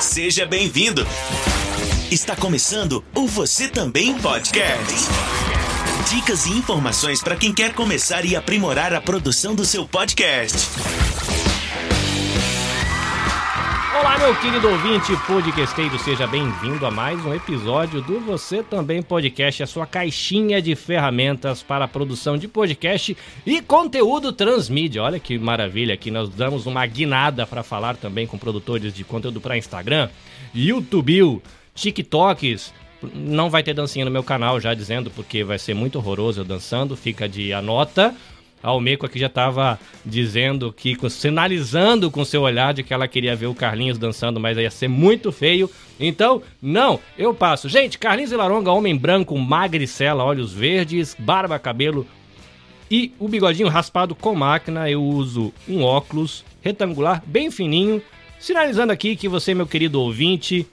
Seja bem-vindo. Está começando o Você Também Podcast. Dicas e informações para quem quer começar e aprimorar a produção do seu podcast. Olá, meu querido ouvinte podcasteiro, seja bem-vindo a mais um episódio do Você Também Podcast, a sua caixinha de ferramentas para a produção de podcast e conteúdo transmídia. Olha que maravilha, aqui nós damos uma guinada para falar também com produtores de conteúdo para Instagram, YouTube, TikToks. Não vai ter dancinha no meu canal, já dizendo, porque vai ser muito horroroso eu dançando, fica de anota. Almeco aqui já estava dizendo que, sinalizando com seu olhar de que ela queria ver o Carlinhos dançando, mas ia ser muito feio. Então, não, eu passo. Gente, Carlinhos Laronga, homem branco, magricela, olhos verdes, barba, cabelo e o bigodinho raspado com máquina. Eu uso um óculos retangular bem fininho, sinalizando aqui que você, meu querido ouvinte,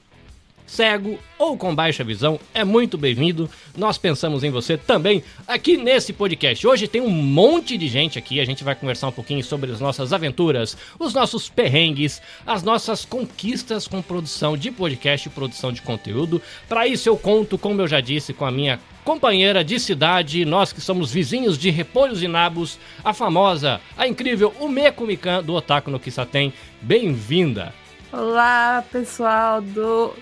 cego ou com baixa visão, é muito bem-vindo. Nós pensamos em você também aqui nesse podcast. Hoje tem um monte de gente aqui, a gente vai conversar um pouquinho sobre as nossas aventuras, os nossos perrengues, as nossas conquistas com produção de podcast e produção de conteúdo. Para isso eu conto, como eu já disse, com a minha companheira de cidade, nós que somos vizinhos de Repolhos e Nabos, a famosa, a incrível Umeko Mikan do Otaku no Kisaten. Bem-vinda! Olá, pessoal do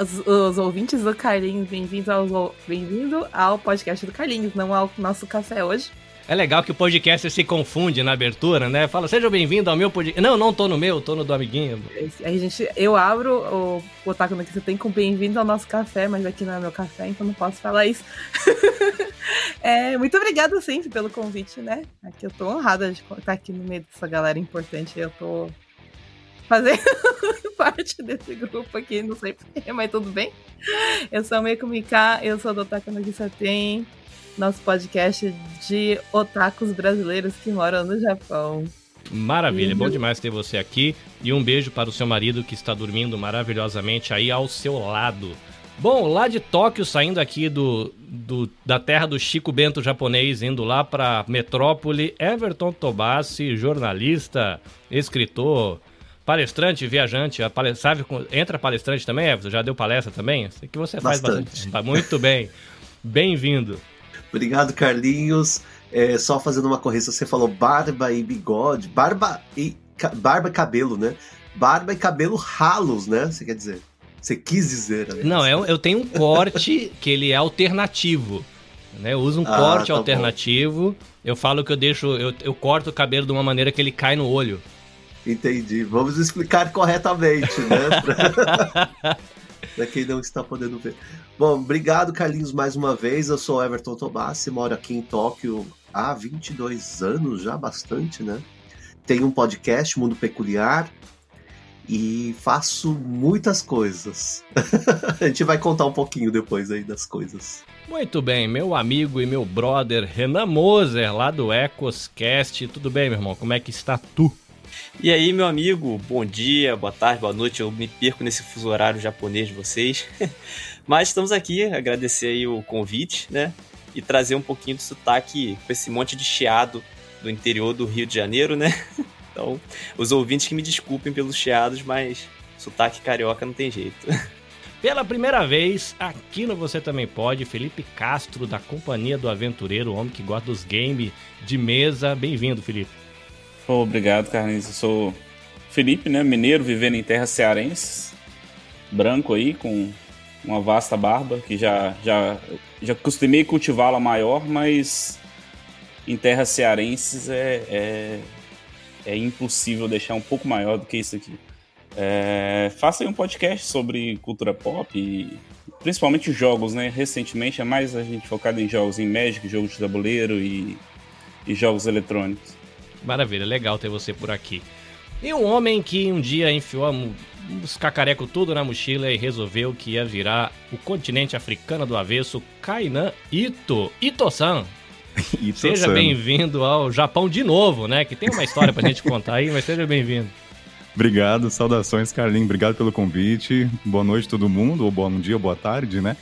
os, os ouvintes do Carlinhos, bem-vindos ao, bem-vindo ao podcast do Carlinhos, não ao nosso café hoje. É legal que o podcast se confunde na abertura, né? Fala, seja bem-vindo ao meu podcast. Não, não tô no meu, tô no do amiguinho. A gente, eu abro o, Otaku que você tem com bem-vindo ao nosso café, mas aqui não é meu café, então não posso falar isso. é, muito obrigada sempre pelo convite, né? Aqui eu tô honrada de estar aqui no meio dessa galera importante. Eu tô fazendo parte desse grupo aqui, não sei porquê, mas tudo bem. Eu sou a Meiko Mika, eu sou do Otaku no Tem, nosso podcast de otakus brasileiros que moram no Japão. Maravilha, uhum. bom demais ter você aqui. E um beijo para o seu marido que está dormindo maravilhosamente aí ao seu lado. Bom, lá de Tóquio, saindo aqui do, do da terra do Chico Bento japonês, indo lá para metrópole, Everton Tobassi, jornalista, escritor, Palestrante, viajante, sabe, entra palestrante também, Everton? Já deu palestra também? Sei que você faz bastante. bastante. Tá muito bem. Bem-vindo. Obrigado, Carlinhos. É, só fazendo uma correção, você falou barba e bigode. Barba e, barba e cabelo, né? Barba e cabelo ralos, né? Você quer dizer? Você quis dizer, aliás. Não, eu, eu tenho um corte que ele é alternativo. Né? Eu uso um ah, corte tá alternativo. Bom. Eu falo que eu deixo. Eu, eu corto o cabelo de uma maneira que ele cai no olho. Entendi. Vamos explicar corretamente, né? Pra quem não está podendo ver. Bom, obrigado, Carlinhos, mais uma vez. Eu sou Everton Tobassi, moro aqui em Tóquio há 22 anos, já bastante, né? Tenho um podcast, Mundo Peculiar, e faço muitas coisas. A gente vai contar um pouquinho depois aí das coisas. Muito bem, meu amigo e meu brother Renan Moser, lá do Ecoscast. Tudo bem, meu irmão? Como é que está tu? E aí, meu amigo, bom dia, boa tarde, boa noite. Eu me perco nesse fuso horário japonês de vocês. Mas estamos aqui, agradecer aí o convite, né? E trazer um pouquinho do sotaque com esse monte de chiado do interior do Rio de Janeiro, né? Então, os ouvintes que me desculpem pelos chiados, mas sotaque carioca não tem jeito. Pela primeira vez, aqui no Você Também Pode, Felipe Castro, da Companhia do Aventureiro, homem que gosta dos games de mesa. Bem-vindo, Felipe. Obrigado, Carlinhos. Eu sou Felipe, né? Mineiro, vivendo em terras cearenses. Branco aí, com uma vasta barba, que já, já, já costumei cultivá-la maior, mas em terras cearenses é, é, é, impossível deixar um pouco maior do que isso aqui. É, faça aí um podcast sobre cultura pop e principalmente jogos, né? Recentemente é mais a gente focado em jogos, em Magic, jogos de tabuleiro e, e jogos eletrônicos. Maravilha, legal ter você por aqui. E um homem que um dia enfiou os cacarecos tudo na mochila e resolveu que ia virar o continente africano do avesso, Kainan Ito. Ito-san. Ito seja bem-vindo ao Japão de novo, né? Que tem uma história pra gente contar aí, mas seja bem-vindo. Obrigado, saudações, Carlinhos. Obrigado pelo convite. Boa noite todo mundo, ou bom dia, ou boa tarde, né?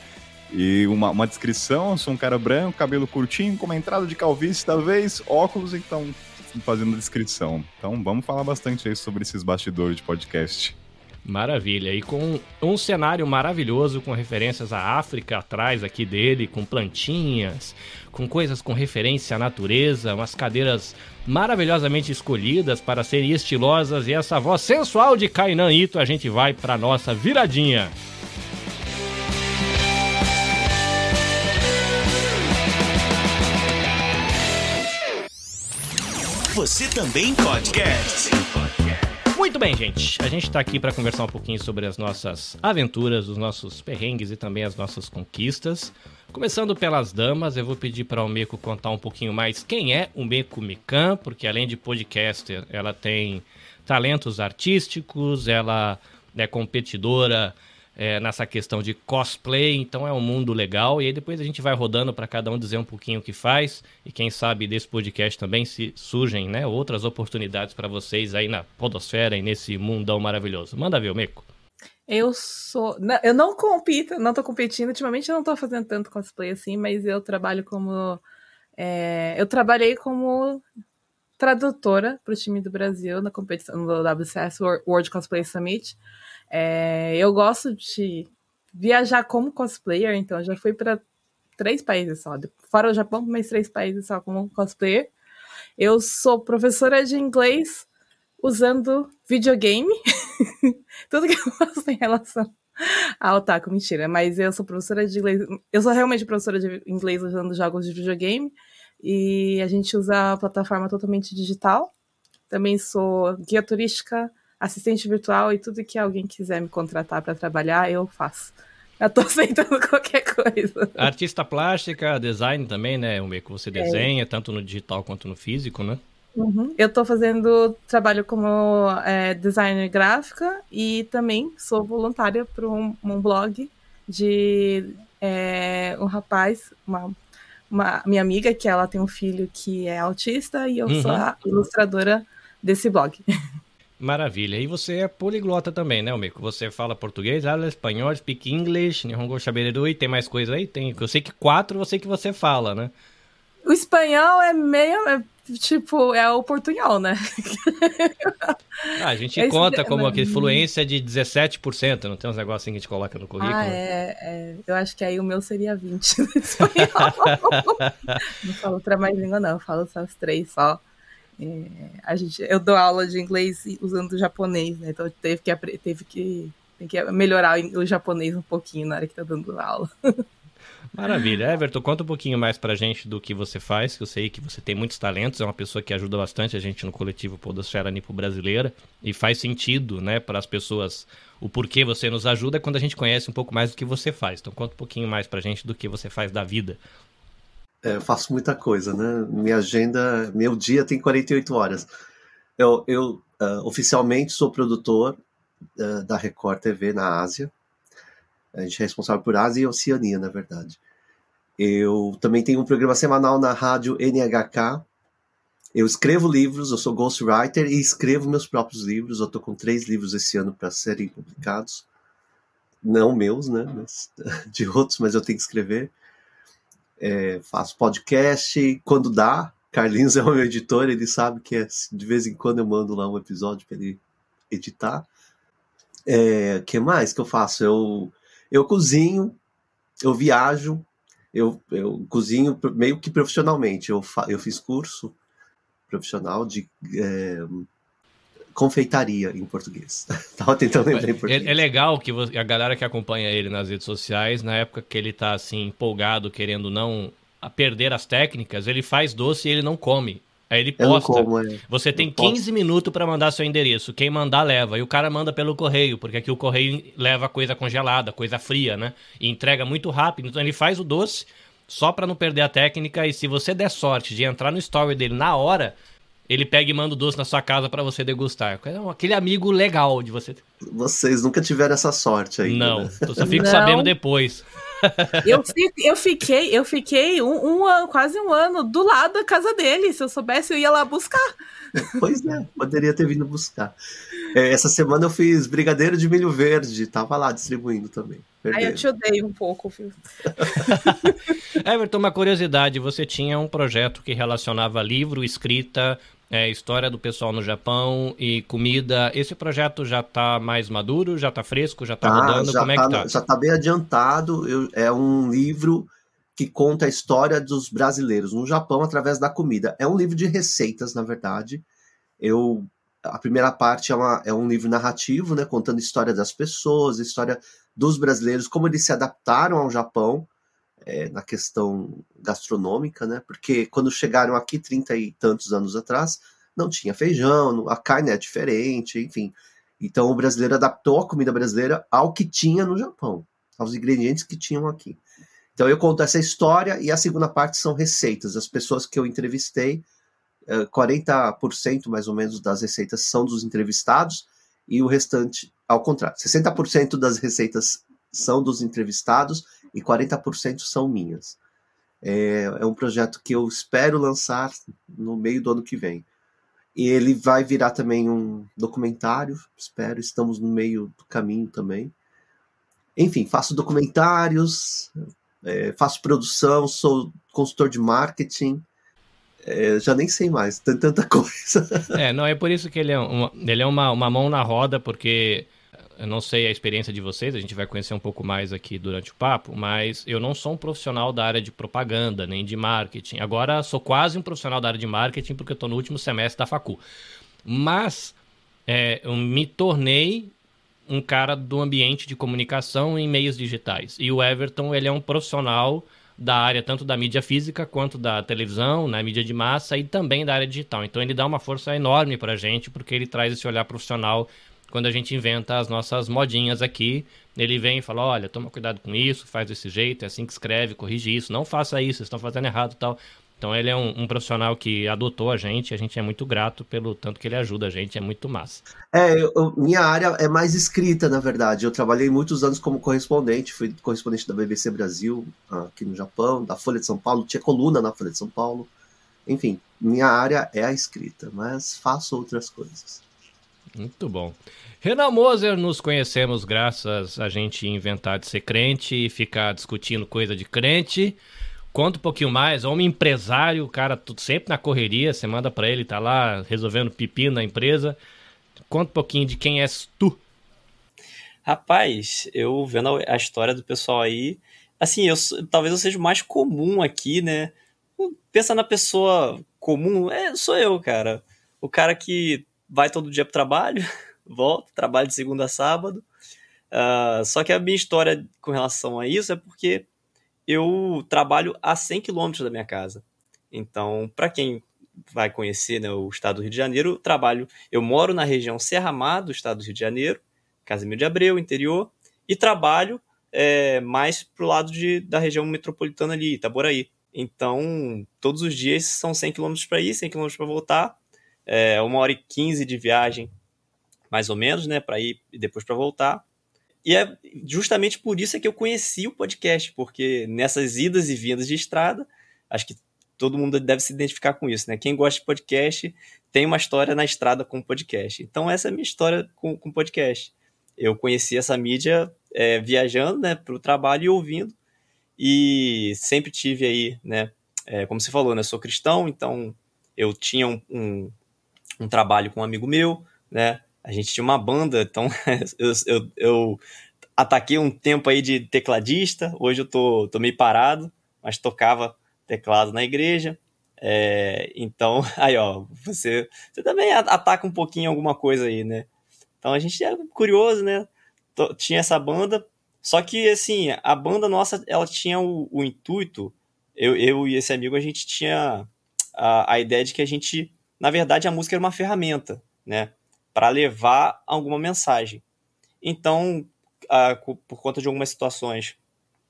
E uma, uma descrição, sou um cara branco, cabelo curtinho, com uma entrada de calvície, talvez, óculos, então fazendo a descrição. Então vamos falar bastante aí sobre esses bastidores de podcast. Maravilha. E com um cenário maravilhoso, com referências à África atrás aqui dele, com plantinhas, com coisas com referência à natureza, umas cadeiras maravilhosamente escolhidas para serem estilosas e essa voz sensual de Kainan Ito, a gente vai para nossa viradinha. Você também podcast. Muito bem, gente. A gente está aqui para conversar um pouquinho sobre as nossas aventuras, os nossos perrengues e também as nossas conquistas. Começando pelas damas, eu vou pedir para o Meco contar um pouquinho mais quem é o Meco Mikan, porque além de podcaster, ela tem talentos artísticos, ela é competidora é, nessa questão de cosplay, então é um mundo legal. E aí depois a gente vai rodando para cada um dizer um pouquinho o que faz. E quem sabe desse podcast também se surgem né, outras oportunidades para vocês aí na Podosfera e nesse mundão maravilhoso. Manda ver, Meco. Eu sou. Não, eu não compito, não tô competindo. Ultimamente eu não tô fazendo tanto cosplay assim, mas eu trabalho como. É, eu trabalhei como tradutora para o time do Brasil na competição do WCS World Cosplay Summit. É, eu gosto de viajar como cosplayer, então já fui para três países só, fora o Japão, mas três países só como cosplayer. Eu sou professora de inglês usando videogame. Tudo que eu faço em relação ao otaku, mentira. Mas eu sou professora de inglês. Eu sou realmente professora de inglês usando jogos de videogame. E a gente usa a plataforma totalmente digital. Também sou guia turística, assistente virtual e tudo que alguém quiser me contratar para trabalhar, eu faço. Eu tô aceitando qualquer coisa. Artista plástica, design também, né? O meio que você é. desenha, é. tanto no digital quanto no físico, né? Uhum. Eu tô fazendo trabalho como é, designer gráfica e também sou voluntária para um, um, blog de é, um rapaz, uma, uma, minha amiga, que ela tem um filho que é autista e eu uhum. sou a ilustradora desse blog. Maravilha. E você é poliglota também, né, Mico? Você fala português, fala espanhol, speak English, Nihongo Shabereru e tem mais coisa aí? Tem, eu sei que quatro eu sei que você fala, né? O espanhol é meio, é, tipo, é o portunhol, né? Ah, a gente é conta como né? aquele fluência de 17%, não tem uns negócios assim que a gente coloca no currículo? Ah, é, é, eu acho que aí o meu seria 20 no espanhol. não falo outra mais língua não, eu falo só as três só. É, a gente, eu dou aula de inglês usando japonês, né? Então teve que, teve que, tem que melhorar o japonês um pouquinho na hora que tá dando aula. Maravilha. Everton, conta um pouquinho mais pra gente do que você faz, que eu sei que você tem muitos talentos, é uma pessoa que ajuda bastante a gente no coletivo Podosfera Nipo Brasileira e faz sentido, né, para as pessoas o porquê você nos ajuda quando a gente conhece um pouco mais do que você faz. Então conta um pouquinho mais pra gente do que você faz da vida. É, eu faço muita coisa, né? Minha agenda, meu dia tem 48 horas. Eu, eu uh, oficialmente sou produtor uh, da Record TV na Ásia. A gente é responsável por Ásia e Oceania, na verdade. Eu também tenho um programa semanal na rádio NHK. Eu escrevo livros, eu sou ghostwriter e escrevo meus próprios livros. Eu estou com três livros esse ano para serem publicados. Não meus, né? Mas, de outros, mas eu tenho que escrever é, faço podcast quando dá. Carlinhos é o meu editor, ele sabe que é, de vez em quando eu mando lá um episódio para ele editar. É, que mais que eu faço? Eu, eu cozinho, eu viajo, eu, eu cozinho meio que profissionalmente. Eu, fa, eu fiz curso profissional de é, confeitaria em português. Tava tentando lembrar em português. É, é legal que a galera que acompanha ele nas redes sociais, na época que ele tá assim, empolgado, querendo não perder as técnicas, ele faz doce e ele não come. Aí ele posta. Como, é. Você tem 15 minutos para mandar seu endereço. Quem mandar, leva. E o cara manda pelo correio, porque aqui o correio leva coisa congelada, coisa fria, né? E entrega muito rápido. Então ele faz o doce só para não perder a técnica. E se você der sorte de entrar no story dele na hora, ele pega e manda o doce na sua casa para você degustar. É aquele amigo legal de você. Vocês nunca tiveram essa sorte aí. Não, né? eu só fico Não. sabendo depois. Eu, eu fiquei, eu fiquei um, um, quase um ano do lado da casa dele. Se eu soubesse, eu ia lá buscar. Pois é, poderia ter vindo buscar. É, essa semana eu fiz brigadeiro de milho verde, tava lá distribuindo também. Aí eu te odeio um pouco, filho. Everton, uma curiosidade: você tinha um projeto que relacionava livro, escrita, é, história do pessoal no Japão e comida. Esse projeto já está mais maduro, já está fresco, já está ah, rodando? Já Como é que tá? Já está bem adiantado. Eu, é um livro que conta a história dos brasileiros no Japão através da comida. É um livro de receitas, na verdade. Eu a primeira parte é, uma, é um livro narrativo, né, contando a história das pessoas, a história dos brasileiros, como eles se adaptaram ao Japão é, na questão gastronômica, né? Porque quando chegaram aqui, trinta e tantos anos atrás, não tinha feijão, a carne é diferente, enfim. Então o brasileiro adaptou a comida brasileira ao que tinha no Japão, aos ingredientes que tinham aqui. Então eu conto essa história e a segunda parte são receitas. As pessoas que eu entrevistei, 40% eh, mais ou menos das receitas são dos entrevistados e o restante, ao contrário, 60% das receitas são dos entrevistados e 40% são minhas. É, é, um projeto que eu espero lançar no meio do ano que vem. E ele vai virar também um documentário, espero, estamos no meio do caminho também. Enfim, faço documentários, é, faço produção, sou consultor de marketing, é, já nem sei mais, tem tanta coisa. É, não, é por isso que ele é, uma, ele é uma, uma mão na roda, porque eu não sei a experiência de vocês, a gente vai conhecer um pouco mais aqui durante o papo, mas eu não sou um profissional da área de propaganda, nem de marketing. Agora sou quase um profissional da área de marketing porque eu estou no último semestre da facu. Mas é, eu me tornei um cara do ambiente de comunicação em meios digitais. E o Everton, ele é um profissional da área tanto da mídia física quanto da televisão, na né, mídia de massa e também da área digital. Então ele dá uma força enorme para a gente porque ele traz esse olhar profissional quando a gente inventa as nossas modinhas aqui, ele vem e fala: olha, toma cuidado com isso, faz desse jeito, é assim que escreve, corrige isso, não faça isso, vocês estão fazendo errado e tal. Então ele é um, um, profissional que adotou a gente, a gente é muito grato pelo tanto que ele ajuda a gente, é muito massa. É, eu, minha área é mais escrita, na verdade. Eu trabalhei muitos anos como correspondente, fui correspondente da BBC Brasil, aqui no Japão, da Folha de São Paulo, tinha coluna na Folha de São Paulo. Enfim, minha área é a escrita, mas faço outras coisas. Muito bom. Renan Moser, nos conhecemos graças a gente inventar de ser crente e ficar discutindo coisa de crente. Conta um pouquinho mais, homem empresário, o cara tudo sempre na correria, você manda para ele, tá lá resolvendo pepino na empresa. Conta um pouquinho de quem és tu. Rapaz, eu vendo a história do pessoal aí, assim, eu talvez eu seja o mais comum aqui, né? Pensa na pessoa comum, é, sou eu, cara. O cara que vai todo dia pro trabalho, volta, trabalho de segunda a sábado. Uh, só que a minha história com relação a isso é porque eu trabalho a 100 quilômetros da minha casa. Então, para quem vai conhecer né, o estado do Rio de Janeiro, eu trabalho, eu moro na região Serra Mar do estado do Rio de Janeiro, Casimiro de Abreu, interior, e trabalho é, mais pro lado de, da região metropolitana ali, Itaboraí. Então, todos os dias são 100 km para ir, 100 km para voltar, é, uma hora e quinze de viagem, mais ou menos, né, para ir e depois para voltar. E é justamente por isso é que eu conheci o podcast, porque nessas idas e vindas de estrada, acho que todo mundo deve se identificar com isso, né? Quem gosta de podcast tem uma história na estrada com podcast. Então essa é a minha história com, com podcast. Eu conheci essa mídia é, viajando, né, para o trabalho e ouvindo, e sempre tive aí, né, é, como você falou, né, sou cristão, então eu tinha um, um, um trabalho com um amigo meu, né? A gente tinha uma banda, então eu, eu, eu, ataquei um tempo aí de tecladista, hoje eu tô, tô meio parado, mas tocava teclado na igreja. É, então, aí ó, você, você também ataca um pouquinho alguma coisa aí, né? Então a gente é curioso, né? Tinha essa banda, só que assim, a banda nossa, ela tinha o, o intuito, eu, eu e esse amigo, a gente tinha a, a ideia de que a gente na verdade a música era uma ferramenta, né, para levar alguma mensagem. Então, a, por conta de algumas situações,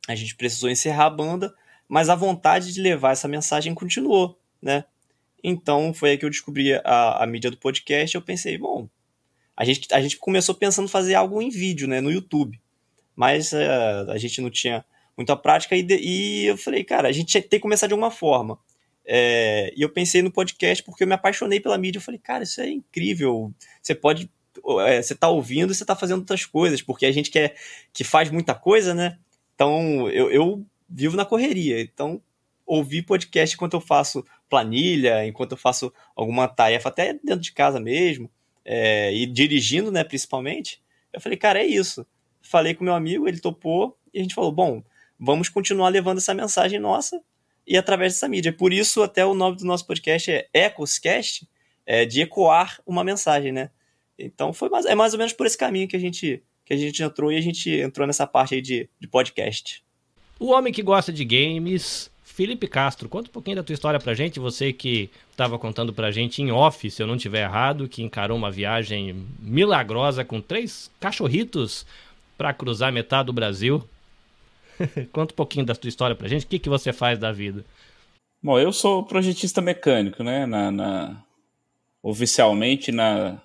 a gente precisou encerrar a banda, mas a vontade de levar essa mensagem continuou, né? Então foi aí que eu descobri a, a mídia do podcast. Eu pensei, bom, a gente, a gente começou pensando fazer algo em vídeo, né, no YouTube, mas uh, a gente não tinha muita prática e, de, e eu falei, cara, a gente tem que começar de alguma forma. É, e eu pensei no podcast porque eu me apaixonei pela mídia. Eu falei, cara, isso é incrível. Você pode. É, você tá ouvindo você tá fazendo outras coisas, porque a gente quer que faz muita coisa, né? Então eu, eu vivo na correria. Então, ouvir podcast enquanto eu faço planilha, enquanto eu faço alguma tarefa, até dentro de casa mesmo, é, e dirigindo, né, principalmente. Eu falei, cara, é isso. Falei com meu amigo, ele topou, e a gente falou, bom, vamos continuar levando essa mensagem nossa e através dessa mídia. Por isso, até o nome do nosso podcast é Ecoscast, é, de ecoar uma mensagem, né? Então foi mais, é mais ou menos por esse caminho que a gente que a gente entrou e a gente entrou nessa parte aí de, de podcast. O homem que gosta de games, Felipe Castro, conta um pouquinho da tua história pra gente, você que estava contando pra gente em off, se eu não tiver errado, que encarou uma viagem milagrosa com três cachorritos para cruzar metade do Brasil. conta um pouquinho da tua história pra gente, o que, que você faz da vida? Bom, eu sou projetista mecânico, né, na, na oficialmente na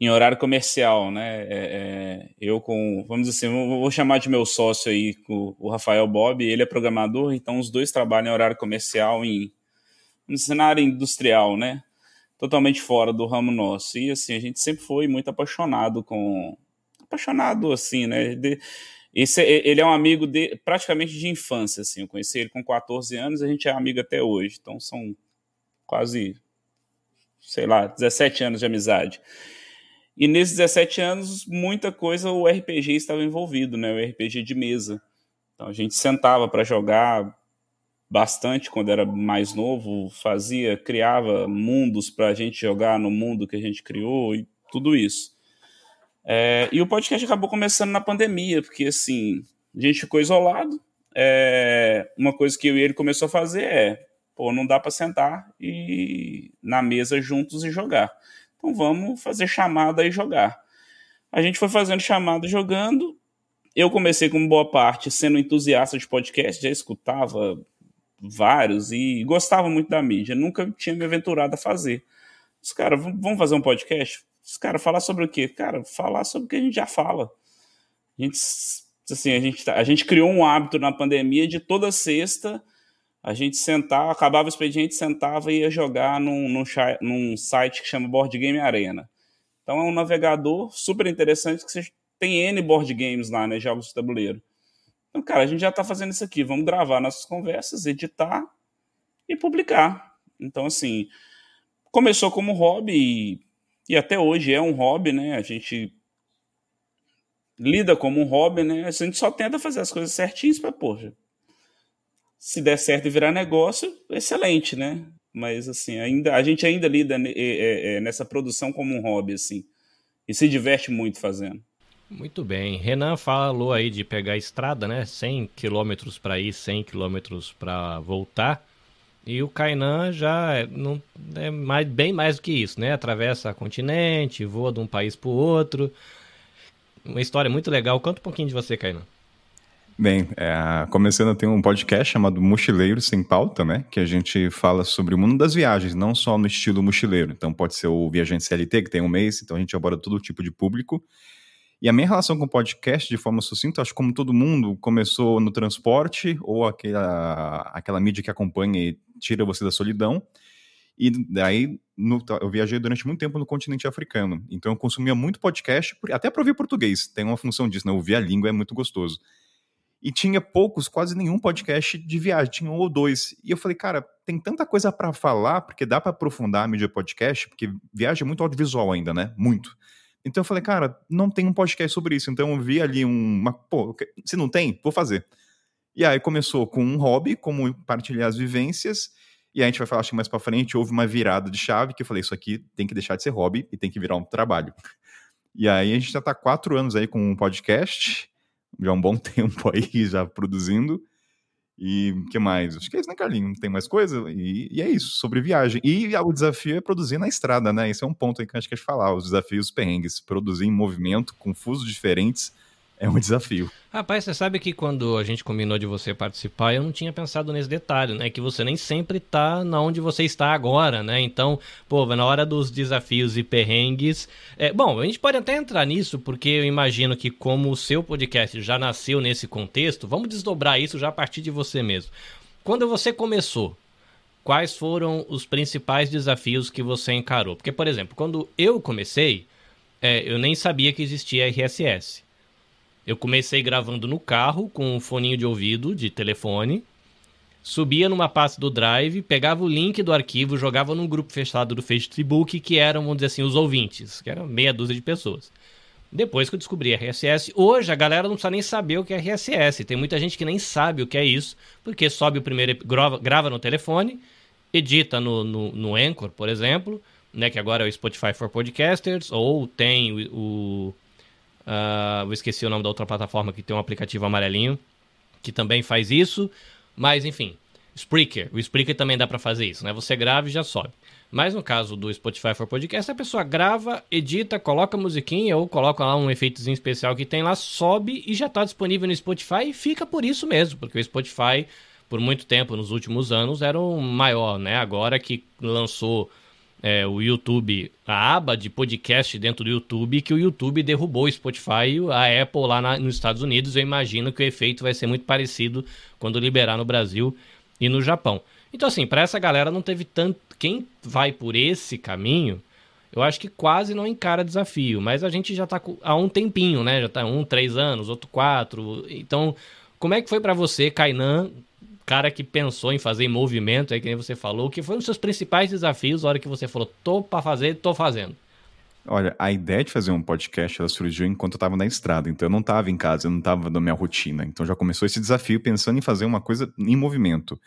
em horário comercial, né? É, é, eu com, vamos dizer assim, vou chamar de meu sócio aí, o, Rafael Bob, ele é programador, então os dois trabalham em horário comercial em, em cenário industrial, né? Totalmente fora do ramo nosso. E assim, a gente sempre foi muito apaixonado com. Apaixonado, assim, né? De, esse, ele é um amigo de, praticamente de infância, assim. Eu conheci ele com 14 anos e a gente é amigo até hoje. Então são quase, sei lá, 17 anos de amizade. E nesses 17 anos, muita coisa o RPG estava envolvido, né? O RPG de mesa. Então a gente sentava para jogar bastante quando era mais novo, fazia, criava mundos para a gente jogar no mundo que a gente criou e tudo isso. É, e o podcast acabou começando na pandemia, porque assim, a gente ficou isolado. É, uma coisa que eu e ele começou a fazer é, pô, não dá para sentar e na mesa juntos e jogar. Então vamos fazer chamada e jogar. A gente foi fazendo chamada jogando. Eu comecei com boa parte sendo entusiasta de podcast, já escutava vários e gostava muito da mídia. Nunca tinha me aventurado a fazer. Os caras, vamos fazer um podcast? Os caras, falar sobre o quê? Cara, falar sobre o que a gente já fala. A gente, assim, a gente, a gente criou um hábito na pandemia de toda sexta a gente sentava, acabava o expediente, sentava e ia jogar num, num, num, site que chama Board Game Arena. Então é um navegador super interessante que você tem N board games lá, né? Jogos de tabuleiro. Então, cara, a gente já está fazendo isso aqui. Vamos gravar nossas conversas, editar e publicar. Então, assim, começou como hobby e, até hoje é um hobby, né? A gente lida como um hobby, né? A gente só tenta fazer as coisas certinhas para, poxa, se der certo e virar negócio, excelente, né? Mas assim, ainda a gente ainda lida é, é, nessa produção como um hobby, assim, e se diverte muito fazendo. Muito bem. Renan falou aí de pegar a estrada, né? 100 quilômetros para ir, 100 quilômetros para voltar. E o Kainan já é, não, é mais, bem mais do que isso, né? Atravessa continente, voa de um país para o outro. Uma história muito legal. Conta um pouquinho de você, Kainan. Bem, é, começando a ter um podcast chamado Mochileiro Sem Pauta, né? Que a gente fala sobre o mundo das viagens, não só no estilo mochileiro. Então pode ser o viajante CLT, que tem um mês, então a gente aborda todo tipo de público. E a minha relação com o podcast, de forma sucinta, acho que como todo mundo, começou no transporte, ou aquela, aquela mídia que acompanha e tira você da solidão. E daí no, eu viajei durante muito tempo no continente africano. Então eu consumia muito podcast, até para ouvir português. Tem uma função disso, né? Ouvir a língua é muito gostoso. E tinha poucos, quase nenhum podcast de viagem, tinha um ou dois. E eu falei, cara, tem tanta coisa para falar, porque dá para aprofundar a mídia podcast, porque viagem é muito audiovisual ainda, né? Muito. Então eu falei, cara, não tem um podcast sobre isso. Então eu vi ali uma. Pô, se não tem, vou fazer. E aí começou com um hobby, como partilhar as vivências. E a gente vai falar, acho que mais pra frente, houve uma virada de chave que eu falei, isso aqui tem que deixar de ser hobby e tem que virar um trabalho. E aí a gente já tá quatro anos aí com um podcast já há um bom tempo aí já produzindo. E o que mais? Acho que é isso, né, Carlinho? Não tem mais coisa? E, e, é isso, sobre viagem. E o desafio é produzir na estrada, né? Esse é um ponto aí que a gente quer falar, os desafios perrengues. Produzir em movimento, com fusos diferentes, é um desafio. Rapaz, você sabe que quando a gente combinou de você participar, eu não tinha pensado nesse detalhe, né? Que você nem sempre tá na onde você está agora, né? Então, pô, na hora dos desafios e perrengues. É, bom, a gente pode até entrar nisso, porque eu imagino que, como o seu podcast já nasceu nesse contexto, vamos desdobrar isso já a partir de você mesmo. Quando você começou, quais foram os principais desafios que você encarou? Porque, por exemplo, quando eu comecei, é, eu nem sabia que existia RSS. Eu comecei gravando no carro com um foninho de ouvido de telefone. subia numa pasta do Drive, pegava o link do arquivo, jogava num grupo fechado do Facebook, que eram, vamos dizer assim, os ouvintes, que eram meia dúzia de pessoas. Depois que eu descobri RSS, hoje a galera não precisa nem saber o que é RSS. Tem muita gente que nem sabe o que é isso, porque sobe o primeiro, grava, grava no telefone, edita no, no, no Anchor, por exemplo, né, que agora é o Spotify for Podcasters, ou tem o, o uh, eu esqueci o nome da outra plataforma que tem um aplicativo amarelinho, que também faz isso, mas enfim, Spreaker, o Spreaker também dá para fazer isso, né, você grava e já sobe. Mas no caso do Spotify for Podcast, a pessoa grava, edita, coloca musiquinha ou coloca lá um efeitozinho especial que tem lá, sobe e já está disponível no Spotify e fica por isso mesmo, porque o Spotify, por muito tempo, nos últimos anos, era o maior, né? Agora que lançou é, o YouTube, a aba de podcast dentro do YouTube, que o YouTube derrubou o Spotify e a Apple lá na, nos Estados Unidos. Eu imagino que o efeito vai ser muito parecido quando liberar no Brasil e no Japão. Então, assim, para essa galera não teve tanto. Quem vai por esse caminho, eu acho que quase não encara desafio. Mas a gente já tá há um tempinho, né? Já tá um, três anos, outro quatro. Então, como é que foi para você, Kainan, cara que pensou em fazer movimento, aí que nem você falou, que foi um dos seus principais desafios, a hora que você falou, tô para fazer, tô fazendo? Olha, a ideia de fazer um podcast ela surgiu enquanto eu estava na estrada, então eu não estava em casa, eu não estava na minha rotina. Então já começou esse desafio pensando em fazer uma coisa em movimento.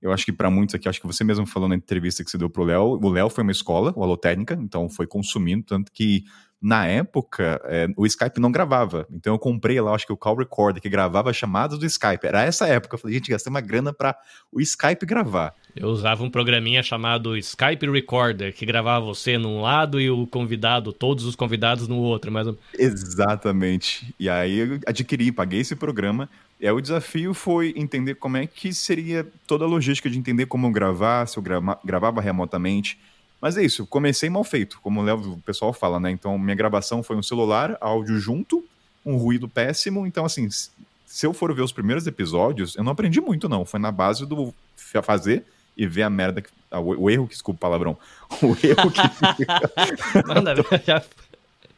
Eu acho que para muitos aqui, acho que você mesmo falou na entrevista que você deu pro Léo, o Léo foi uma escola, o Alotécnica, então foi consumindo, tanto que na época é, o Skype não gravava. Então eu comprei lá, acho que o Call Recorder, que gravava chamadas do Skype. Era essa época. Eu falei, gente, gastei uma grana para o Skype gravar. Eu usava um programinha chamado Skype Recorder, que gravava você num lado e o convidado, todos os convidados no outro. Mas... Exatamente. E aí eu adquiri, paguei esse programa. É, o desafio foi entender como é que seria toda a logística de entender como gravar, se eu grava, gravava remotamente. Mas é isso, comecei mal feito, como o pessoal fala, né? Então, minha gravação foi um celular, áudio junto, um ruído péssimo. Então, assim, se eu for ver os primeiros episódios, eu não aprendi muito, não. Foi na base do fazer e ver a merda, que, o, o erro, que desculpa o palavrão, o erro que... Manda, já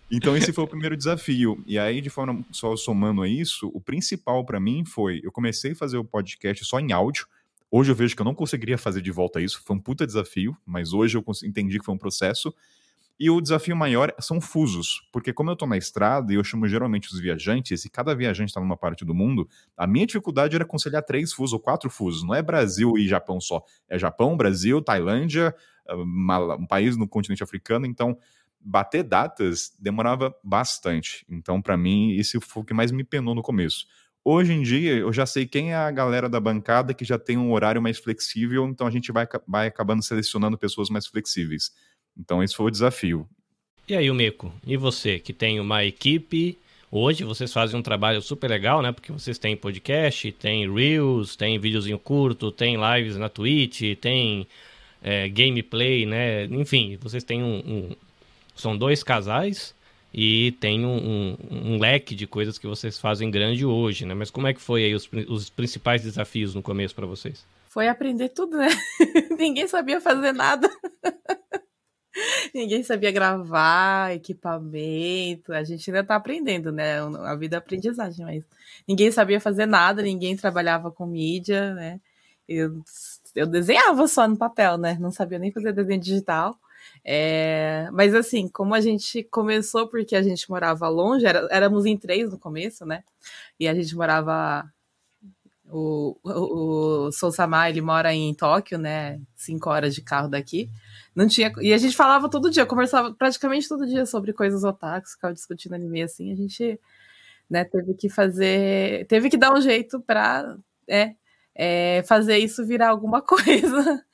então esse foi o primeiro desafio. E aí, de forma só somando a isso, o principal para mim foi, eu comecei a fazer o podcast só em áudio. Hoje eu vejo que eu não conseguiria fazer de volta isso, foi um puta desafio, mas hoje eu entendi que foi um processo. E o desafio maior são fusos, porque como eu estou na estrada e eu chamo geralmente os viajantes, e cada viajante está numa parte do mundo, a minha dificuldade era conciliar três fusos ou quatro fusos. Não é Brasil e Japão só. É Japão, Brasil, Tailândia, ah, um país no continente africano. Então, bater datas demorava bastante. Então, para mim, isso foi o que mais me penou no começo. Hoje em dia, eu já sei quem é a galera da bancada que já tem um horário mais flexível, então a gente vai, vai acabando selecionando pessoas mais flexíveis. Então, esse foi o desafio. E aí, o Meco, e você que tem uma equipe Hoje vocês fazem um trabalho super legal, né? Porque vocês têm podcast, tem Reels, tem videozinho curto, tem lives na Twitch, tem é, gameplay, né? Enfim, vocês têm um, um, são dois casais e tem um, um, um, leque de coisas que vocês fazem grande hoje, né? Mas como é que foi aí os, os principais desafios no começo para vocês? Foi aprender tudo, né? Ninguém sabia fazer nada. Ninguém sabia gravar, equipamento. A gente ainda tá aprendendo, né? A vida é aprendizagem, mas ninguém sabia fazer nada, ninguém trabalhava com mídia, né? Eu, eu desenhava só no papel, né? Não sabia nem fazer desenho digital. É, mas assim, como a gente começou porque a gente morava longe, era, éramos em três no começo, né? E a gente morava. O, o, o Sousama, ele mora em Tóquio, né? Cinco horas de carro daqui. Não tinha. E a gente falava todo dia, conversava praticamente todo dia sobre coisas otakus, ficava discutindo anime assim. A gente né, teve que fazer. Teve que dar um jeito pra. É, é, fazer isso virar alguma coisa.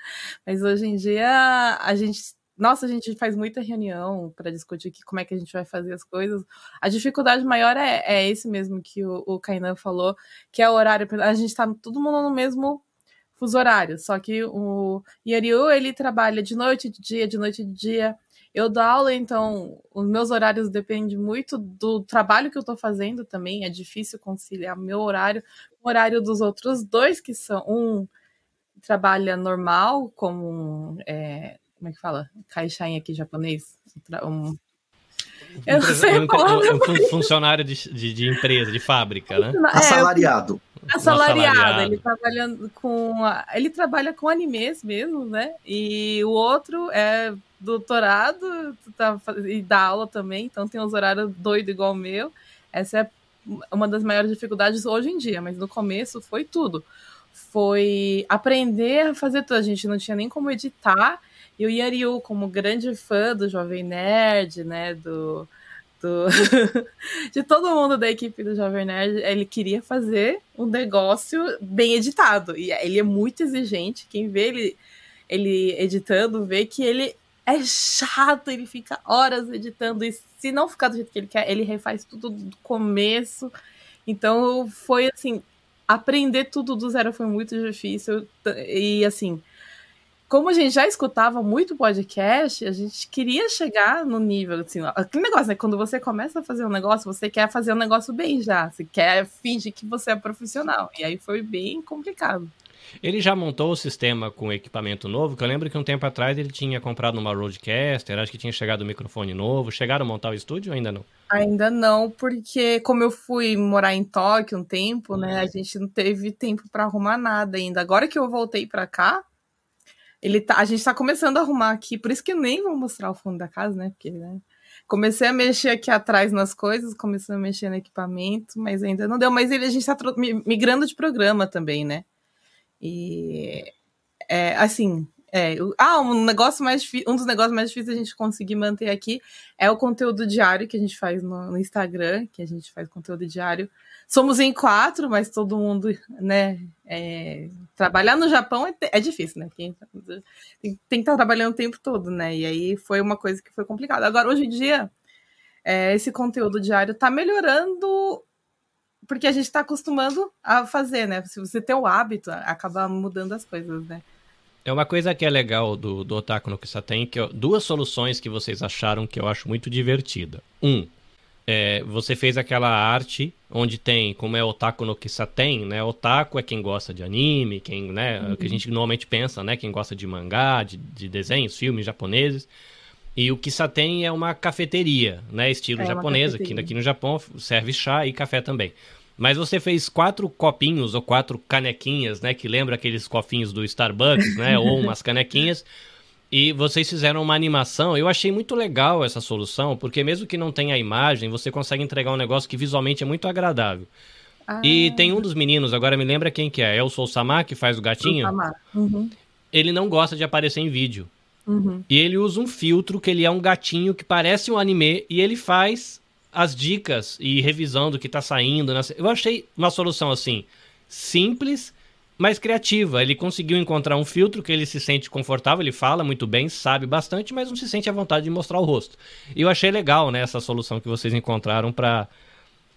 Mas hoje em dia a gente nossa, a gente faz muita reunião para discutir como é que a gente vai fazer as coisas. A dificuldade maior é, é esse mesmo que o, o Kainan falou, que é o horário. A gente está todo mundo no mesmo fuso horário, só que o Yariu, ele trabalha de noite, de dia, de noite, de dia. Eu dou aula, então os meus horários dependem muito do trabalho que eu estou fazendo também. É difícil conciliar meu horário com o horário dos outros dois, que são um trabalha normal, como é, como é que fala? Caixinha aqui japonês. Um... Eu não sei um, um, um funcionário de, de, de, empresa, de fábrica, né? É, Assalariado. Assalariado, assalariado. ele trabalhando com. a- Ele trabalha com animes mesmo, né? E o outro é doutorado tá, e dá aula também, então tem uns horários doido igual o meu. Essa é uma das maiores dificuldades hoje em dia, mas no começo foi tudo. Foi aprender a fazer tudo. A gente não tinha nem como editar. E o Yariu, como grande fã do Jovem Nerd, né? Do, do de todo mundo da equipe do Jovem Nerd, ele queria fazer um negócio bem editado. E ele é muito exigente. Quem vê ele, ele editando, vê que ele é chato, ele fica horas editando. E se não ficar do jeito que ele quer, ele refaz tudo do começo. Então foi assim. Aprender tudo do zero foi muito difícil. E assim, como a gente já escutava muito podcast, a gente queria chegar no nível, assim, aquele negócio, né? Quando você começa a fazer um negócio, você quer fazer um negócio bem já. Você quer fingir que você é profissional. E aí foi bem complicado. Ele já montou o sistema com equipamento novo, que eu lembro que um tempo atrás ele tinha comprado uma Rodecaster, acho que tinha chegado um microfone novo. Chegaram a montar o estúdio ou ainda não? Ainda não, porque como eu fui morar em Tóquio um tempo, né, a gente não teve tempo para arrumar nada ainda. Agora que eu voltei para cá, ele tá, a gente tá começando a arrumar aqui, por isso que eu nem vou mostrar o fundo da casa, né, porque, né, comecei a mexer aqui atrás nas coisas, comecei a mexer no equipamento, mas ainda não deu, mas ele, a gente tá migrando de programa também, né, e, é, assim, é, ah, um negócio mais um dos negócios mais difíceis a gente conseguir manter aqui é o conteúdo diário que a gente faz no, no Instagram, que a gente faz conteúdo diário. Somos em quatro, mas todo mundo, né? é, trabalhar no Japão é, é difícil, né? Quem- tem, tem que estar trabalhando o tempo todo, né? E aí foi uma coisa que foi complicada. Agora, hoje em dia, é, esse conteúdo diário tá melhorando porque a gente está acostumando a fazer, né? Se você tem o hábito, acaba mudando as coisas, né? É uma coisa que é legal do, do Otaku no Kisaten, que eu- duas soluções que vocês acharam que eu acho muito divertida. Um, é, você fez aquela arte onde tem, como é Otaku no Kisaten, né? Otaku é quem gosta de anime, quem, né? O que a gente normalmente pensa, né? Quem gosta de mangá, de, de desenhos, filmes japoneses. E o Kisaten é uma cafeteria, né? Estilo É japonesa, que aqui no Japão serve chá e café também. Mas você fez quatro copinhos ou quatro canequinhas, né? Que lembra aqueles cofinhos do Starbucks, né? ou umas canequinhas. E vocês fizeram uma animação. Eu achei muito legal essa solução, porque mesmo que não tenha imagem, você consegue entregar um negócio que visualmente é muito agradável. E Ah, tem um dos meninos, agora me lembra quem que é? É o Sou Sama, que faz o gatinho? Uhum, Ele não gosta de aparecer em vídeo. uhum. E ele usa um filtro que ele é um gatinho que parece um anime e ele faz as dicas e revisão do que tá saindo. nas- Eu achei uma solução assim, simples, mas criativa. Ele conseguiu encontrar um filtro que ele se sente confortável, ele fala muito bem, sabe bastante, mas não se sente à vontade de mostrar o rosto. E eu achei legal, né, essa solução que vocês encontraram para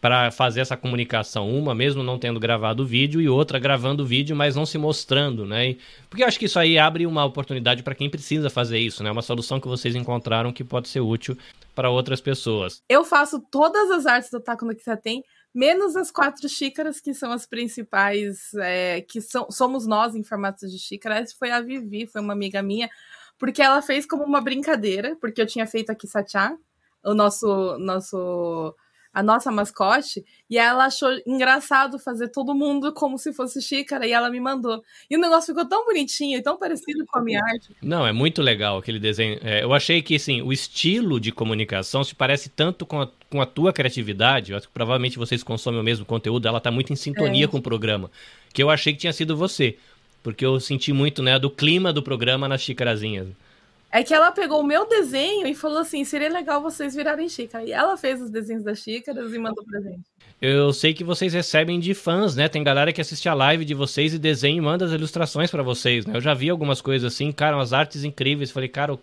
para fazer essa comunicação, uma mesmo não tendo gravado o vídeo e outra gravando o vídeo, mas não se mostrando, né? E- porque eu acho que isso aí abre uma oportunidade para quem precisa fazer isso, né? Uma solução que vocês encontraram que pode ser útil para outras pessoas. Eu faço todas as artes do Taco no Kisaten, menos as quatro xícaras, que são as principais, é, que são, somos nós em formatos de xícara. Essa foi a Vivi, foi uma amiga minha, porque ela fez como uma brincadeira, porque eu tinha feito aqui Satchan, o nosso, nosso, a nossa mascote, e ela achou engraçado fazer todo mundo como se fosse xícara, e ela me mandou. E o negócio ficou tão bonitinho e tão parecido com a minha arte. Não, é muito legal aquele desenho. É, eu achei que, assim, o estilo de comunicação se parece tanto com a, com a tua criatividade. Eu acho que provavelmente vocês consomem o mesmo conteúdo, ela tá muito em sintonia É. com o programa. Que eu achei que tinha sido você. Porque eu senti muito, né, do clima do programa nas xicarazinhas. É que ela pegou o meu desenho e falou assim: seria legal vocês virarem xícara. E ela fez os desenhos das xícaras e mandou pra gente. Eu sei que vocês recebem de fãs, né? Tem galera que assiste a live de vocês e desenha e manda as ilustrações pra vocês, né? Eu já vi algumas coisas assim, cara, umas artes incríveis. Falei, cara, o,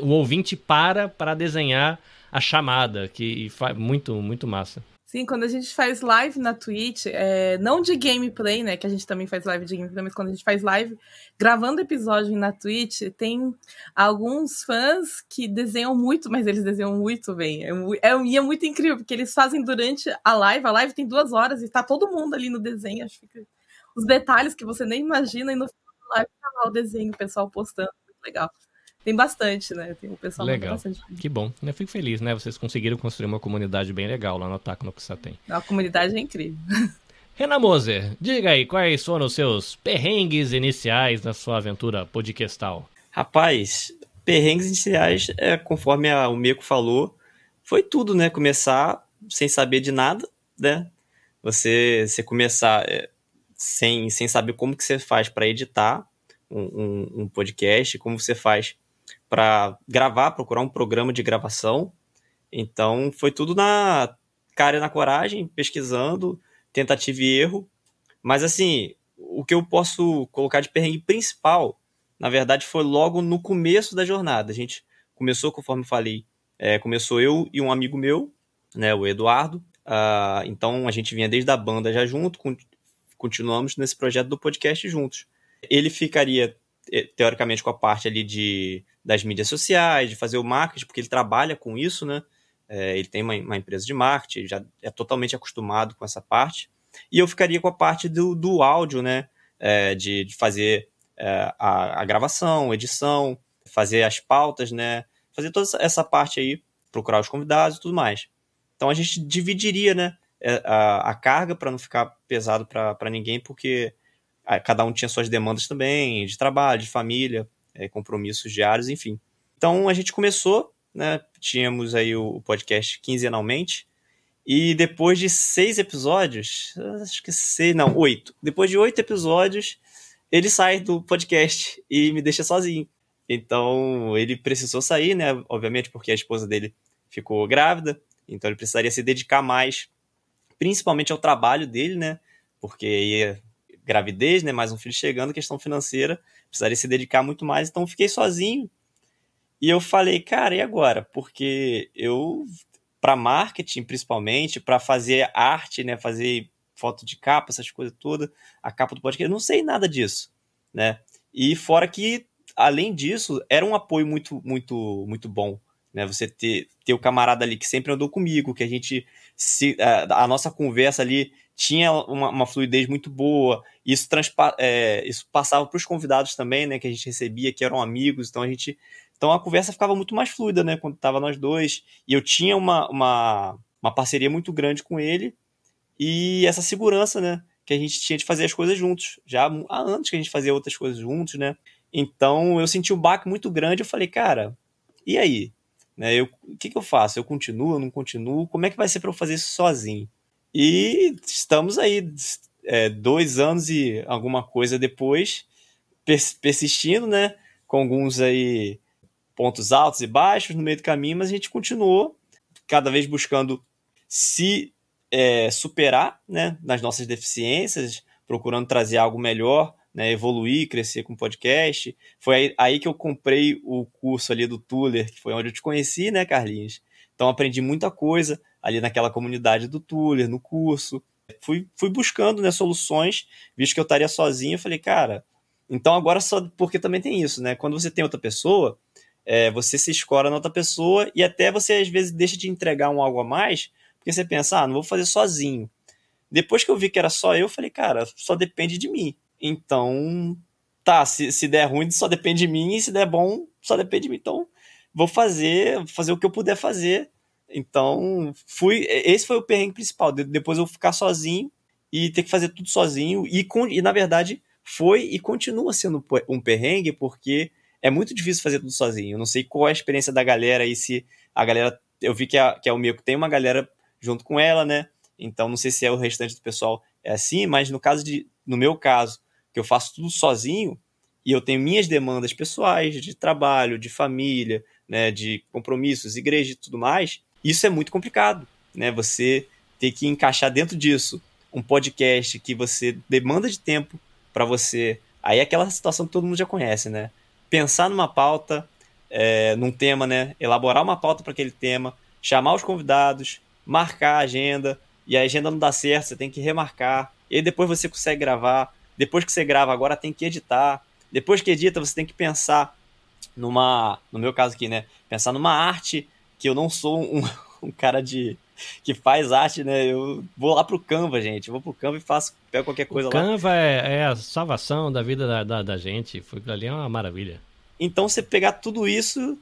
o ouvinte para para desenhar a chamada, que faz muito, muito massa. Sim, quando a gente faz live na Twitch, é, não de gameplay, né? Que a gente também faz live de gameplay, mas quando a gente faz live gravando episódio na Twitch, tem alguns fãs que desenham muito, mas eles desenham muito bem. É, é, e é muito incrível, porque eles fazem durante a live. A live tem duas horas e tá todo mundo ali no desenho. Acho que os detalhes que você nem imagina, e no final da live tá lá o desenho, o pessoal postando. Muito legal. Tem bastante, né? Tem o pessoal Legal. bastante. Que bom. Eu fico feliz, né? Vocês conseguiram construir uma comunidade bem legal lá no Ataque no Kisaten. A comunidade é incrível. Renan Moser, diga aí quais foram os seus perrengues iniciais na sua aventura podcastal. Rapaz, perrengues iniciais, é, conforme a, o Meco falou, foi tudo, né? Começar sem saber de nada, né? Você, você começar é, sem, sem saber como que você faz para editar um, um, um, podcast, como você faz para gravar, procurar um programa de gravação. Então, foi tudo na cara e na coragem, pesquisando, tentativa e erro. Mas assim, o que eu posso colocar de perrengue principal, na verdade, foi logo no começo da jornada. A gente começou, conforme falei, é, começou eu e um amigo meu, né, o Eduardo. Uh, então a gente vinha desde a banda já junto, continuamos nesse projeto do podcast juntos. Ele ficaria eh, teoricamente com a parte ali de das mídias sociais, de fazer o marketing, porque ele trabalha com isso, né? É, ele tem uma, uma, empresa de marketing, já é totalmente acostumado com essa parte. E eu ficaria com a parte do, do áudio, né? É, de, de, fazer é, a, a, gravação, edição, fazer as pautas, né? Fazer toda essa parte aí, procurar os convidados e tudo mais. Então a gente dividiria, né? É, a, a carga para não ficar pesado para ninguém, porque cada um tinha suas demandas também, de trabalho, de família, é, compromissos diários, enfim. Então a gente começou né? Tínhamos aí o podcast quinzenalmente. E depois de seis episódios, acho que seis, não, oito. Depois de oito episódios, ele sai do podcast e me deixa sozinho. Então ele precisou sair, né? Obviamente, porque a esposa dele ficou grávida. Então ele precisaria se dedicar mais, principalmente ao trabalho dele, né? Porque ia gravidez, né? Mais um filho chegando, questão financeira, precisaria se dedicar muito mais. Então fiquei sozinho e eu falei, cara, e agora? Porque eu, para marketing principalmente, para fazer arte, né, fazer foto de capa, essas coisas todas, a capa do podcast, eu não sei nada disso, né? E fora que, além disso, era um apoio muito, muito, muito bom, né? Você ter, ter o camarada ali que sempre andou comigo, que a gente, se, a, a nossa conversa ali tinha uma, uma fluidez muito boa, isso, é, isso passava para os convidados também, né, que a gente recebia, que eram amigos, então a gente então a conversa ficava muito mais fluida, né? Quando tava nós dois. E eu tinha uma, uma, uma parceria muito grande com ele. E essa segurança, né? Que a gente tinha de fazer as coisas juntos. Já há anos que a gente fazia outras coisas juntos, né? Então eu senti um baque muito grande. Eu falei, cara, e aí? Né, eu, o que, que eu faço? Eu continuo, eu não continuo? Como é que vai ser para eu fazer isso sozinho? E estamos aí, é, dois anos e alguma coisa depois, persistindo, né? Com alguns aí pontos altos e baixos no meio do caminho, mas a gente continuou cada vez buscando se é, superar né, nas nossas deficiências, procurando trazer algo melhor, né, evoluir, crescer com o podcast. Foi aí, aí, que eu comprei o curso ali do Tuller, que foi onde eu te conheci, né, Carlinhos? Então aprendi muita coisa ali naquela comunidade do Tuller, no curso. Fui, fui buscando né, soluções, visto que eu estaria sozinho, eu falei, cara, então agora só. Porque também tem isso, né? Quando você tem outra pessoa, é, você se escora na outra pessoa e até você às vezes deixa de entregar um algo a mais, porque você pensa, ah, não vou fazer sozinho. Depois que eu vi que era só eu, falei, cara, só depende de mim. Então, tá, se, se der ruim, só depende de mim, e se der bom, só depende de mim. Então, vou fazer, fazer o que eu puder fazer. Então, fui. Esse foi o perrengue principal. Depois eu ficar sozinho e ter que fazer tudo sozinho. E, e na verdade, foi e continua sendo um perrengue, porque é muito difícil fazer tudo sozinho. Eu não sei qual é a experiência da galera aí, se a galera. Eu vi que, a, que é o Mico tem uma galera junto com ela, né? Então não sei se é o restante do pessoal é assim, mas no caso de. No meu caso, que eu faço tudo sozinho, e eu tenho minhas demandas pessoais, de trabalho, de família, né, de compromissos, igreja e tudo mais, isso é muito complicado, né? Você ter que encaixar dentro disso um podcast que você demanda de tempo para você. Aí é aquela situação que todo mundo já conhece, né? pensar numa pauta, é, num tema, né? Elaborar uma pauta para aquele tema, chamar os convidados, marcar a agenda, e a agenda não dá certo, você tem que remarcar, e depois você consegue gravar. Depois que você grava, agora tem que editar. Depois que edita, você tem que pensar numa. No meu caso aqui, né? Pensar numa arte que eu não sou um, um cara de que faz arte, né? Eu vou lá pro Canva, gente. Eu vou pro Canva e faço, pego qualquer coisa o lá. Canva é, é, a salvação da vida da, da, da gente. Foi ali é uma maravilha. Então você pegar tudo isso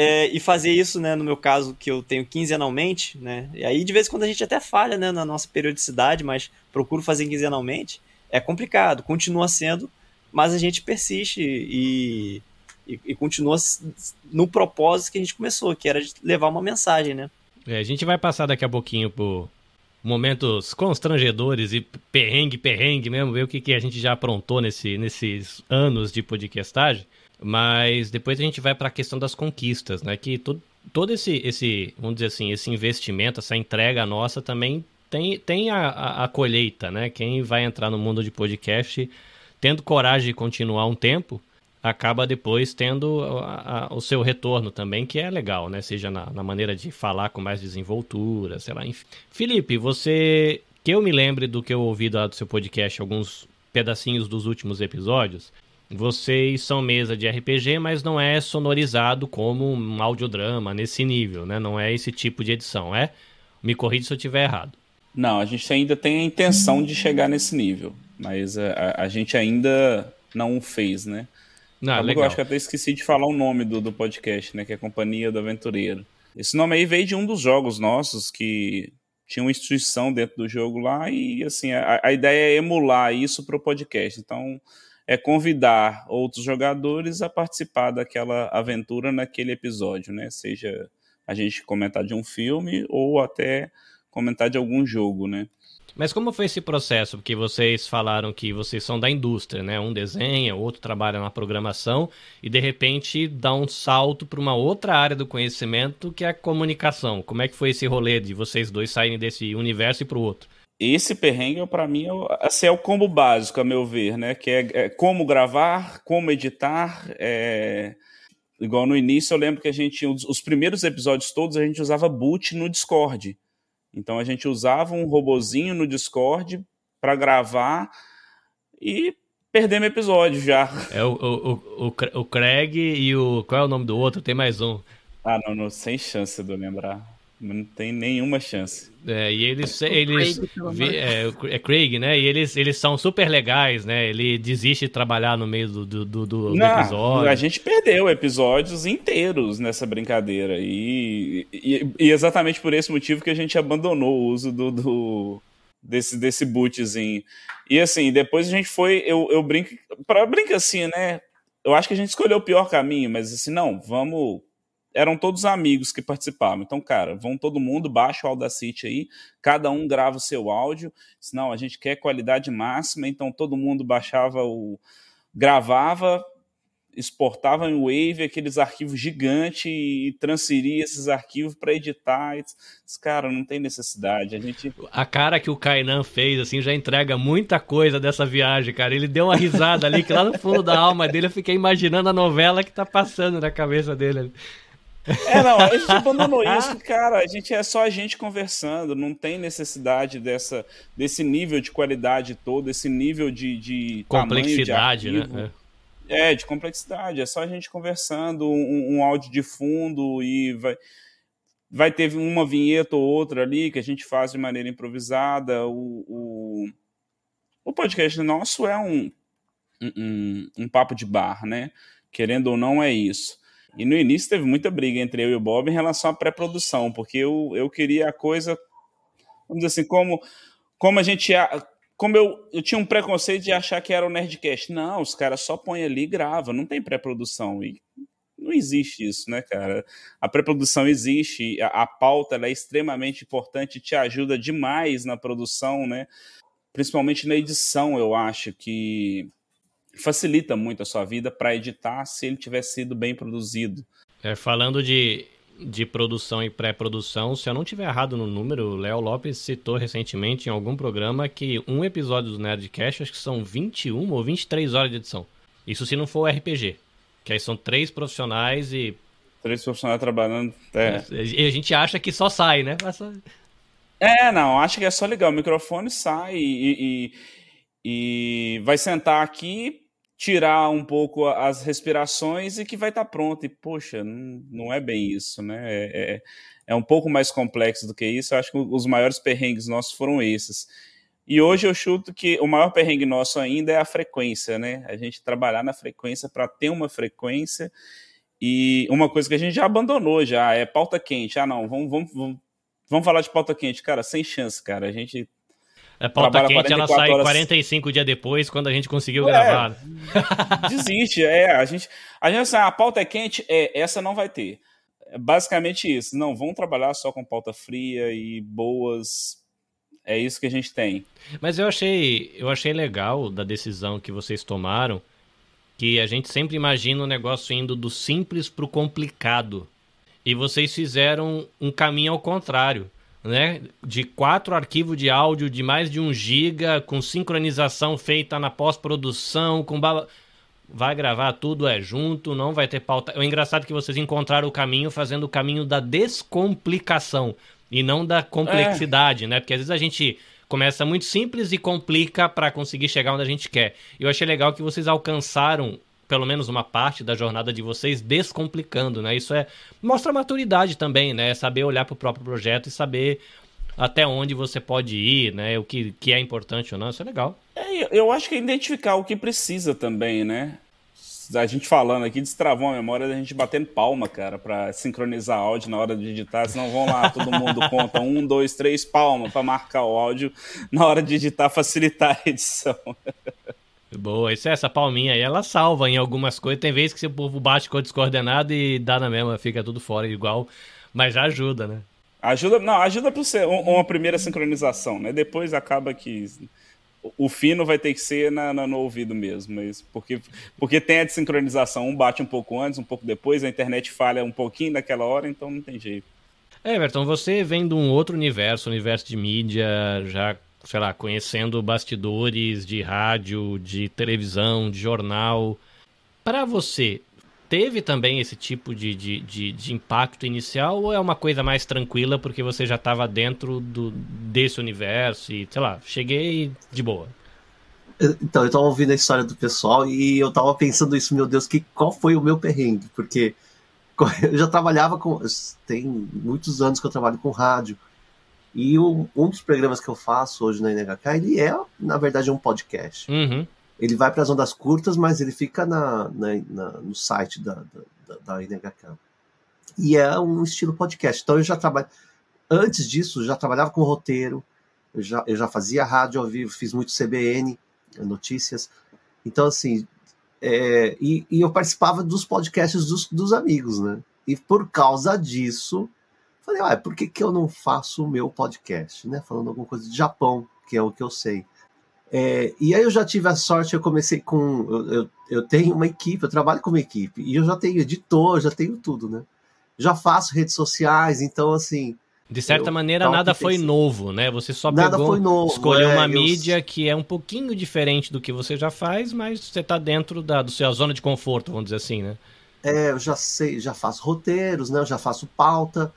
É, e fazer isso, né, no meu caso, que eu tenho quinzenalmente, né? E aí de vez em quando a gente até falha, né, na nossa periodicidade, mas procuro fazer quinzenalmente. É complicado, continua sendo, mas a gente persiste e, e, e continua no propósito que a gente começou, que era de levar uma mensagem, né? É, a gente vai passar daqui a pouquinho por momentos constrangedores e perrengue, perrengue mesmo, ver o que, que a gente já aprontou nesse, nesses anos de podcastagem. Mas depois a gente vai para a questão das conquistas, né? Que todo, todo esse, esse, vamos dizer assim, esse investimento, essa entrega nossa também tem, tem a, a, a colheita, né? Quem vai entrar no mundo de podcast tendo coragem de continuar um tempo, acaba depois tendo a, a, o seu retorno também, que é legal, né? Seja na, na, maneira de falar com mais desenvoltura, sei lá. Enfim. Felipe, você. Que eu me lembre do que eu ouvi lá do seu podcast, alguns pedacinhos dos últimos episódios. Vocês são mesa de RPG, mas não é sonorizado como um audiodrama nesse nível, né? Não é esse tipo de edição, é? Me corrija se eu estiver errado. Não, a gente ainda tem a intenção de chegar nesse nível, mas a, a gente ainda não o fez, né? Não, legal. Eu acho que até esqueci de falar o nome do, do podcast, né? Que é Companhia do Aventureiro. Esse nome aí veio de um dos jogos nossos que tinha uma instituição dentro do jogo lá e assim a, a ideia é emular isso para o podcast. Então é convidar outros jogadores a participar daquela aventura naquele episódio, né? Seja a gente comentar de um filme ou até comentar de algum jogo, né? Mas como foi esse processo? Porque vocês falaram que vocês são da indústria, né? Um desenha, outro trabalha na programação e de repente dá um salto para uma outra área do conhecimento que é a comunicação. Como é que foi esse rolê de vocês dois saírem desse universo e para o outro? esse perrengue, para mim, é, assim, é o combo básico, a meu ver, né? Que é, é como gravar, como editar. É... Igual no início, eu lembro que a gente, os primeiros episódios todos, a gente usava boot no Discord. Então a gente usava um robozinho no Discord para gravar e perdemos episódio já. É o, o, o, o Craig e o. Qual é o nome do outro? Tem mais um. Ah, não, não sem chance de eu lembrar. Não tem nenhuma chance. É, e eles. eles Craig, é, é, Craig, né? E eles, eles são super legais, né? Ele desiste de trabalhar no meio do, do, do, do Não, episódio. A gente perdeu episódios inteiros nessa brincadeira. E, e, e, exatamente por esse motivo que a gente abandonou o uso do, do desse, desse bootzinho. E assim, depois a gente foi. Eu, eu brinco. Pra brincar assim, né? Eu acho que a gente escolheu o pior caminho, mas assim, não, vamos eram todos amigos que participavam. Então, cara, vão todo mundo, baixa o Audacity aí, cada um grava o seu áudio. Senão a gente quer qualidade máxima, então todo mundo baixava o. gravava, exportava em Wave aqueles arquivos gigantes e transferia esses arquivos para editar. Cara, não tem necessidade. A gente A cara que o Kainan fez assim já entrega muita coisa dessa viagem, cara. Ele deu uma risada ali que lá no fundo da alma dele eu fiquei imaginando a novela que tá passando na cabeça dele. É, não, a gente abandonou isso, cara. A gente é só a gente conversando, não tem necessidade dessa, desse nível de qualidade todo, esse nível de, de complexidade, de né? É. é. de complexidade. É só a gente conversando, um, um áudio de fundo e vai vai ter uma vinheta ou outra ali que a gente faz de maneira improvisada. O, o, o podcast nosso é um, um, um papo de bar, né? Querendo ou não, é isso. E no início teve muita briga entre eu e o Bob em relação à pré-produção, porque eu, eu queria a coisa, vamos dizer assim, como, como a gente. Como eu, eu tinha um preconceito de achar que era o Nerdcast. Não, os caras só põem ali e gravam, não tem pré-produção. E não existe isso, né, cara? A pré-produção existe, a, a pauta é extremamente importante, te ajuda demais na produção, né? Principalmente na edição, eu acho que facilita muito a sua vida para editar se ele tiver sido bem produzido. É, falando de, de produção e pré-produção, se eu não tiver errado no número, o Léo Lopes citou recentemente em algum programa que um episódio do Nerdcast acho que são 21 ou 23 horas de edição. Isso se não for RPG. Que aí são três profissionais e. Três profissionais trabalhando. É. E a gente acha que só sai, né? É, não, acho que é só ligar o microfone, sai e, e, e vai sentar aqui, tirar um pouco as respirações e que vai estar tá pronto. E, poxa, não, não é bem isso, né? É, é, é, um pouco mais complexo do que isso. Eu acho que os maiores perrengues nossos foram esses. E hoje eu chuto que o maior perrengue nosso ainda é a frequência, né? A gente trabalhar na frequência para ter uma frequência E uma coisa que a gente já abandonou já é pauta quente. Ah, não, vamos, vamos, vamos, vamos falar de pauta quente, cara, sem chance, cara. A gente a pauta quente ela sai horas... 45 dias depois, quando a gente conseguiu é, gravar. Desiste, é. A gente, a gente assim, a pauta é quente, é, essa não vai ter. É basicamente isso. Não, vamos trabalhar só com pauta fria e boas. É isso que a gente tem. Mas eu achei, eu achei legal da decisão que vocês tomaram, que a gente sempre imagina o negócio indo do simples para o complicado. E vocês fizeram um caminho ao contrário né, de quatro arquivos de áudio de mais de um giga, com sincronização feita na pós-produção, com bala... vai gravar tudo é junto, não vai ter pauta. O engraçado é que vocês encontraram o caminho fazendo o caminho da descomplicação e não da complexidade, é. né? Porque às vezes a gente começa muito simples e complica para conseguir chegar onde a gente quer. Eu achei legal que vocês alcançaram pelo menos uma parte da jornada de vocês descomplicando, né? Isso é mostra maturidade também, né? Saber olhar para o próprio projeto e saber até onde você pode ir, né? O que, que é importante ou não, isso é legal. É, eu acho que é identificar o que precisa também, né? A gente falando aqui destravou a memória da gente batendo palma, cara, para sincronizar áudio na hora de editar. Senão vão lá, todo mundo conta um, dois, três palmas para marcar o áudio na hora de editar, facilitar a edição. Boa, isso é essa palminha aí, ela salva em algumas coisas. Tem vezes que o povo bate com descoordenado e dá na mesma, fica tudo fora igual, mas já ajuda, né? Ajuda, não, ajuda para ser uma primeira sincronização, né? Depois acaba que o fino vai ter que ser na, na, no ouvido mesmo, mas porque, porque tem a desincronização, um bate um pouco antes, um pouco depois, a internet falha um pouquinho naquela hora, então não tem jeito. Everton, você vem de um outro universo, universo de mídia, já sei lá, conhecendo bastidores de rádio, de televisão, de jornal. Para você, teve também esse tipo de, de, de, de, impacto inicial ou é uma coisa mais tranquila porque você já estava dentro do, desse universo e, sei lá, cheguei de boa? Então, eu estava ouvindo a história do pessoal e eu estava pensando isso, meu Deus, que, qual foi o meu perrengue? Porque eu já trabalhava com. Tem muitos anos que eu trabalho com rádio. E um dos programas que eu faço hoje na NHK, ele é, na verdade, um podcast. Uhum. Ele vai para as ondas curtas, mas ele fica na, na, na no site da, da, da, NHK. E é um estilo podcast. Então eu já trabalho. Antes disso, já trabalhava com roteiro, eu já, eu já fazia rádio ao vivo, fiz muito CBN, notícias. Então, assim, é, e, e, eu participava dos podcasts dos, dos amigos, né? E por causa disso, Falei, ah, por que, que eu não faço o meu podcast, né? Falando alguma coisa de Japão, que é o que eu sei. É, e aí eu já tive a sorte, eu comecei com. Eu, eu, eu, tenho uma equipe, eu trabalho com uma equipe, e eu já tenho editor, já tenho tudo, né? Já faço redes sociais, então assim. De certa maneira, nada foi novo, né? Você só nada pegou, novo, escolheu é, uma mídia que é um pouquinho diferente do que você já faz, mas você está dentro da do sua zona de conforto, vamos dizer assim, né? É, eu já sei, já faço roteiros, né? Eu já faço pauta.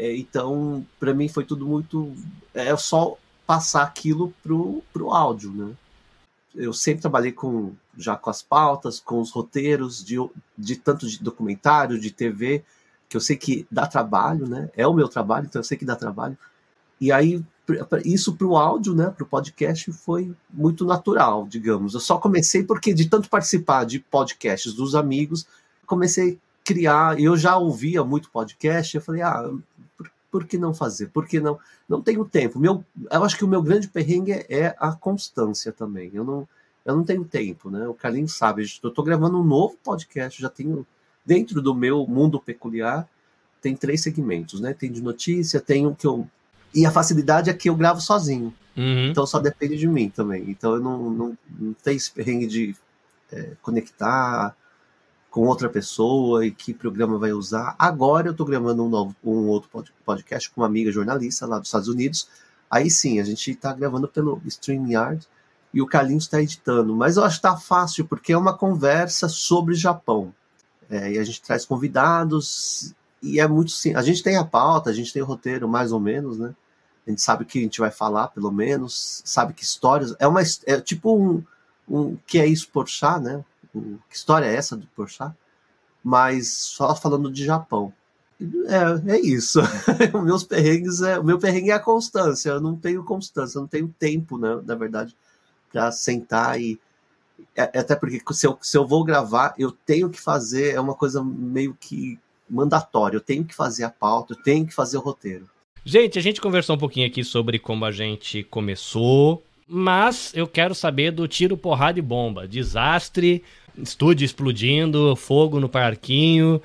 É, então, para mim foi tudo muito. É só passar aquilo pro, pro áudio, né? Eu sempre trabalhei com já com as pautas, com os roteiros de, de tanto de documentário, de TV, que eu sei que dá trabalho, né? É o meu trabalho, então eu sei que dá trabalho. E aí isso para o áudio, né, para o podcast foi muito natural, digamos. Eu só comecei porque de tanto participar de podcasts dos amigos, comecei a criar. Eu já ouvia muito podcast. Eu falei, ah, por que não fazer? Por que não? Não tenho tempo. Meu, eu acho que o meu grande perrengue é a constância também. Eu não, eu não tenho tempo, né? O Carlinhos sabe. Eu estou gravando um novo podcast, já tenho dentro do meu mundo peculiar tem três segmentos, né? Tem de notícia, tem o que eu e a facilidade é que eu gravo sozinho. Uhum. Então só depende de mim também. Então eu não, não, não tenho esse perrengue de é, conectar, com outra pessoa e que programa vai usar. Agora eu estou gravando um, novo, um outro podcast com uma amiga jornalista lá dos Estados Unidos. Aí sim, a gente está gravando pelo StreamYard e o Carlinhos está editando. Mas eu acho que está fácil porque é uma conversa sobre Japão. É, e a gente traz convidados e é muito sim. A gente tem a pauta, a gente tem o roteiro mais ou menos, né? A gente sabe o que a gente vai falar, pelo menos, sabe que histórias. É uma é tipo um, um que é isso por chá, né? Que história é essa do Porchat? Mas só falando de Japão. É, é isso. Os meus perrengues é, o meu perrengue é a constância. Eu não tenho constância, eu não tenho tempo, né, na verdade, para sentar e, É, até porque se eu, se eu vou gravar, eu tenho que fazer, é uma coisa meio que mandatória. Eu tenho que fazer a pauta, eu tenho que fazer o roteiro. Gente, a gente conversou um pouquinho aqui sobre como a gente começou, mas eu quero saber do tiro, porrada e bomba. Desastre, estúdio explodindo, fogo no parquinho.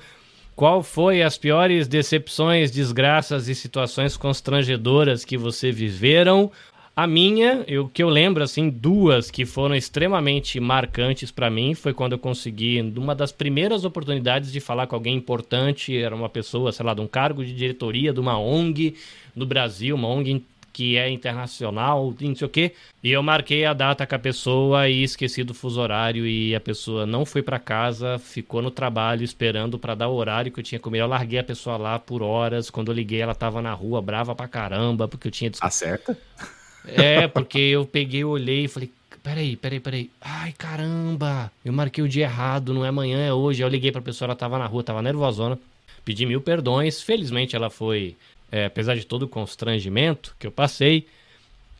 Qual foi as piores decepções, desgraças e situações constrangedoras que você viveram? A minha, o que eu lembro, assim, duas que foram extremamente marcantes para mim foi quando eu consegui, numa das primeiras oportunidades de falar com alguém importante, era uma pessoa, sei lá, de um cargo de diretoria de uma ONG no Brasil, uma ONG que é internacional, não sei o quê. E eu marquei a data com a pessoa e esqueci do fuso horário e a pessoa não foi para casa, ficou no trabalho esperando para dar o horário que eu tinha comido. Eu larguei a pessoa lá por horas. Quando eu liguei, ela tava na rua, brava pra caramba, porque eu tinha. Acerta? É, porque eu peguei, olhei e falei, peraí, peraí, peraí. Ai, caramba, eu marquei o dia errado, não é amanhã, é hoje. Eu liguei pra pessoa, ela tava na rua, tava nervosona. Pedi mil perdões. Felizmente ela foi, é, apesar de todo o constrangimento que eu passei,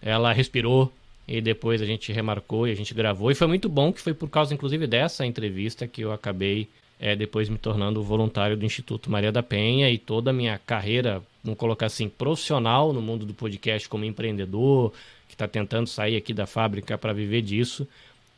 ela respirou e depois a gente remarcou e a gente gravou. E foi muito bom que foi por causa, inclusive, dessa entrevista que eu acabei é, depois me tornando voluntário do Instituto Maria da Penha e toda a minha carreira, vamos colocar assim, profissional no mundo do podcast como empreendedor, que está tentando sair aqui da fábrica para viver disso,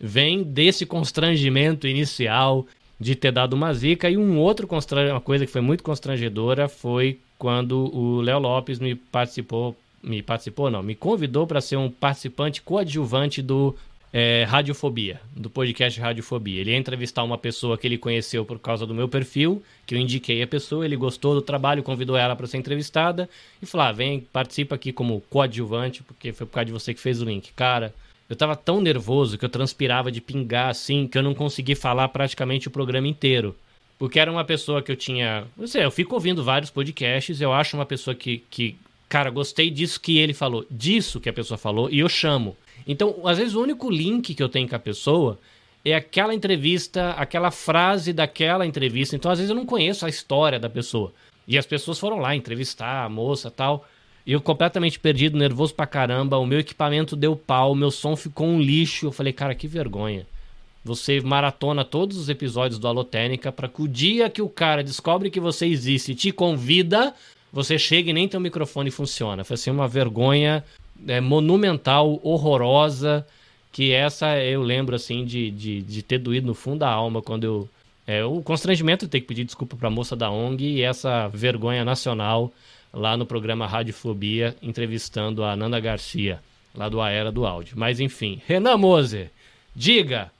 vem desse constrangimento inicial de ter dado uma zica. E um outro uma coisa que foi muito constrangedora foi quando o Léo Lopes me participou, me participou não, me convidou para ser um participante coadjuvante do é, Radiofobia, do podcast Radiofobia. Ele ia entrevistar uma pessoa que ele conheceu por causa do meu perfil, que eu indiquei a pessoa, ele gostou do trabalho, convidou ela para ser entrevistada e falou: ah, vem, participa aqui como coadjuvante, porque foi por causa de você que fez o link. Cara, eu tava tão nervoso que eu transpirava de pingar assim, que eu não consegui falar praticamente o programa inteiro. Porque era uma pessoa que eu tinha. Não sei, eu fico ouvindo vários podcasts, eu acho uma pessoa que, que cara, gostei disso que ele falou, disso que a pessoa falou, e eu chamo. Então, às vezes, o único link que eu tenho com a pessoa é aquela entrevista, aquela frase daquela entrevista. Então, às vezes, eu não conheço a história da pessoa. E as pessoas foram lá entrevistar a moça tal. Eu completamente perdido, nervoso pra caramba. O meu equipamento deu pau, o meu som ficou um lixo. Eu falei, cara, que vergonha. Você maratona todos os episódios do Alotênica para que o dia que o cara descobre que você existe e te convida, você chega e nem teu microfone funciona. Foi assim uma vergonha é, monumental, horrorosa, que essa eu lembro assim de, de, de ter doído no fundo da alma quando eu. É, o constrangimento de ter que pedir desculpa para a moça da ONG e essa vergonha nacional lá no programa Radiofobia, entrevistando a Nanda Garcia, lá do A Era do Áudio. Mas enfim, Renan Moser, diga,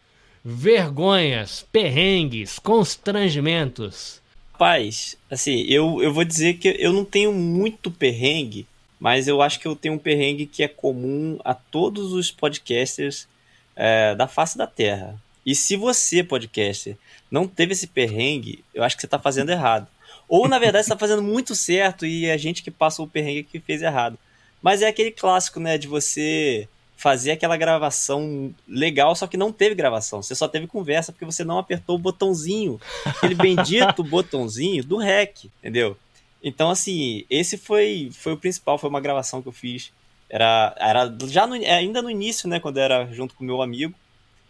vergonhas, perrengues, constrangimentos. Rapaz, assim, eu, eu vou dizer que eu não tenho muito perrengue, mas eu acho que eu tenho um perrengue que é comum a todos os podcasters é, da face da Terra. E se você, podcaster, não teve esse perrengue, eu acho que você está fazendo errado. Ou, na verdade, você está fazendo muito certo e é a gente que passou o perrengue que fez errado. Mas é aquele clássico, né, de você fazer aquela gravação legal, só que não teve gravação. Você só teve conversa porque você não apertou o botãozinho, aquele bendito botãozinho do REC, entendeu? Então, assim, esse foi, foi o principal, foi uma gravação que eu fiz. Era, era já no, ainda no início, né, quando era junto com o meu amigo,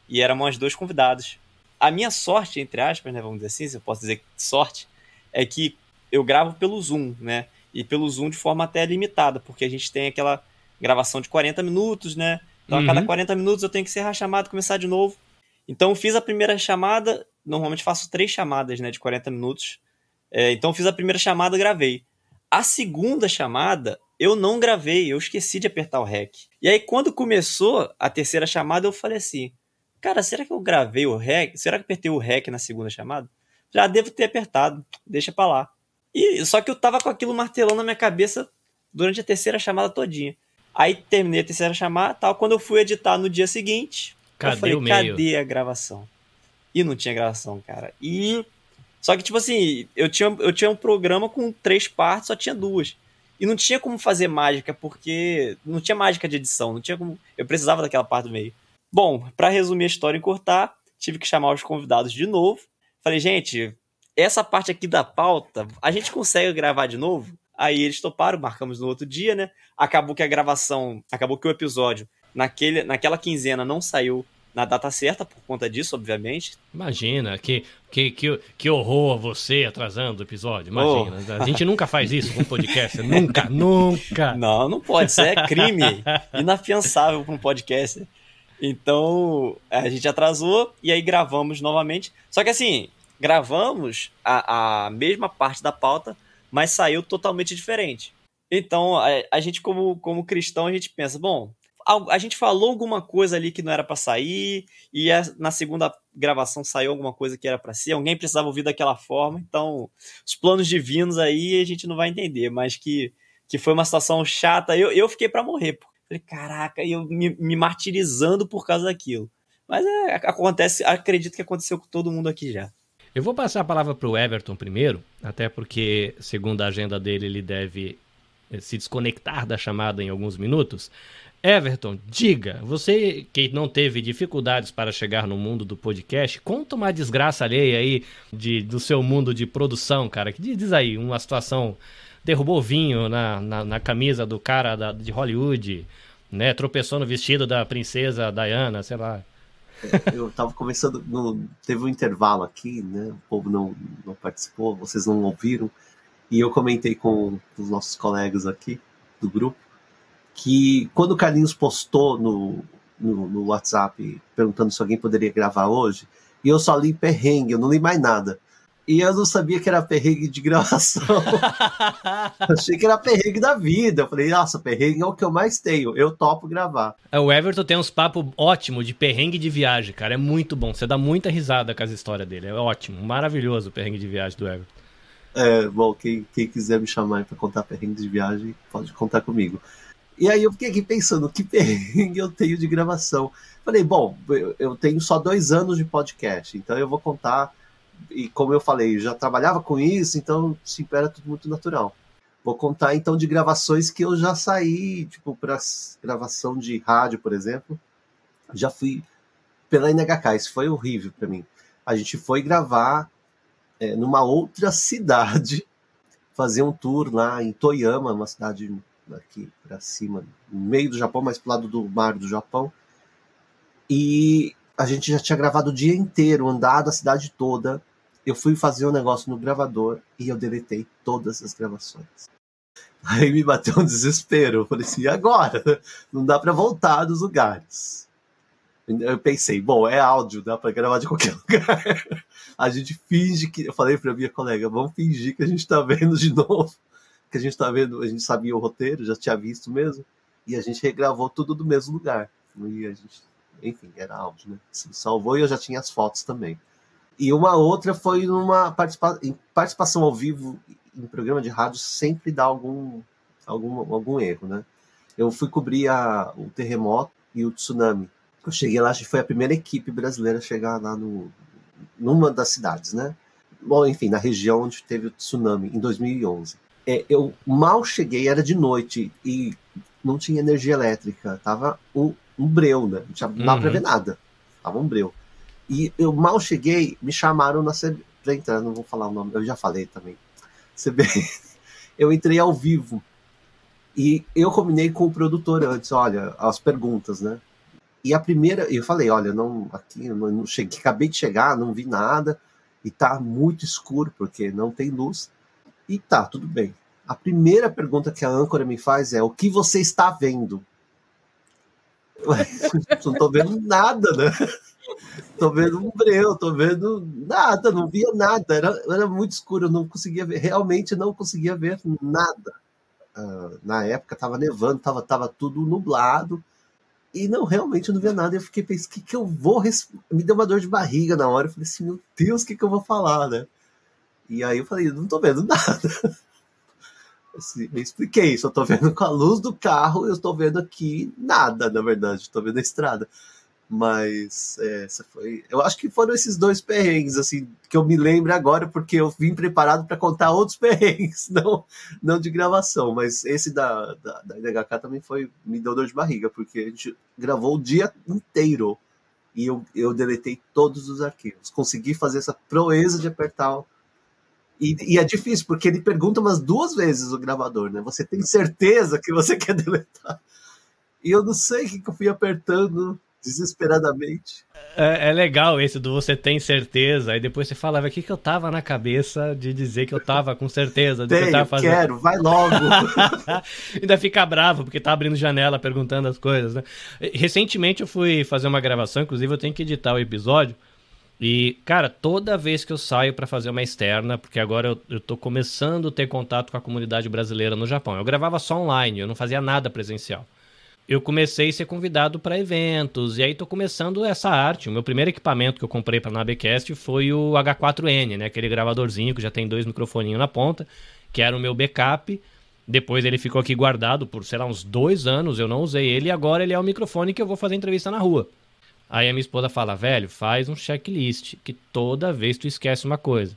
e éramos dois convidados. A minha sorte, entre aspas, né, vamos dizer assim, se eu posso dizer sorte, é que eu gravo pelo Zoom, né, e pelo Zoom de forma até limitada, porque a gente tem aquela gravação de 40 minutos, né, então uhum. a cada 40 uhum. minutos eu tenho que ser chamado e começar de novo. Então fiz a primeira chamada, normalmente faço três chamadas, né, de 40 minutos, é, então fiz a primeira chamada gravei. A segunda chamada eu não gravei, eu esqueci de apertar o REC. E aí quando começou a terceira chamada eu falei assim, cara, será que eu gravei o REC? Será que eu apertei o REC na segunda chamada? Já devo ter apertado, deixa pra lá. E só que eu tava com aquilo martelando na minha cabeça durante a terceira chamada todinha. Aí terminei a terceira chamada, tal, quando eu fui editar no dia seguinte, cadê eu falei, o meio? cadê a gravação? E não tinha gravação, cara. E só que, tipo assim, eu tinha, eu tinha um programa com três partes, só tinha duas. E não tinha como fazer mágica, porque não tinha mágica de edição, não tinha como. Eu precisava daquela parte do meio. Bom, para resumir a história e cortar, tive que chamar os convidados de novo. Falei, gente, essa parte aqui da pauta, a gente consegue gravar de novo? Aí eles toparam, marcamos no outro dia, né? Acabou que a gravação, acabou que o episódio naquele, naquela quinzena não saiu na data certa, por conta disso, obviamente. Imagina, que, que, que, que horror você atrasando o episódio. Imagina. Oh. A gente nunca faz isso com podcast. nunca, nunca. Não, não pode. Isso é crime inafiançável para um podcast. Então, a gente atrasou e aí gravamos novamente. Só que assim, gravamos a, a mesma parte da pauta, mas saiu totalmente diferente. Então, a, a gente, como, como cristão, a gente pensa, bom, a, a gente falou alguma coisa ali que não era para sair, e a, na segunda gravação saiu alguma coisa que era para ser, alguém precisava ouvir daquela forma, então os planos divinos aí a gente não vai entender, mas que, que foi uma situação chata, eu, eu fiquei para morrer, pô. Falei, caraca, eu me, me martirizando por causa daquilo. Mas é, acontece, acredito que aconteceu com todo mundo aqui já. Eu vou passar a palavra para o Everton primeiro, até porque, segundo a agenda dele, ele deve eh, se desconectar da chamada em alguns minutos. Everton, diga, você que não teve dificuldades para chegar no mundo do podcast, conta uma desgraça alheia aí de, do seu mundo de produção, cara. Que diz aí, uma situação derrubou vinho na, na, na camisa do cara da, de Hollywood, né? Tropeçou no vestido da princesa Diana, sei lá. Eu tava começando, no, teve um intervalo aqui, né? O povo não, não participou, vocês não ouviram. E eu comentei com os nossos colegas aqui do grupo que quando o Carlinhos postou no, no, no WhatsApp perguntando se alguém poderia gravar hoje, e eu só li perrengue, eu não li mais nada. E eu não sabia que era perrengue de gravação. Achei que era perrengue da vida. Eu falei, nossa, perrengue é o que eu mais tenho. Eu topo gravar. É, o Everton tem uns papos ótimos de perrengue de viagem, cara. É muito bom. Você dá muita risada com as histórias dele. É ótimo. Maravilhoso o perrengue de viagem do Everton. É, bom, quem, quem quiser me chamar para contar perrengue de viagem, pode contar comigo. E aí eu fiquei aqui pensando, que perrengue eu tenho de gravação. Falei, bom, eu tenho só dois anos de podcast, então eu vou contar e como eu falei, já trabalhava com isso, então sim, era tudo muito natural. Vou contar então de gravações que eu já saí, tipo, para gravação de rádio, por exemplo. Já fui pela NHK, isso foi horrível para mim. A gente foi gravar é, numa outra cidade, fazer um tour lá em Toyama, uma cidade aqui para cima, no meio do Japão, mas pro lado do mar do Japão. E a gente já tinha gravado o dia inteiro, andado a cidade toda, eu fui fazer um negócio no gravador e eu deletei todas as gravações. Aí me bateu um desespero. Eu falei assim, e agora? Não dá para voltar dos lugares. Eu pensei, bom, é áudio, dá para gravar de qualquer lugar. A gente finge que. Eu falei para minha colega, vamos fingir que a gente tá vendo de novo. Que a gente tá vendo, a gente sabia o roteiro, já tinha visto mesmo. E a gente regravou tudo do mesmo lugar. E a gente, enfim, era áudio, né? Se salvou e eu já tinha as fotos também. E uma outra foi numa participa participação ao vivo em programa de rádio, sempre dá algum, algum, algum erro, né? Eu fui cobrir a, o terremoto e o tsunami. Eu cheguei lá, acho que foi a primeira equipe brasileira a chegar lá no, numa das cidades, né? Bom, enfim, na região onde teve o tsunami, em 2011. É, eu mal cheguei, era de noite e não tinha energia elétrica, tava um, um breu, né? Não tinha, não dava uhum. pra ver nada, tava um breu. E eu mal cheguei, me chamaram na CB... não vou falar o nome, eu já falei também. CB... eu entrei ao vivo. E eu combinei com o produtor antes, olha, as perguntas, né? E a primeira, eu falei, olha, não, aqui eu não cheguei, acabei de chegar, não vi nada, e tá muito escuro porque não tem luz. E tá, tudo bem. A primeira pergunta que a âncora me faz é: o que você está vendo? Não tô vendo nada, né? Tô vendo um breu, tô vendo nada, não via nada, era, era muito escuro, eu não conseguia ver, realmente não conseguia ver nada. Uh, na época tava nevando, tava, tava tudo nublado, e não, realmente eu não via nada. Eu fiquei pensando, o que, que eu vou. Me deu uma dor de barriga na hora. Eu falei assim, meu Deus, o que, que eu vou falar, né? E aí eu falei, não tô vendo nada. Assim, eu expliquei, só tô vendo com a luz do carro, eu estou vendo aqui nada, na verdade, estou vendo a estrada. Mas é, essa foi. Eu acho que foram esses dois perrengues, assim, que eu me lembro agora, porque eu vim preparado para contar outros perrengues, não, não de gravação. Mas esse da, da, da NHK também foi. Me deu dor de barriga, porque a gente gravou o dia inteiro e eu, eu deletei todos os arquivos. Consegui fazer essa proeza de apertar. E, e, é difícil, porque ele pergunta umas duas vezes o gravador, né? Você tem certeza que você quer deletar? E eu não sei o que, que eu fui apertando desesperadamente. É, é, legal esse do você tem certeza, e depois você fala, o que, que eu tava na cabeça de dizer que eu tava com certeza do que eu tava fazendo. quero, vai logo. Ainda fica bravo, porque tá abrindo janela perguntando as coisas, né? Recentemente eu fui fazer uma gravação, inclusive eu tenho que editar o episódio, e, cara, toda vez que eu saio para fazer uma externa, porque agora eu, eu tô começando a ter contato com a comunidade brasileira no Japão. Eu gravava só online, eu não fazia nada presencial eu comecei a ser convidado para eventos, e aí tô começando essa arte. O meu primeiro equipamento que eu comprei para Nabecast foi o H4N, né? Aquele gravadorzinho que já tem dois microfoninhos na ponta, que era o meu backup. Depois ele ficou aqui guardado por, sei lá, uns dois anos, eu não usei ele, e agora ele é o microfone que eu vou fazer entrevista na rua. Aí a minha esposa fala, velho, faz um checklist, que toda vez tu esquece uma coisa.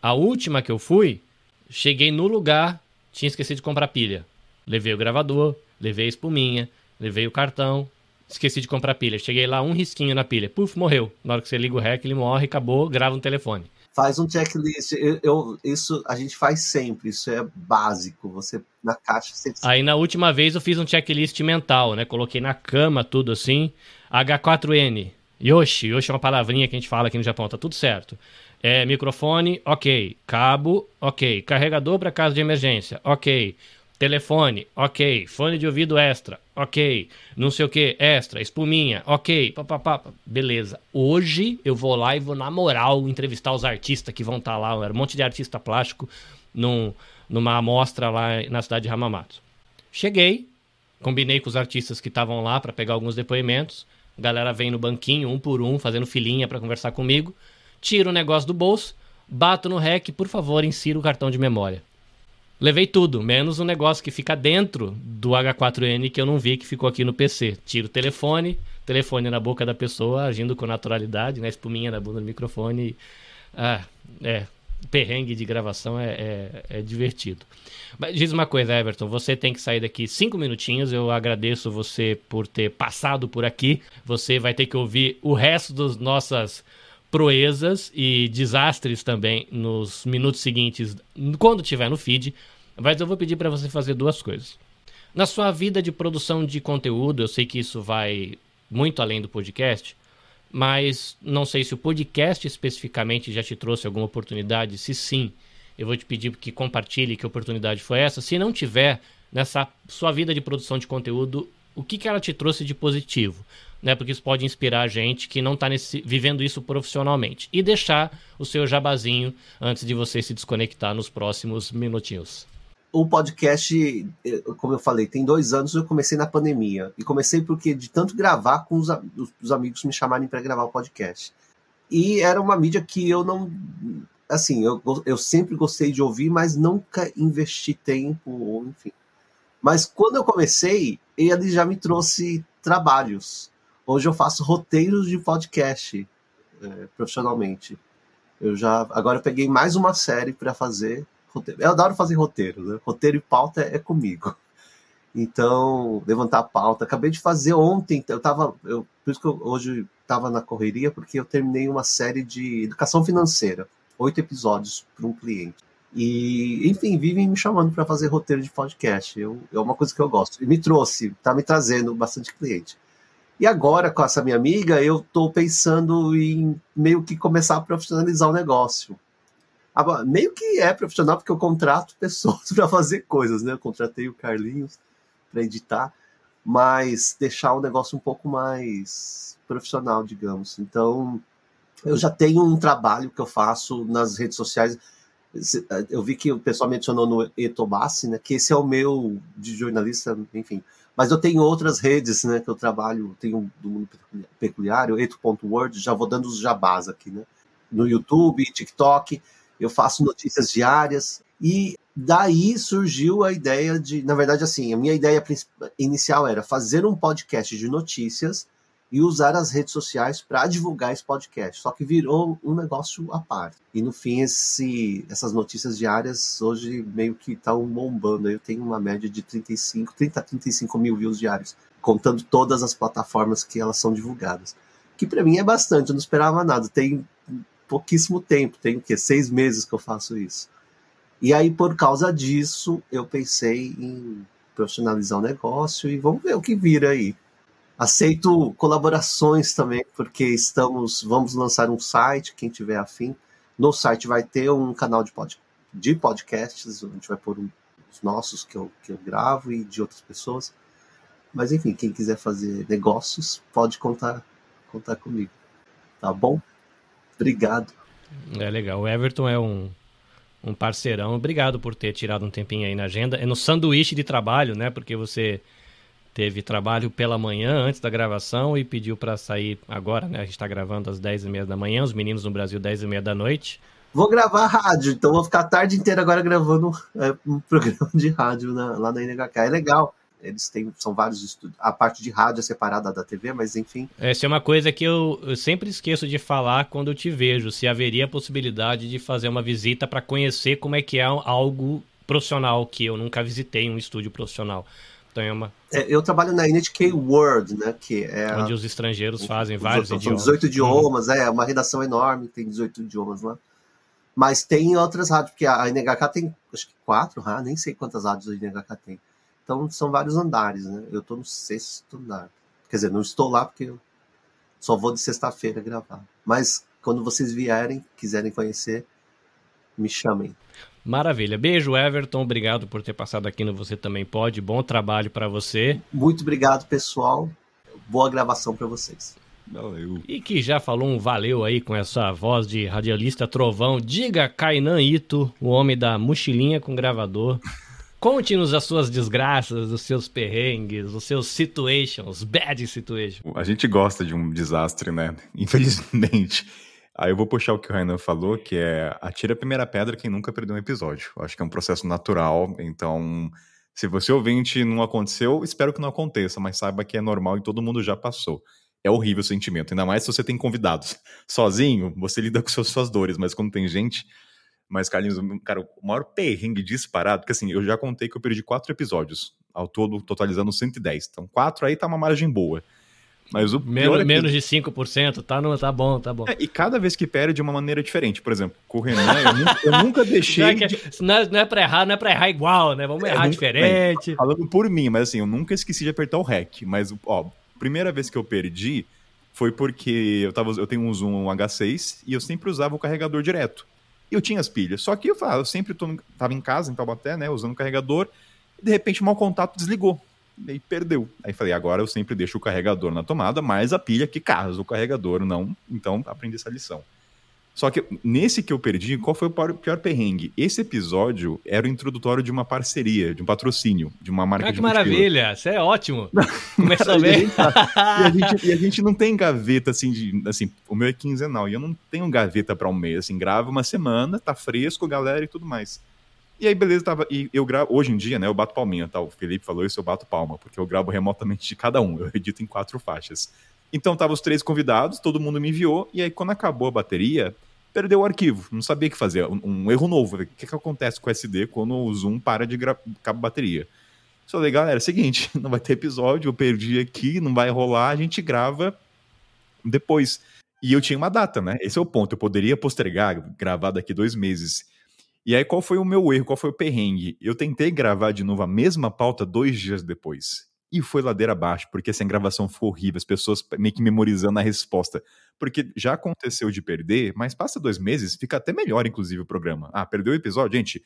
A última que eu fui, cheguei no lugar, tinha esquecido de comprar pilha. Levei o gravador, levei a espuminha, Levei o cartão, esqueci de comprar pilha. Cheguei lá, um risquinho na pilha. Puf, morreu. Na hora que você liga o REC, ele morre, acabou, grava um telefone. Faz um checklist. Eu, eu, isso a gente faz sempre, isso é básico. Você na caixa. Você... Aí na última vez eu fiz um checklist mental, né? Coloquei na cama tudo assim. H4N. Yoshi, Yoshi é uma palavrinha que a gente fala aqui no Japão, tá tudo certo. É, microfone, ok. Cabo, ok. Carregador para caso de emergência, ok. Telefone, ok. Fone de ouvido extra, ok. Não sei o que, extra. Espuminha, ok. Pá, pá, pá. Beleza. Hoje eu vou lá e vou, na moral, entrevistar os artistas que vão estar tá lá. Era um monte de artista plástico num, numa amostra lá na cidade de Hamamatsu. Cheguei, combinei com os artistas que estavam lá para pegar alguns depoimentos. A galera vem no banquinho, um por um, fazendo filinha para conversar comigo. Tiro o negócio do bolso, bato no REC, por favor, insira o cartão de memória. Levei tudo, menos um negócio que fica dentro do H4N que eu não vi que ficou aqui no PC. Tiro o telefone, telefone na boca da pessoa, agindo com naturalidade, né? Espuminha na bunda do microfone. Ah, é. Perrengue de gravação é, é, é divertido. Mas diz uma coisa, Everton, você tem que sair daqui cinco minutinhos. Eu agradeço você por ter passado por aqui. Você vai ter que ouvir o resto das nossas proezas e desastres também nos minutos seguintes, quando tiver no feed. Mas eu vou pedir para você fazer duas coisas. Na sua vida de produção de conteúdo, eu sei que isso vai muito além do podcast, mas não sei se o podcast especificamente já te trouxe alguma oportunidade. Se sim, eu vou te pedir que compartilhe que oportunidade foi essa. Se não tiver, nessa sua vida de produção de conteúdo, o que, que ela te trouxe de positivo? Né? Porque isso pode inspirar gente que não está vivendo isso profissionalmente. E deixar o seu jabazinho antes de você se desconectar nos próximos minutinhos. O podcast, eh, como eu falei, tem dois anos eu comecei na pandemia. E comecei porque de tanto gravar com os, os amigos me chamarem para gravar o podcast. E era uma mídia que eu não. Assim, eu, eu sempre gostei de ouvir, mas nunca investi tempo, enfim. Mas quando eu comecei, ele já me trouxe trabalhos. Hoje eu faço roteiros de podcast é, profissionalmente. Eu já agora eu peguei mais uma série para fazer roteiro. Eu adoro fazer roteiro, né? Roteiro e pauta é, é comigo. Então, levantar a pauta. Acabei de fazer ontem, eu tava, eu, por isso que eu, hoje estava na correria, porque eu terminei uma série de educação financeira, oito episódios para um cliente. E, enfim, vivem me chamando para fazer roteiro de podcast. Eu, é uma coisa que eu gosto. E me trouxe, tá me trazendo bastante cliente. E agora, com essa minha amiga, eu estou pensando em meio que começar a profissionalizar o negócio. Meio que é profissional, porque eu contrato pessoas para fazer coisas, né? Eu contratei o Carlinhos para editar, mas deixar o negócio um pouco mais profissional, digamos. Então, eu já tenho um trabalho que eu faço nas redes sociais. Eu vi que o pessoal mencionou no Etobassi, né? Que esse é o meu de jornalista, enfim mas eu tenho outras redes, né, que eu trabalho, tenho do mundo peculiar, eto.word, já vou dando os jabás aqui, né? No YouTube, TikTok, eu faço notícias diárias e daí surgiu a ideia de, na verdade, assim, a minha ideia inicial era fazer um podcast de notícias e usar as redes sociais para divulgar esse podcast. Só que virou um negócio à parte. E no fim, esse, essas notícias diárias hoje meio que estão bombando. Eu tenho uma média de 35, 30 a 35 mil views diários, contando todas as plataformas que elas são divulgadas. Que para mim é bastante, eu não esperava nada. Tem pouquíssimo tempo, tem o quê? Seis meses que eu faço isso. E aí, por causa disso, eu pensei em profissionalizar o negócio e vamos ver o que vira aí. Aceito colaborações também, porque estamos, vamos lançar um site, quem tiver afim. No site vai ter um canal de, pod, de podcasts, a gente vai pôr um, os nossos que eu, que eu gravo e de outras pessoas. Mas enfim, quem quiser fazer negócios, pode contar, contar comigo. Tá bom? Obrigado. É legal. O Everton é um, um parceirão. Obrigado por ter tirado um tempinho aí na agenda. É no sanduíche de trabalho, né? Porque você teve trabalho pela manhã antes da gravação e pediu para sair agora, né? A gente está gravando às 10h30 da manhã, os meninos no Brasil 10h30 da noite. Vou gravar rádio, então vou ficar a tarde inteira agora gravando é, um programa de rádio na, lá na NHK. É legal. Eles têm, são vários estúdios. A parte de rádio é separada da TV, mas enfim. Essa é uma coisa que eu, eu sempre esqueço de falar quando eu te vejo. Se haveria a possibilidade de fazer uma visita para conhecer como é que é algo profissional, que eu nunca visitei um estúdio profissional. Então é eu trabalho na NHK World, né? Que é onde os estrangeiros fazem vários são idiomas. 18 idiomas, uhum. é uma redação enorme, tem 18 idiomas lá. Mas tem outras rádios, porque a NHK tem acho que quatro rádios, nem sei quantas rádios a NHK tem. Então são vários andares, né? Eu estou no sexto andar. Quer dizer, não estou lá porque eu só vou de sexta-feira gravar. Mas quando vocês vierem, quiserem conhecer, me chamem. Maravilha. Beijo, Everton. Obrigado por ter passado aqui no Você Também Pode. Bom trabalho para você. Muito obrigado, pessoal. Boa gravação para vocês. Valeu. E que já falou um valeu aí com essa voz de radialista trovão. Diga, Kainan Ito, o homem da mochilinha com gravador. Conte-nos as suas desgraças, os seus perrengues, os seus situations, bad situations. A gente gosta de um desastre, né? Infelizmente. Aí eu vou puxar o que o Rainan falou, que é atira a primeira pedra quem nunca perdeu um episódio. Acho que é um processo natural, então se você ouvinte não aconteceu, espero que não aconteça, mas saiba que é normal e todo mundo já passou. É horrível o sentimento, ainda mais se você tem convidados. Sozinho, você lida com suas, suas dores, mas quando tem gente, mas, Carlinhos, cara, o maior perrengue disparado, porque assim, eu já contei que eu perdi quatro episódios, ao todo totalizando 110. Então, quatro aí tá uma margem boa. Mas o menos, é que... menos de 5%, tá, no, tá bom, tá bom. É, e cada vez que perde de uma maneira diferente. Por exemplo, com o Renan, eu nunca, eu nunca deixei. Não é, que, não, é, não é pra errar, não é pra errar igual, né? Vamos é, errar diferente. Bem, falando por mim, mas assim, eu nunca esqueci de apertar o REC. Mas, ó, primeira vez que eu perdi foi porque eu, tava, eu tenho um Zoom H6 e eu sempre usava o carregador direto eu tinha as pilhas. Só que eu, falava, eu sempre tô, tava em casa, em Taubaté, né, usando o carregador, e de repente o mau contato desligou. E perdeu. Aí falei, agora eu sempre deixo o carregador na tomada, mas a pilha que caso o carregador não, então aprendi essa lição. Só que nesse que eu perdi, qual foi o pior perrengue? Esse episódio era o introdutório de uma parceria, de um patrocínio, de uma marca ah, de que maravilha! Isso é ótimo! Começou bem. e, a gente, e a gente não tem gaveta assim de. Assim, o meu é quinzenal, e eu não tenho gaveta para um mês. Assim, gravo uma semana, tá fresco, galera e tudo mais. E aí, beleza, tava. E eu gravo. Hoje em dia, né, eu bato palminha, tá? O Felipe falou isso, eu bato palma, porque eu gravo remotamente de cada um. Eu edito em quatro faixas. Então tava os três convidados, todo mundo me enviou, e aí quando acabou a bateria, perdeu o arquivo, não sabia o que fazer, um, um erro novo. O que, que acontece com o SD quando o Zoom para de cabo bateria? Só falei, galera, é o seguinte, não vai ter episódio, eu perdi aqui, não vai rolar, a gente grava depois. E eu tinha uma data, né? Esse é o ponto. Eu poderia postergar, gravar daqui dois meses. E aí, qual foi o meu erro? Qual foi o perrengue? Eu tentei gravar de novo a mesma pauta dois dias depois. E foi ladeira abaixo, porque essa gravação foi horrível, as pessoas meio que memorizando a resposta. Porque já aconteceu de perder, mas passa dois meses, fica até melhor, inclusive, o programa. Ah, perdeu o episódio? Gente,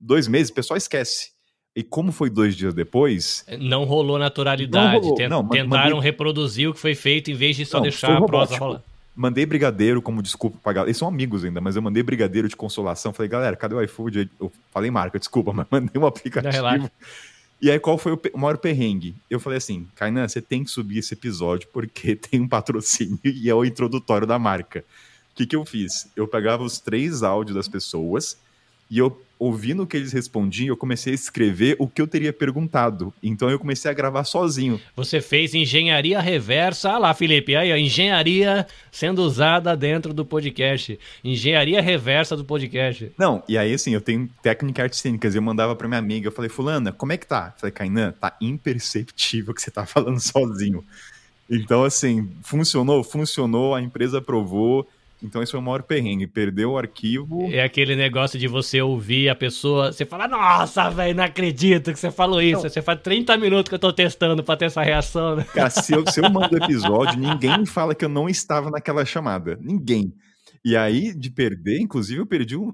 dois meses, o pessoal esquece. E como foi dois dias depois. É, não rolou naturalidade. Não rolou. Tent, não, tentaram mandei... reproduzir o que foi feito em vez de só não, deixar a prosa rolar. Mandei brigadeiro como desculpa pra galera. Eles são amigos ainda, mas eu mandei brigadeiro de consolação. Falei, galera, cadê o iFood? Eu falei marca, desculpa, mas mandei um aplicativo. E aí, qual foi o maior perrengue? Eu falei assim, Kainan, você tem que subir esse episódio porque tem um patrocínio e é o introdutório da marca. O que, que eu fiz? Eu pegava os três áudios das pessoas e eu ouvindo o que eles respondiam, eu comecei a escrever o que eu teria perguntado. Então eu comecei a gravar sozinho. Você fez engenharia reversa. Ah lá, Felipe, aí, ó, engenharia sendo usada dentro do podcast. Engenharia reversa do podcast. Não, e aí assim, eu tenho técnica artes cênicas. Eu mandava pra minha amiga, eu falei, Fulana, como é que tá? Eu falei, Kainan, tá imperceptível que você tá falando sozinho. Então, assim, funcionou? Funcionou, a empresa aprovou Então esse foi o maior perrengue. Perdeu o arquivo. É aquele negócio de você ouvir a pessoa, você fala, nossa, velho, não acredito que você falou isso. Não. Você faz 30 minutos que eu tô testando pra ter essa reação. Né? Cara, se eu, se eu mando episódio, ninguém fala que eu não estava naquela chamada. Ninguém. E aí, de perder, inclusive, eu perdi um.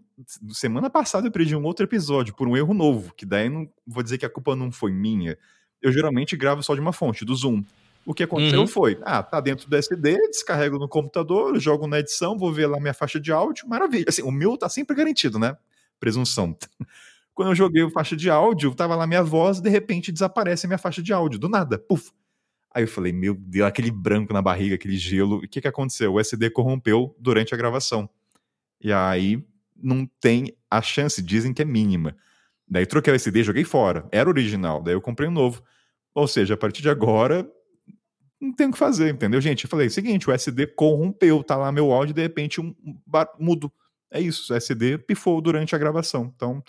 Semana passada eu perdi um outro episódio por um erro novo, que daí não vou dizer que a culpa não foi minha. Eu geralmente gravo só de uma fonte, do Zoom. O que aconteceu uhum. foi, ah, tá dentro do SD, descarrego no computador, jogo na edição, vou ver lá minha faixa de áudio, maravilha. Assim, o meu tá sempre garantido, né? Presunção. Quando eu joguei a faixa de áudio, tava lá minha voz, de repente desaparece a minha faixa de áudio, do nada, puf. Aí eu falei, meu Deus, aquele branco na barriga, aquele gelo. O que que aconteceu? O SD corrompeu durante a gravação. E aí não tem a chance, dizem que é mínima. Daí troquei o SD, joguei fora. Era original, daí eu comprei um novo. Ou seja, a partir de agora, não tem o que fazer, entendeu, gente? Eu falei, seguinte, o SD corrompeu, tá lá meu áudio, de repente um, mudo. É isso, o SD pifou durante a gravação. Então,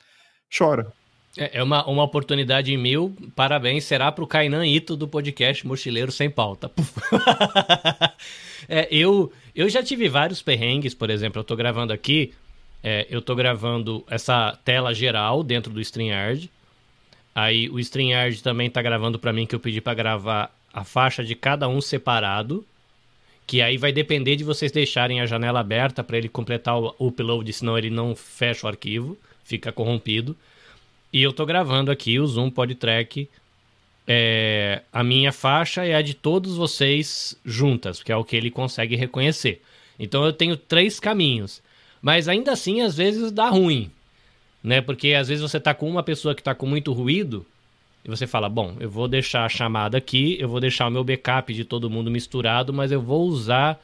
chora. É, é uma, uma oportunidade em mil. Parabéns, será pro Kainan Ito do podcast Mochileiro Sem Pauta. é, eu, eu já tive vários perrengues, por exemplo, eu tô gravando aqui, é, eu tô gravando essa tela geral dentro do StreamYard. Aí o StreamYard também tá gravando para mim que eu pedi para gravar a faixa de cada um separado, que aí vai depender de vocês deixarem a janela aberta para ele completar o upload, senão ele não fecha o arquivo, fica corrompido. E eu tô gravando aqui o Zoom PodTrack. É, a minha faixa é a de todos vocês juntas, que é o que ele consegue reconhecer. Então eu tenho três caminhos. Mas ainda assim, às vezes dá ruim. Né? Porque às vezes você tá com uma pessoa que tá com muito ruído e você fala: bom, eu vou deixar a chamada aqui, eu vou deixar o meu backup de todo mundo misturado, mas eu vou usar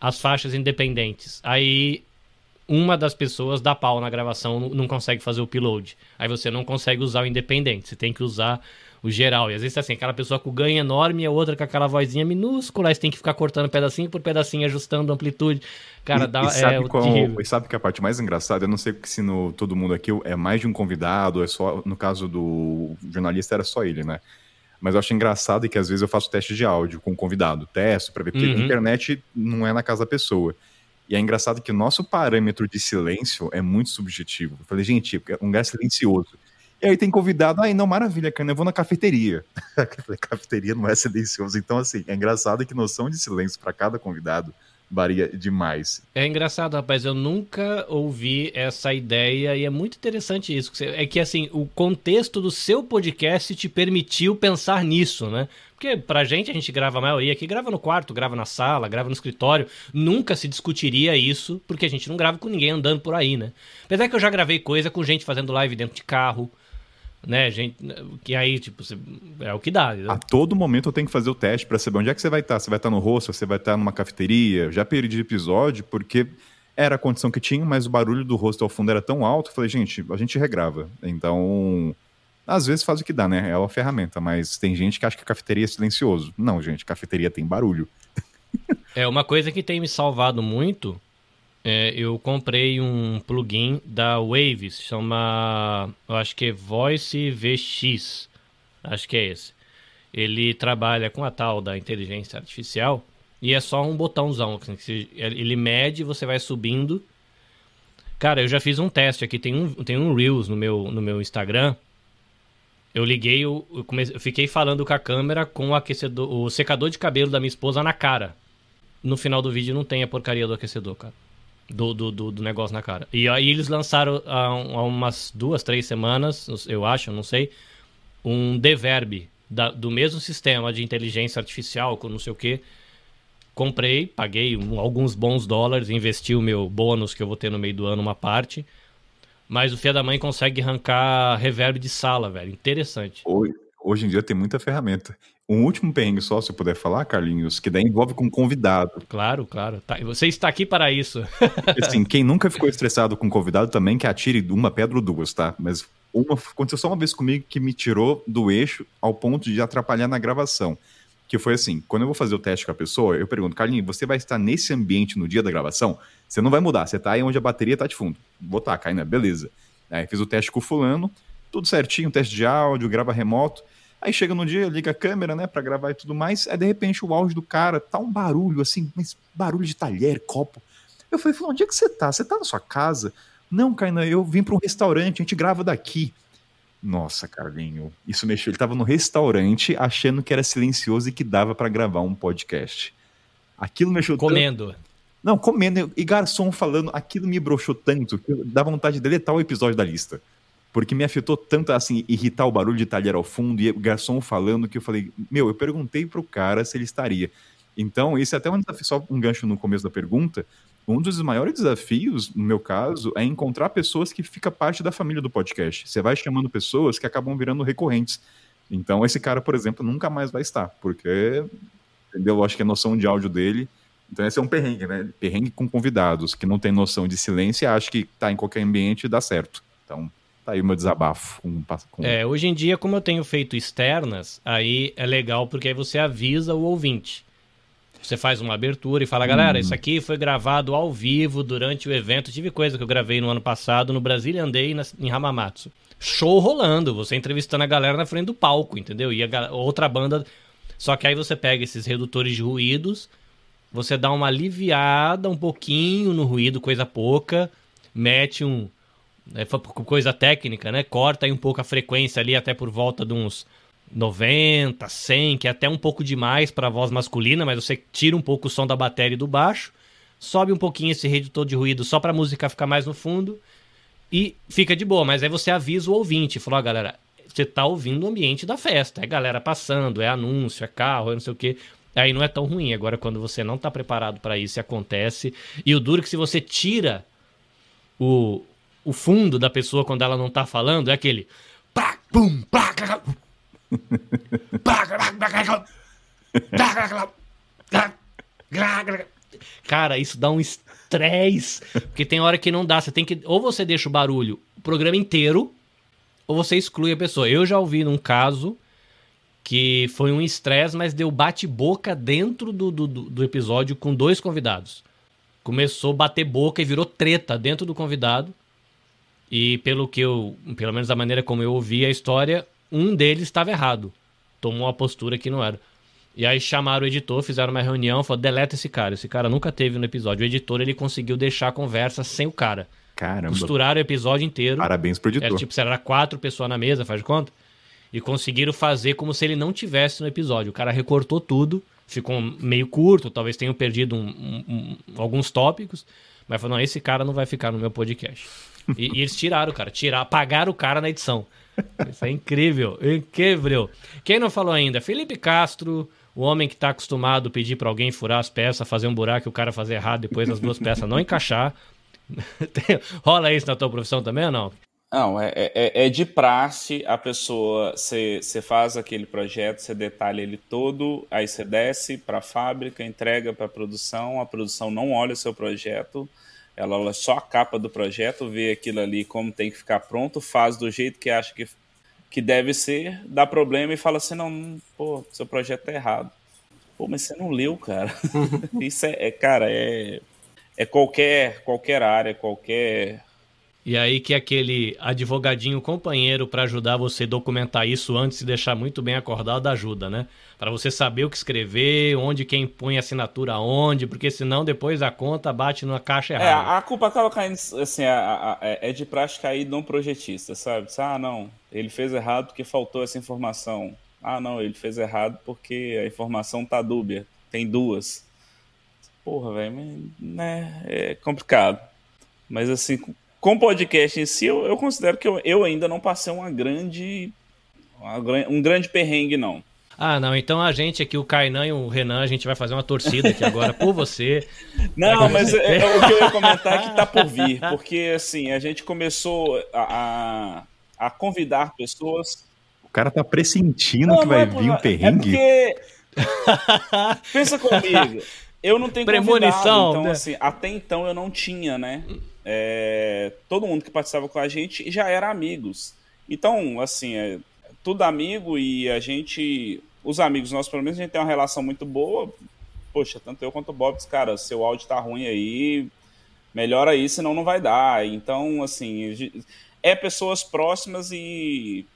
as faixas independentes. Aí uma das pessoas dá pau na gravação, não consegue fazer o upload. Aí você não consegue usar o independente, você tem que usar o geral. E às vezes assim, aquela pessoa com ganho enorme e a outra com aquela vozinha minúscula, aí você tem que ficar cortando pedacinho por pedacinho, ajustando a amplitude. Cara, e, dá. E sabe, é, qual, e sabe que a parte mais engraçada, eu não sei se no todo mundo aqui é mais de um convidado, é só. No caso do jornalista era só ele, né? Mas eu acho engraçado que às vezes eu faço teste de áudio com um convidado, testo para ver, porque uhum. a internet não é na casa da pessoa. E é engraçado que o nosso parâmetro de silêncio é muito subjetivo. Eu falei, gente, é um lugar silencioso. E aí tem convidado, aí não, maravilha, cara, eu vou na cafeteria. cafeteria não é silencioso. Então, assim, é engraçado que noção de silêncio para cada convidado varia demais. É engraçado, rapaz, eu nunca ouvi essa ideia e é muito interessante isso. É que, assim, o contexto do seu podcast te permitiu pensar nisso, né? Porque pra gente, a gente grava a maioria aqui, grava no quarto, grava na sala, grava no escritório. Nunca se discutiria isso, porque a gente não grava com ninguém andando por aí, né? Apesar que eu já gravei coisa com gente fazendo live dentro de carro, né, gente, que aí, tipo, é o que dá. A todo momento eu tenho que fazer o teste para saber onde é que você vai estar. Tá. Você vai estar tá no rosto, você vai estar tá numa cafeteria. Já perdi episódio porque era a condição que tinha, mas o barulho do rosto ao fundo era tão alto. Eu falei, gente, a gente regrava. Então, às vezes faz o que dá, né? É uma ferramenta, mas tem gente que acha que a cafeteria é silencioso. Não, gente, cafeteria tem barulho. é uma coisa que tem me salvado muito é, eu comprei um plugin da Waves, chama, eu acho que é Voice VX, acho que é esse. Ele trabalha com a tal da inteligência artificial e é só um botãozão, assim, ele mede, você vai subindo. Cara, eu já fiz um teste aqui, tem um, tem um Reels no meu, no meu Instagram. Eu liguei, eu, comecei, eu fiquei falando com a câmera com o aquecedor, o secador de cabelo da minha esposa na cara. No final do vídeo não tem a porcaria do aquecedor, cara do, do, do, do, negócio na cara. E aí eles lançaram há, há, umas duas, três semanas, eu acho, não sei, um deverb da, do mesmo sistema de inteligência artificial, com não sei o que. Comprei, paguei um, alguns bons dólares, investi o meu bônus que eu vou ter no meio do ano, uma parte. Mas o Fia da Mãe consegue arrancar reverb de sala, velho. Interessante. Hoje em dia tem muita ferramenta. Um último perrengue só, se eu puder falar, Carlinhos, que daí envolve com convidado. Claro, claro. Tá, você está aqui para isso. assim, quem nunca ficou estressado com convidado também, que atire uma pedra ou duas, tá? Mas uma, aconteceu só uma vez comigo que me tirou do eixo ao ponto de atrapalhar na gravação. Que foi assim, quando eu vou fazer o teste com a pessoa, eu pergunto, Carlinhos, você vai estar nesse ambiente no dia da gravação? Você não vai mudar, você tá aí onde a bateria tá de fundo. Vou tá, Caína, beleza. Aí fiz o teste com o fulano, tudo certinho, teste de áudio, grava remoto. Aí chega no dia, liga a câmera, né, para gravar e tudo mais. Aí de repente o áudio do cara tá um barulho assim, mas barulho de talher, copo. Eu falei, Fulano, onde é que você tá? Você tá na sua casa? Não, Kainan, eu vim para um restaurante, a gente grava daqui. Nossa, Carlinho, isso mexeu. Ele tava no restaurante achando que era silencioso e que dava para gravar um podcast. Aquilo mexeu Comendo. Tanto... Não, comendo. E garçom falando, aquilo me broxou tanto que dá vontade de deletar o episódio da lista. Porque me afetou tanto, assim, irritar o barulho de talher ao fundo e o garçom falando que eu falei, meu, eu perguntei pro cara se ele estaria. Então, esse é até um desafio, só um gancho no começo da pergunta. Um dos maiores desafios, no meu caso, é encontrar pessoas que fica parte da família do podcast. Você vai chamando pessoas que acabam virando recorrentes. Então, esse cara, por exemplo, nunca mais vai estar, porque, entendeu? Eu acho que a noção de áudio dele. Então, esse é um perrengue, né? Perrengue com convidados, que não tem noção de silêncio e acha que tá em qualquer ambiente e dá certo. Então, tá aí o meu desabafo. Com, com... É, hoje em dia, como eu tenho feito externas, aí é legal porque aí você avisa o ouvinte. Você faz uma abertura e fala, galera, isso aqui foi gravado ao vivo durante o evento. Tive coisa que eu gravei no ano passado no Brasília Andei em Hamamatsu. Show rolando, você entrevistando a galera na frente do palco, entendeu? E a outra banda. Só que aí você pega esses redutores de ruídos, você dá uma aliviada um pouquinho no ruído, coisa pouca, mete um. É, coisa técnica, né? Corta aí um pouco a frequência ali, até por volta de uns 90, 100, que é até um pouco demais para voz masculina, mas você tira um pouco o som da bateria e do baixo, sobe um pouquinho esse redutor de ruído só para a música ficar mais no fundo e fica de boa. Mas aí você avisa o ouvinte, falou, ah, galera, você tá ouvindo o ambiente da festa, é galera passando, é anúncio, é carro, é não sei o quê. Aí não é tão ruim. Agora, quando você não tá preparado para isso, acontece. E o duro é que se você tira o, o fundo da pessoa quando ela não tá falando, é aquele. Cara, isso dá um estresse. Porque tem hora que não dá. Você tem que. Ou você deixa o barulho o programa inteiro, ou você exclui a pessoa. Eu já ouvi num caso que foi um estresse, mas deu bate-boca dentro do, do, do episódio com dois convidados. Começou a bater boca e virou treta dentro do convidado. E pelo que eu, pelo menos da maneira como eu ouvi a história, um deles estava errado. Tomou uma postura que não era. E aí chamaram o editor, fizeram uma reunião, falou: deleta esse cara. Esse cara nunca teve no episódio. O editor ele conseguiu deixar a conversa sem o cara. Caramba. Costuraram o episódio inteiro. Parabéns pro editor. Era tipo, era quatro pessoas na mesa, faz de conta? E conseguiram fazer como se ele não tivesse no episódio. O cara recortou tudo, ficou meio curto, talvez tenham perdido um, um, um, alguns tópicos, mas falou: não, esse cara não vai ficar no meu podcast. E, e eles tiraram, cara, tirar, apagaram o cara na edição. Isso é incrível, incrível. Quem não falou ainda? Felipe Castro, o homem que está acostumado a pedir para alguém furar as peças, fazer um buraco e o cara fazer errado, depois as duas peças não encaixar. Rola isso na tua profissão também ou não? Não, é, é, é de praxe a pessoa, você faz aquele projeto, você detalha ele todo, aí você desce para a fábrica, entrega para a produção, a produção não olha o seu projeto, ela olha só a capa do projeto, vê aquilo ali como tem que ficar pronto, faz do jeito que acha que, que deve ser, dá problema e fala assim: não, pô, seu projeto tá errado. Pô, mas você não leu, cara. Isso é, é, cara, é, é qualquer, qualquer área, qualquer e aí que aquele advogadinho companheiro para ajudar você a documentar isso antes de deixar muito bem acordado ajuda, né? Para você saber o que escrever, onde quem põe assinatura onde, porque senão depois a conta bate numa caixa errada. É, a culpa acaba caindo, assim, a, a, a, é de prática aí de um projetista, sabe? Ah, não, ele fez errado porque faltou essa informação. Ah, não, ele fez errado porque a informação tá dúbia, tem duas. Porra, velho, né, é complicado. Mas assim, com o podcast em si, eu, eu considero que eu, eu, ainda não passei uma grande. Uma, um grande perrengue, não. Ah, não. Então a gente aqui, o Kainan e o Renan, a gente vai fazer uma torcida aqui agora por você. Não, mas é, é, o que eu ia comentar é que tá por vir. Porque, assim, a gente começou a, a, a convidar pessoas. O cara tá pressentindo não, que vai é vir um perrengue. É porque. Pensa comigo. Eu não tenho Premonição, convidado, então, né? assim, até então eu não tinha, né? É, todo mundo que participava com a gente já era amigos. Então, assim, é tudo amigo e a gente, os amigos nossos, pelo menos, a gente tem uma relação muito boa. Poxa, tanto eu quanto o Bob, cara, seu áudio tá ruim aí, melhora aí, senão não vai dar. Então, assim, é pessoas próximas e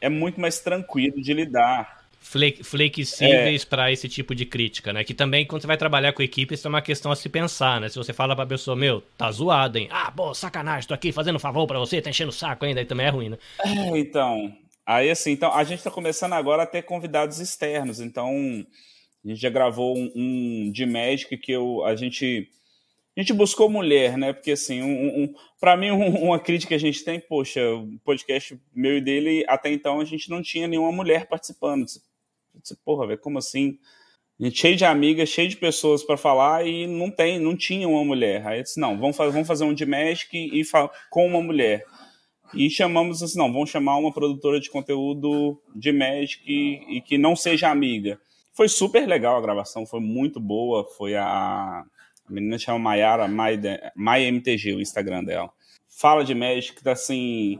é muito mais tranquilo de lidar. Fle flexíveis é. para esse tipo de crítica, né? Que também, quando você vai trabalhar com equipe, isso é uma questão a se pensar, né? Se você fala pra pessoa, meu, tá zoado, hein? Ah, pô, sacanagem, tô aqui fazendo um favor pra você, tá enchendo o saco ainda, aí também é ruim, né? É, então, aí assim, então, a gente tá começando agora a ter convidados externos, então a gente já gravou um, um de Magic que eu, a gente a gente buscou mulher, né? Porque, assim, um, um para mim, um, uma crítica que a gente tem, poxa, o podcast meu e dele, até então a gente não tinha nenhuma mulher participando. Porra, velho, como assim? A gente cheio de amigas, cheio de pessoas para falar e não tem, não tinha uma mulher. Aí eu disse, não, vamos fazer, vamos fazer um de Magic e com uma mulher. E chamamos assim, não, vamos chamar uma produtora de conteúdo de Magic e, e que não seja amiga. Foi super legal a gravação, foi muito boa. Foi a, a menina chama Mayara, MyMTG, o Instagram dela. Fala de Magic, tá assim.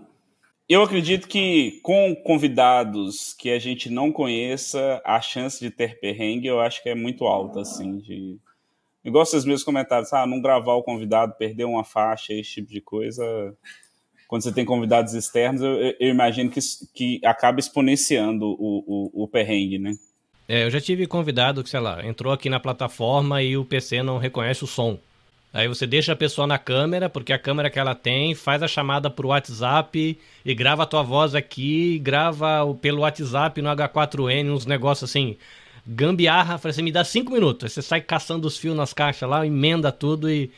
Eu acredito que com convidados que a gente não conheça, a chance de ter perrengue eu acho que é muito alta, assim. De... Igual esses meus comentários, ah, não gravar o convidado, perder uma faixa, esse tipo de coisa. Quando você tem convidados externos, eu, eu imagino que, que acaba exponenciando o, o, o perrengue, né? É, eu já tive convidado que, sei lá, entrou aqui na plataforma e o PC não reconhece o som. Aí você deixa a pessoa na câmera, porque a câmera que ela tem faz a chamada pro WhatsApp e grava a tua voz aqui, grava pelo WhatsApp no H4N, uns negócios assim, gambiarra, você me dá cinco minutos. Aí você sai caçando os fios nas caixas lá, emenda tudo e,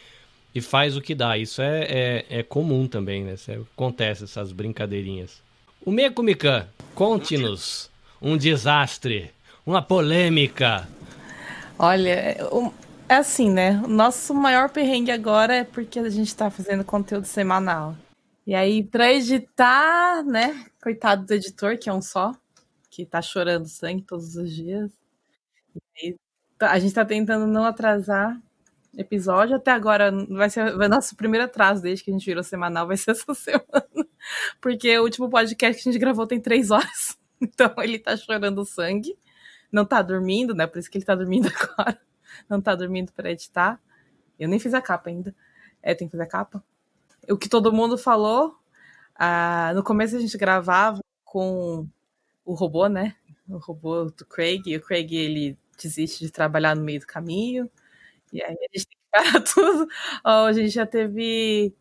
e faz o que dá. Isso é, é, é comum também, né? Isso é, acontece, essas brincadeirinhas. O Meia Comican, conte-nos um desastre uma polêmica. Olha, é assim, né? O nosso maior perrengue agora é porque a gente tá fazendo conteúdo semanal. E aí, pra editar, né? Coitado do editor, que é um só, que tá chorando sangue todos os dias. E tá, a gente tá tentando não atrasar episódio. Até agora vai ser o nosso primeiro atraso desde que a gente virou semanal, vai ser essa semana. Porque o último podcast que a gente gravou tem três horas. Então ele tá chorando sangue não tá dormindo, né? Por isso que ele tá dormindo agora. Não tá dormindo para editar. Eu nem fiz a capa ainda. É, tem que fazer a capa. O que todo mundo falou, ah, no começo a gente gravava com o robô, né? O robô do Craig. E o Craig, ele desiste de trabalhar no meio do caminho. E aí a gente tem que parar tudo. Oh, a gente já teve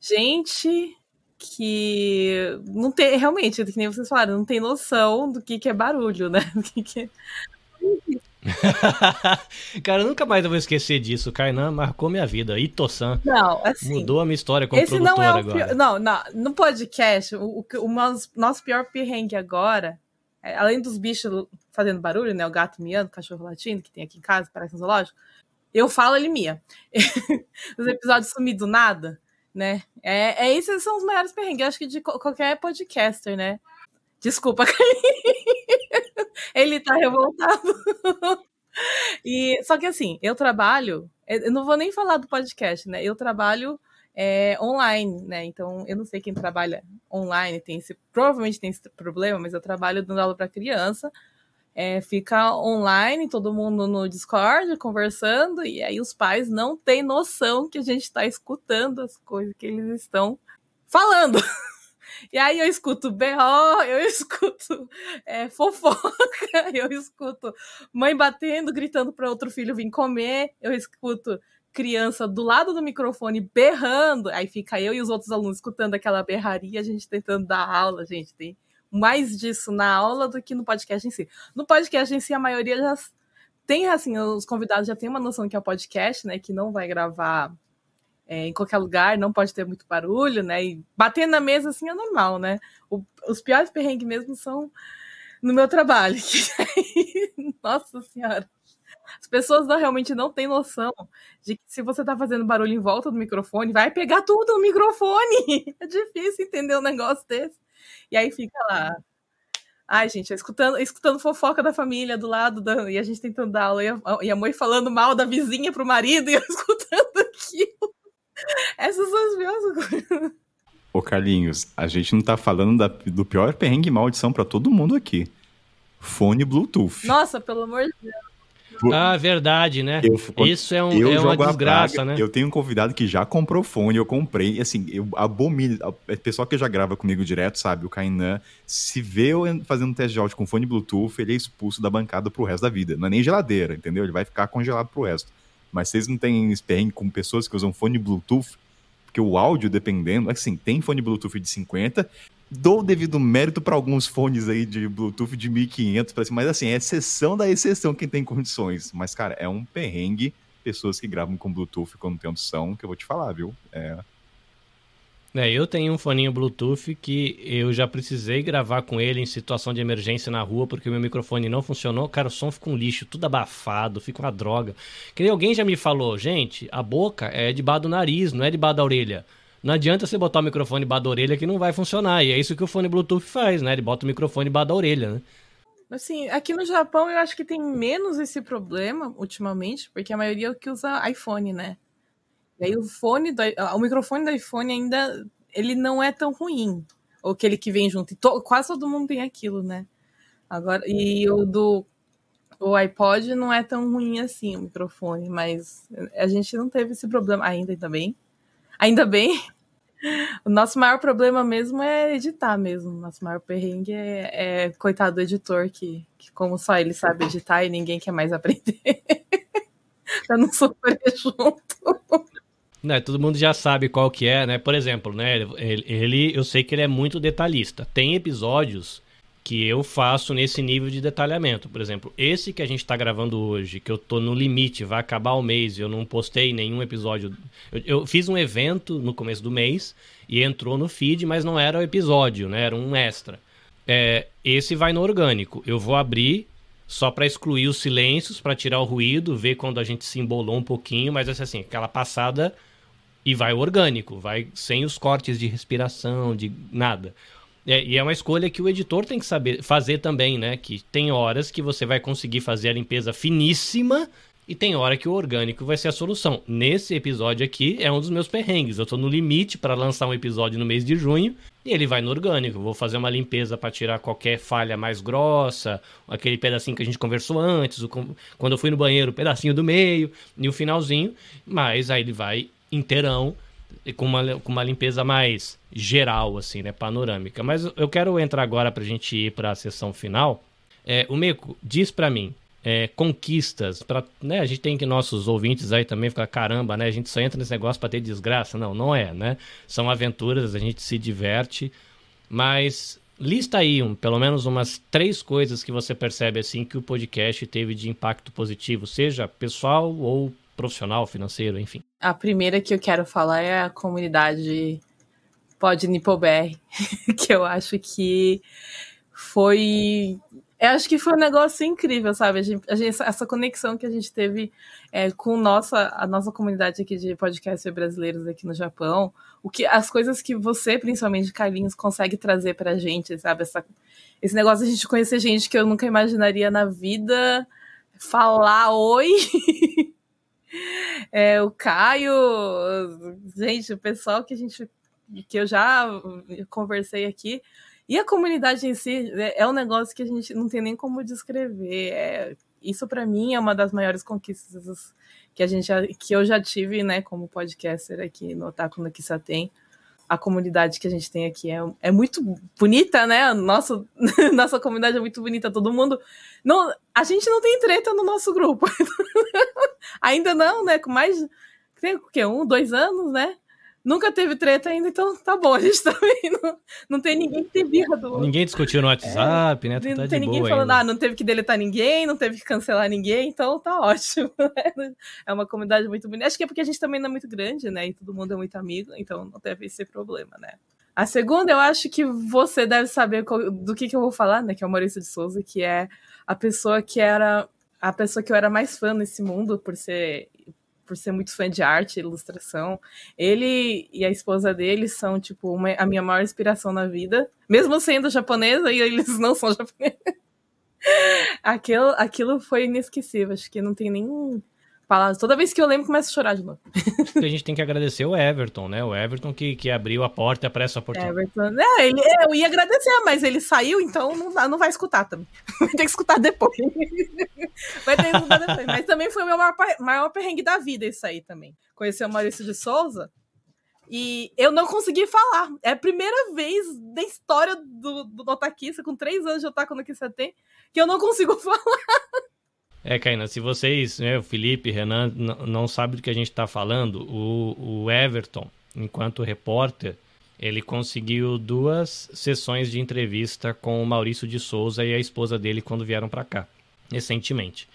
gente que não tem, realmente, que nem vocês falaram, não tem noção do que, que é barulho, né? Do que, que é... Cara, eu nunca mais vou esquecer disso. O Kainan marcou minha vida. Ito-san. Não, assim. Mudou a minha história como esse não é o agora. Pior, não, não, no podcast, o, o, o nosso, nosso pior perrengue agora, é, além dos bichos fazendo barulho, né? O gato miando, o cachorro latindo, que tem aqui em casa, parece um zoológico. Eu falo, ele mia. Os episódios sumir do nada né? É, é esses são os maiores perrengues, acho que de qualquer podcaster, né? Desculpa, ele tá revoltado. e só que assim, eu trabalho, eu não vou nem falar do podcast, né? Eu trabalho é, online, né? Então eu não sei quem trabalha online tem esse, provavelmente tem esse problema, mas eu trabalho dando aula para criança é, fica online, todo mundo no Discord conversando, e aí os pais não têm noção que a gente está escutando as coisas que eles estão falando. E aí eu escuto BO, eu escuto é, fofoca, eu escuto mãe batendo, gritando para outro filho vir comer, eu escuto criança do lado do microfone berrando, aí fica eu e os outros alunos escutando aquela berraria, a gente tentando dar aula, gente, tem mais disso na aula do que no podcast em si. No podcast em si, a maioria já tem, assim, os convidados já têm uma noção que é o podcast, né? Que não vai gravar é, em qualquer lugar, não pode ter muito barulho, né? E bater na mesa, assim, é normal, né? O, os piores perrengues mesmo são no meu trabalho. Nossa Senhora. As pessoas não, realmente não têm noção de que se você tá fazendo barulho em volta do microfone, vai pegar tudo no microfone. É difícil entender um negócio desse. E aí fica lá. Ai, gente, escutando, escutando fofoca da família do lado, da, e a gente tentando dar aula, e a, e a mãe falando mal da vizinha pro marido, e eu escutando aquilo. Essas são as coisas. Ô, Carlinhos, a gente não tá falando da, do pior perrengue maldição para todo mundo aqui. Fone Bluetooth. Nossa, pelo amor de Deus. Ah, verdade, né? Eu- Isso é, um, eu é uma desgraça, praga, né? Eu tenho um convidado que já comprou fone, eu comprei. e, Assim, eu abomino. O pessoal que já grava comigo direto, sabe? O Kainan, se vê eu fazendo um teste de áudio com fone Bluetooth, ele é expulso da bancada pro resto da vida. Não é nem geladeira, entendeu? Ele vai ficar congelado pro resto. Mas vocês não têm experiência com pessoas que usam fone Bluetooth, porque o áudio, dependendo, assim, tem fone Bluetooth de 50. Dou o devido mérito para alguns fones aí de Bluetooth de 1500 para cima, mas assim, é exceção da exceção quem tem condições. Mas, cara, é um perrengue pessoas que gravam com Bluetooth quando tem opção, que eu vou te falar, viu? É, É, eu tenho um foninho Bluetooth que eu já precisei gravar com ele em situação de emergência na rua porque o meu microfone não funcionou. Cara, o som fica um lixo, tudo abafado, fica uma droga. Que alguém já me falou, gente, a boca é debaixo do nariz, não é debaixo da orelha. Não adianta você botar o microfone debaixo da orelha que não vai funcionar. E é isso que o fone Bluetooth faz, né? Ele bota o microfone debaixo da orelha, né? Assim, aqui no Japão eu acho que tem menos esse problema ultimamente, porque a maioria é que usa iPhone, né? E aí o fone, do, o microfone do iPhone ainda, ele não é tão ruim. Ou aquele que vem junto. To- quase todo mundo tem aquilo, né? Agora, e o do o iPod não é tão ruim assim, o microfone, mas a gente não teve esse problema ainda, ainda bem. Ainda bem. O nosso maior problema mesmo é editar mesmo. Nosso maior perrengue é, é coitado do editor, que, que como só ele sabe editar e ninguém quer mais aprender. pra não sofrer junto. Né, todo mundo já sabe qual que é, né? Por exemplo, né? Ele, ele- eu sei que ele é muito detalhista. Tem episódios que eu faço nesse nível de detalhamento. Por exemplo, esse que a gente tá gravando hoje, que eu tô no limite, vai acabar o mês e eu não postei nenhum episódio. Eu, eu fiz um evento no começo do mês e entrou no feed, mas não era o episódio, né? Era um extra. É, esse vai no orgânico. Eu vou abrir só para excluir os silêncios, para tirar o ruído, ver quando a gente se embolou um pouquinho, mas assim, aquela passada e vai orgânico, vai sem os cortes de respiração, de nada. É, e é uma escolha que o editor tem que saber fazer também, né? Que tem horas que você vai conseguir fazer a limpeza finíssima e tem hora que o orgânico vai ser a solução. Nesse episódio aqui é um dos meus perrengues. Eu tô no limite para lançar um episódio no mês de junho e ele vai no orgânico. Vou fazer uma limpeza para tirar qualquer falha mais grossa, aquele pedacinho que a gente conversou antes, o quando eu fui no banheiro, o pedacinho do meio e o finalzinho. Mas aí ele vai inteirão com uma, com uma limpeza mais geral, assim, né? Panorâmica. Mas eu quero entrar agora pra gente ir pra sessão final. É, o Meco, diz pra mim, é, conquistas, pra, né? A gente tem que nossos ouvintes aí também ficar, caramba, né? A gente só entra nesse negócio pra ter desgraça. Não, não é, né? São aventuras, a gente se diverte, mas lista aí um, pelo menos umas três coisas que você percebe assim que o podcast teve de impacto positivo, seja pessoal ou profissional, financeiro, enfim. A primeira que eu quero falar é a comunidade Pod que eu acho que foi. Eu acho que foi um negócio incrível, sabe? A gente, a gente- essa conexão que a gente teve é, com nossa, a nossa comunidade aqui de podcasts brasileiros aqui no Japão, o que, as coisas que você, principalmente Carlinhos, consegue trazer pra gente, sabe? Essa, esse negócio de a gente conhecer gente que eu nunca imaginaria na vida, falar oi. É, o Caio, gente, o pessoal que a gente que eu já conversei aqui e a comunidade em si é, é um negócio que a gente não tem nem como descrever. É, isso para mim é uma das maiores conquistas que a gente que eu já tive, né, como podcaster aqui no Otaku no Kisaten. A comunidade que a gente tem aqui é, é muito bonita, né? Nossa, nossa comunidade é muito bonita. Todo mundo. Não, a gente não tem treta no nosso grupo. Ainda não, né? Com mais. Tem o quê? Um, dois anos, né? Nunca teve treta ainda, então tá bom. A gente também não, não tem ninguém que tem birra do. Ninguém discutiu no WhatsApp, né? Tu Não tá de tem ninguém falando, ainda. ah, não teve que deletar ninguém, não teve que cancelar ninguém, então tá ótimo. É uma comunidade muito bonita. Acho que é porque a gente também não é muito grande, né? E todo mundo é muito amigo, então não teve esse problema, né? A segunda, eu acho que você deve saber do que, que eu vou falar, né? Que é o Maurício de Souza, que é a pessoa que era. A pessoa que eu era mais fã nesse mundo, por ser por ser muito fã de arte, ilustração. Ele e a esposa dele são, tipo, uma- a minha maior inspiração na vida. Mesmo sendo japonesa, e eles não são japoneses. aquilo, aquilo foi inesquecível. Acho que não tem nem, Falar, toda vez que eu lembro, começo a chorar de novo. a gente tem que agradecer o Everton, né? O Everton que, que abriu a porta para essa oportunidade. Everton, é, ele, é, eu ia agradecer, mas ele saiu, então não, não vai escutar também. Vai ter que escutar depois. vai ter que escutar depois. Mas também foi o meu maior, maior perrengue da vida isso aí também. Conhecer o Maurício de Souza. E eu não consegui falar. É a primeira vez da história do, do Otaquista, com três anos de Otaku no tem, que eu não consigo falar. É, Caína, se vocês, né, o Felipe, Renan, não sabem do que a gente está falando, o, o Everton, enquanto repórter, ele conseguiu duas sessões de entrevista com o Maurício de Souza e a esposa dele quando vieram para cá, recentemente.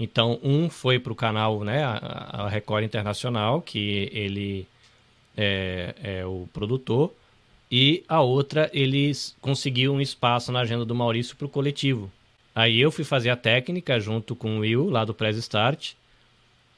Então, um foi para o canal, né, a, Record Internacional, que ele é, é o produtor, e a outra, eles conseguiu um espaço na agenda do Maurício para o coletivo, Aí eu fui fazer a técnica junto com o Will, lá do Press Start.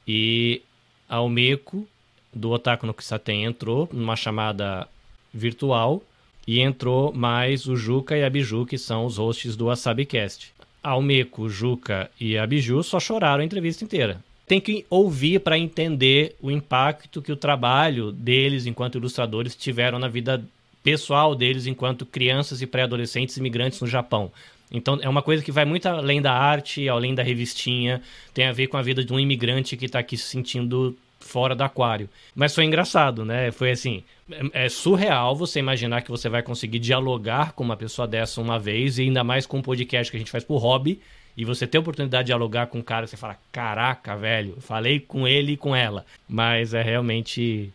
E Almeco, do Otaku no Kisaten, entrou numa chamada virtual. E entrou mais o Juca e a Biju, que são os hosts do WasabiCast. A Almeco, o Juca e a Biju só choraram a entrevista inteira. Tem que ouvir para entender o impacto que o trabalho deles enquanto ilustradores tiveram na vida pessoal deles enquanto crianças e pré-adolescentes imigrantes no Japão. Então é uma coisa que vai muito além da arte, além da revistinha, tem a ver com a vida de um imigrante que está aqui se sentindo fora do aquário. Mas foi engraçado, né? Foi assim, é, é, surreal você imaginar que você vai conseguir dialogar com uma pessoa dessa uma vez, e ainda mais com um podcast que a gente faz por hobby, e você ter a oportunidade de dialogar com um cara, você fala, caraca, velho, falei com ele e com ela. Mas é realmente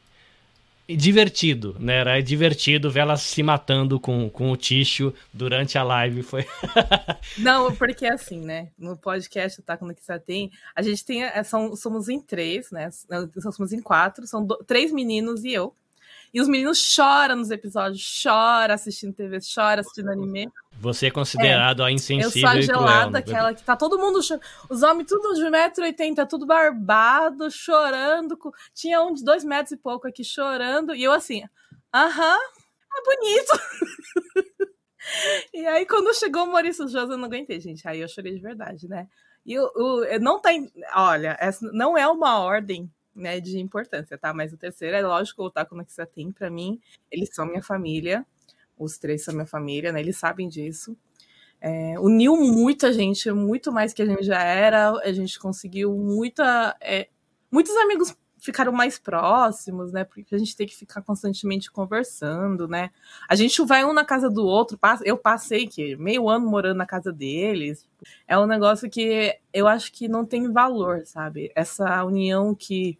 divertido, né? Era divertido ver ela se matando com, com o Ticho durante a live. Foi. Não, porque assim, né? No podcast Tá no que tem, a gente tem. É, são, somos em três, né? Somos em quatro, são do, três meninos e eu. E os meninos choram nos episódios, choram assistindo TV, choram assistindo anime. Você é considerado é, a insensível Eu sou a gelada, aquela que tá todo mundo Os homens tudo de 1,80m, tudo barbado, chorando. Tinha um de 2 metros e pouco aqui chorando. E eu assim, aham, é bonito. e aí, quando chegou o Maurício José, eu não aguentei, gente. Aí eu chorei de verdade, né? E o, não tá. Olha, essa não é uma ordem né, de importância, tá? Mas o terceiro é lógico, o Otaku no Kisa tem, pra mim, eles são minha família, os três são minha família, né? Eles sabem disso. É, uniu muita gente, muito mais que a gente já era, a gente conseguiu muita. É, muitos amigos ficaram mais próximos, né? Porque a gente tem que ficar constantemente conversando, né? A gente vai um na casa do outro. Eu passei que meio ano morando na casa deles. É um negócio que eu acho que não tem valor, sabe? Essa união que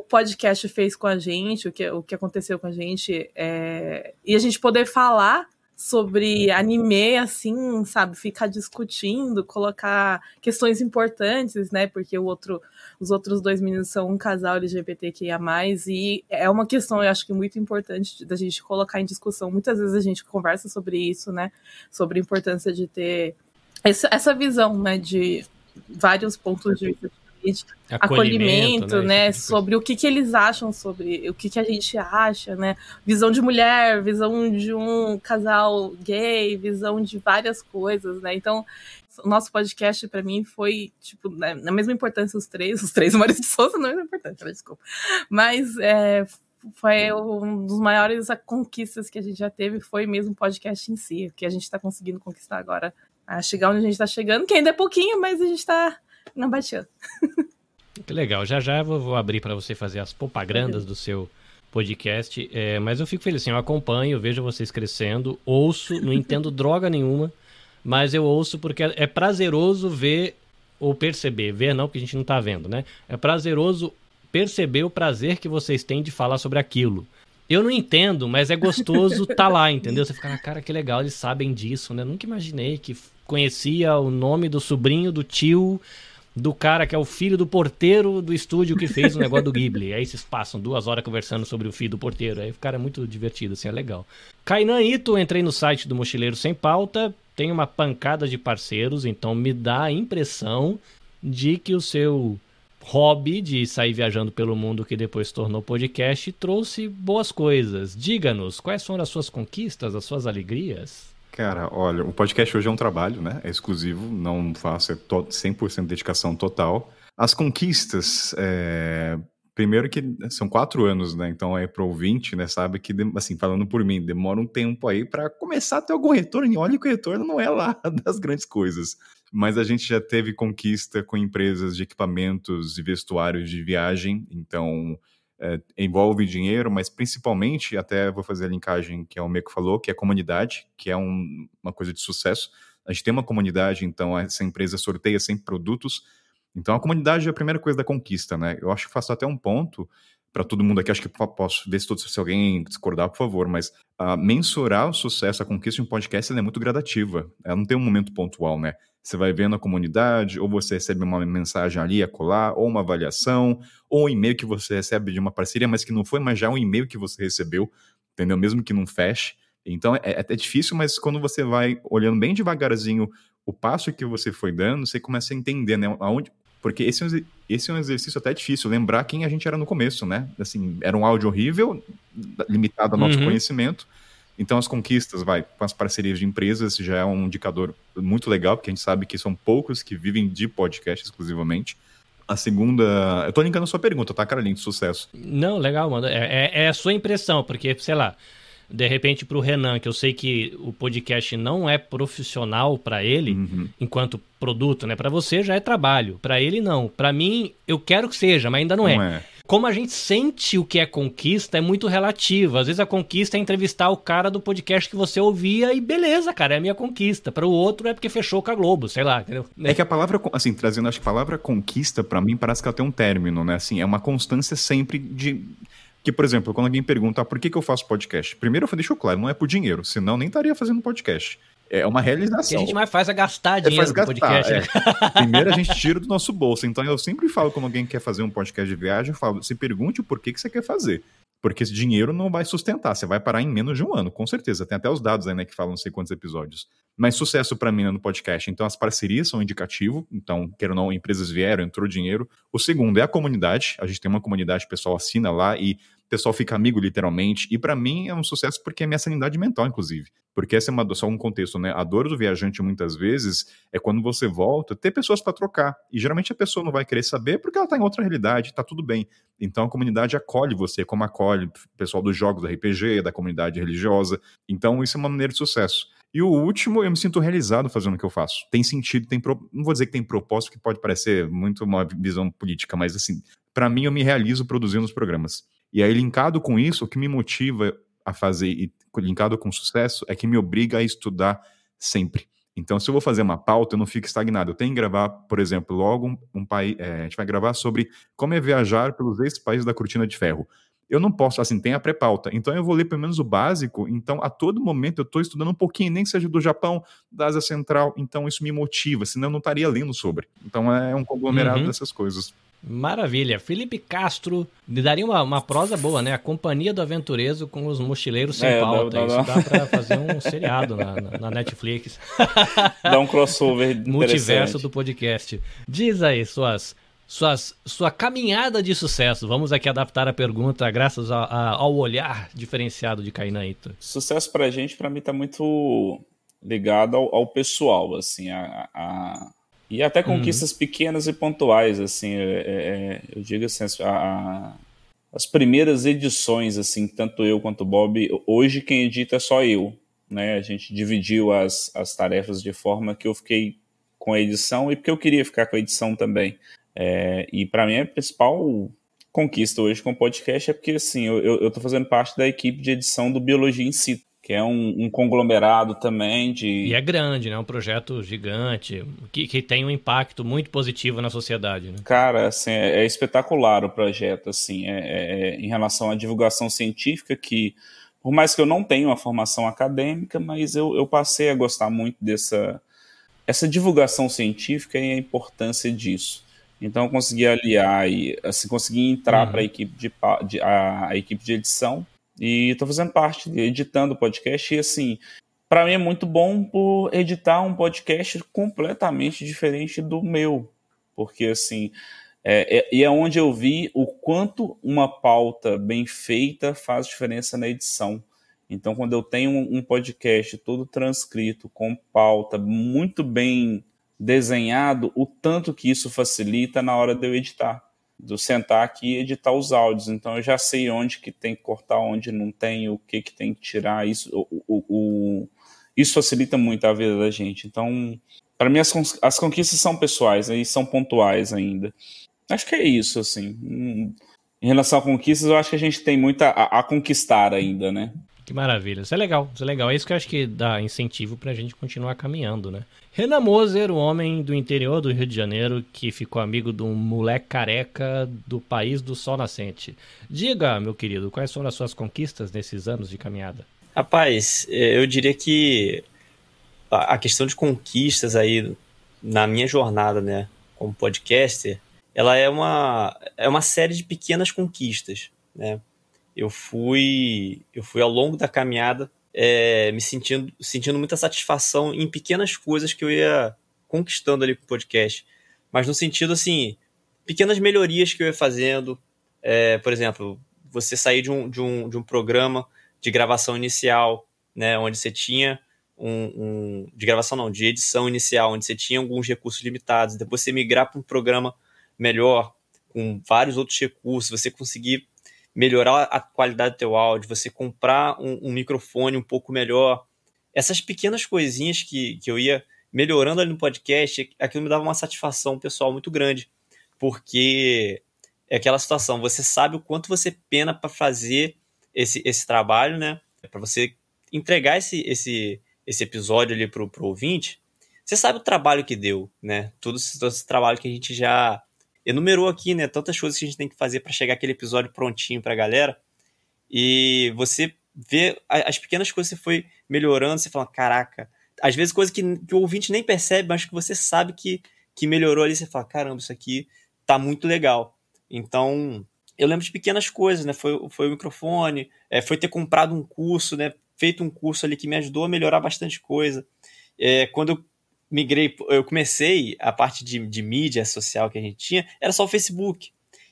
o podcast fez com a gente, o que, o que aconteceu com a gente, é... e a gente poder falar sobre anime, assim, sabe, ficar discutindo, colocar questões importantes, né, porque o outro, os outros dois meninos são um casal LGBTQIA+, e é uma questão, eu acho que muito importante da gente colocar em discussão, muitas vezes a gente conversa sobre isso, né, sobre a importância de ter essa, essa visão, né, de vários pontos de vista acolhimento, acolhimento né? né tipo sobre o que, que eles acham sobre o que, que a gente acha, né? Visão de mulher, visão de um casal gay, visão de várias coisas, né? Então, o nosso podcast para mim foi tipo né, na mesma importância os três, os três Maurício de Souza não é importante, né? desculpa, mas é, foi um dos maiores conquistas que a gente já teve foi mesmo o podcast em si, que a gente está conseguindo conquistar agora, a chegar onde a gente está chegando, que ainda é pouquinho, mas a gente está não baixou. Que legal. Já já vou, vou abrir para você fazer as propagandas do seu podcast. É, mas eu fico feliz, assim, eu acompanho, eu vejo vocês crescendo, ouço, não entendo droga nenhuma, mas eu ouço porque é prazeroso ver ou perceber, ver não, porque a gente não tá vendo, né? É prazeroso perceber o prazer que vocês têm de falar sobre aquilo. Eu não entendo, mas é gostoso tá lá, entendeu? Você fica na cara, que legal, eles sabem disso, né? Nunca imaginei que conhecia o nome do sobrinho, do tio, do cara que é o filho do porteiro do estúdio que fez o negócio do Ghibli. Aí vocês passam duas horas conversando sobre o filho do porteiro. Aí o cara é muito divertido, assim, é legal. Kainan Ito, entrei no site do Mochileiro Sem Pauta, tem uma pancada de parceiros, então me dá a impressão de que o seu hobby de sair viajando pelo mundo que depois se tornou podcast trouxe boas coisas. Diga-nos, quais foram as suas conquistas, as suas alegrias? Cara, olha, o podcast hoje é um trabalho, né? É exclusivo, não faço, é 100% dedicação total. As conquistas, é, primeiro que são quatro anos, né? Então é pro ouvinte, né? Sabe que, assim, falando por mim, demora um tempo aí para começar a ter algum retorno. E olha que o retorno não é lá das grandes coisas. Mas a gente já teve conquista com empresas de equipamentos e vestuários de viagem. Então é, envolve dinheiro, mas principalmente, até vou fazer a linkagem que é o Meco falou, que é a comunidade, que é um, uma coisa de sucesso. A gente tem uma comunidade, então essa empresa sorteia sempre produtos então a comunidade é a primeira coisa da conquista, né? Eu acho que faço até um ponto para todo mundo aqui, acho que posso ver se, todo, se alguém discordar, por favor, mas uh, mensurar o sucesso, a conquista de um podcast, é muito gradativa. Ela não tem um momento pontual, né? Você vai vendo a comunidade, ou você recebe uma mensagem ali a colar, ou uma avaliação, ou um e-mail que você recebe de uma parceria, mas que não foi, mas já um e-mail que você recebeu, entendeu? Mesmo que não feche. Então é, é, é difícil, mas quando você vai olhando bem devagarzinho o passo que você foi dando, você começa a entender, né? Aonde, porque esse, é esse é um exercício até difícil, lembrar quem a gente era no começo, né? Assim, era um áudio horrível, limitado ao nosso uhum. conhecimento. Então, as conquistas, vai, com as parcerias de empresas, já é um indicador muito legal, porque a gente sabe que são poucos que vivem de podcast exclusivamente. A segunda. Eu tô linkando a sua pergunta, tá, Caroline? De sucesso. Não, legal, mano. É, é, é a sua impressão, porque, sei lá, de repente para o Renan, que eu sei que o podcast não é profissional para ele uhum. enquanto produto, né? Para você já é trabalho, para ele não. Para mim eu quero que seja, mas ainda não, não é. é. Como a gente sente o que é conquista é muito relativo. Às vezes a conquista é entrevistar o cara do podcast que você ouvia e beleza, cara, é a minha conquista. Para o outro é porque fechou com a Globo, sei lá, entendeu? É que a palavra, assim, trazendo, acho que a palavra conquista para mim parece que ela tem um término, né? Assim, é uma constância sempre de que, por exemplo, quando alguém pergunta ah, por que, que eu faço podcast, primeiro eu deixo claro, não é por dinheiro, senão nem estaria fazendo podcast. É uma realização. O que a gente mais faz é gastar é, dinheiro é, gastar, podcast. É. Né? Primeiro a gente tira do nosso bolso. Então eu sempre falo quando alguém quer fazer um podcast de viagem, eu falo, se pergunte o porquê que você quer fazer. Porque esse dinheiro não vai sustentar, você vai parar em menos de um ano, com certeza. Tem até os dados aí, né, que falam não sei quantos episódios. Mas sucesso para mim né, no podcast. Então, as parcerias são um indicativo. Então, quero ou não, empresas vieram, entrou dinheiro. O segundo é a comunidade. A gente tem uma comunidade, o pessoal assina lá e pessoal fica amigo literalmente. E para mim é um sucesso porque é minha sanidade mental, inclusive. Porque essa é uma, só um contexto, né? A dor do viajante muitas vezes é quando você volta, ter pessoas para trocar. E geralmente a pessoa não vai querer saber porque ela tá em outra realidade, tá tudo bem. Então a comunidade acolhe você, como acolhe o pessoal dos jogos da RPG, da comunidade religiosa. Então isso é uma maneira de sucesso. E o último, eu me sinto realizado fazendo o que eu faço. Tem sentido, tem pro... não vou dizer que tem propósito, que pode parecer muito uma visão política, mas assim, para mim eu me realizo produzindo os programas. E aí, linkado com isso, o que me motiva a fazer, e linkado com sucesso, é que me obriga a estudar sempre. Então, se eu vou fazer uma pauta, eu não fico estagnado. Eu tenho que gravar, por exemplo, logo um, um país. É, a gente vai gravar sobre como é viajar pelos ex-países da cortina de ferro. Eu não posso, assim, tem a pré-pauta. Então, eu vou ler pelo menos o básico. Então, a todo momento, eu estou estudando um pouquinho, nem que seja do Japão, da Ásia Central. Então, isso me motiva, senão eu não estaria lendo sobre. Então, é um conglomerado uhum. dessas coisas. Maravilha. Felipe Castro, me daria uma, uma prosa boa, né? A Companhia do Aventureiro com os mochileiros sem é, pauta. Dá, dá, Isso dá pra fazer um seriado na, na, na Netflix. Dá um crossover Multiverso do podcast. Diz aí suas, suas, sua caminhada de sucesso. Vamos aqui adaptar a pergunta graças a, a, ao olhar diferenciado de Kainaito. Sucesso pra gente, pra mim, tá muito ligado ao, ao pessoal, assim, a, a e até conquistas uhum. pequenas e pontuais, assim, é, é, é eu digo assim, a, as primeiras edições, assim, tanto eu quanto o Bob, hoje quem edita é só eu, né? A gente dividiu as, as tarefas de forma que eu fiquei com a edição e porque eu queria ficar com a edição também. É, e para mim a principal conquista hoje com o podcast é porque, assim, eu, eu, eu tô fazendo parte da equipe de edição do Biologia em Si, que é um, um, conglomerado também de. E é grande, né? Um projeto gigante, que, que tem um impacto muito positivo na sociedade. Né? Cara, assim, é, é espetacular o projeto, assim, é, é, é, em relação à divulgação científica, que, por mais que eu não tenha uma formação acadêmica, mas eu, eu passei a gostar muito dessa essa divulgação científica e a importância disso. Então eu consegui aliar e assim consegui entrar uhum. para a equipe de, de a, a equipe de edição e estou fazendo parte, editando o podcast. E assim, para mim é muito bom por editar um podcast completamente diferente do meu. Porque assim, é, é, e é onde eu vi o quanto uma pauta bem feita faz diferença na edição. Então, quando eu tenho um podcast todo transcrito, com pauta muito bem desenhado o tanto que isso facilita na hora de eu editar, eu sentar aqui e editar os áudios. Então eu já sei onde que tem que cortar, onde não tem, o que que tem que tirar. Isso, o, o, o isso facilita muito a vida da gente. Então, para mim as, as conquistas são pessoais e são pontuais ainda. Acho que é isso, assim. Em relação a conquistas, eu acho que a gente tem muito a, a conquistar ainda, né? Que maravilha. Isso é legal, isso é legal. É isso que eu acho que dá incentivo pra gente continuar caminhando, né? Renan Moser, o homem do interior do Rio de Janeiro que ficou amigo de um moleque careca do país do sol nascente. Diga, meu querido, quais foram as suas conquistas nesses anos de caminhada? Rapaz, é, eu diria que a questão de conquistas aí na minha jornada, né, como podcaster, ela é uma, é uma série de pequenas conquistas, né? Eu fui eu fui ao longo da caminhada é, me sentindo sentindo muita satisfação em pequenas coisas que eu ia conquistando ali com o podcast. Mas no sentido assim pequenas melhorias que eu ia fazendo. É, por exemplo você sair de um, de, um, de um programa de gravação inicial né onde você tinha um, um de gravação não de edição inicial onde você tinha alguns recursos limitados depois você migrar para um programa melhor com vários outros recursos você conseguir melhorar a qualidade do teu áudio, você comprar um, um microfone um pouco melhor. Essas pequenas coisinhas que, que eu ia melhorando ali no podcast, aquilo me dava uma satisfação pessoal muito grande, porque é aquela situação, você sabe o quanto você pena para fazer esse, esse trabalho, né? Para você entregar esse, esse, esse episódio ali pro, pro ouvinte, você sabe o trabalho que deu, né? Todo esse, todo esse trabalho que a gente já enumerou aqui, né, tantas coisas que a gente tem que fazer para chegar aquele episódio prontinho para a galera. E você vê as pequenas coisas que você foi melhorando, você fala, caraca. Às vezes coisas que, que o ouvinte nem percebe, mas que você sabe que, que melhorou ali, você fala, caramba, isso aqui tá muito legal. Então, eu lembro de pequenas coisas, né? Foi, foi o microfone, é, foi ter comprado um curso, né? Feito um curso ali que me ajudou a melhorar bastante coisa. É, quando eu migrei, eu comecei a parte de, de mídia social que a gente tinha, era só o Facebook.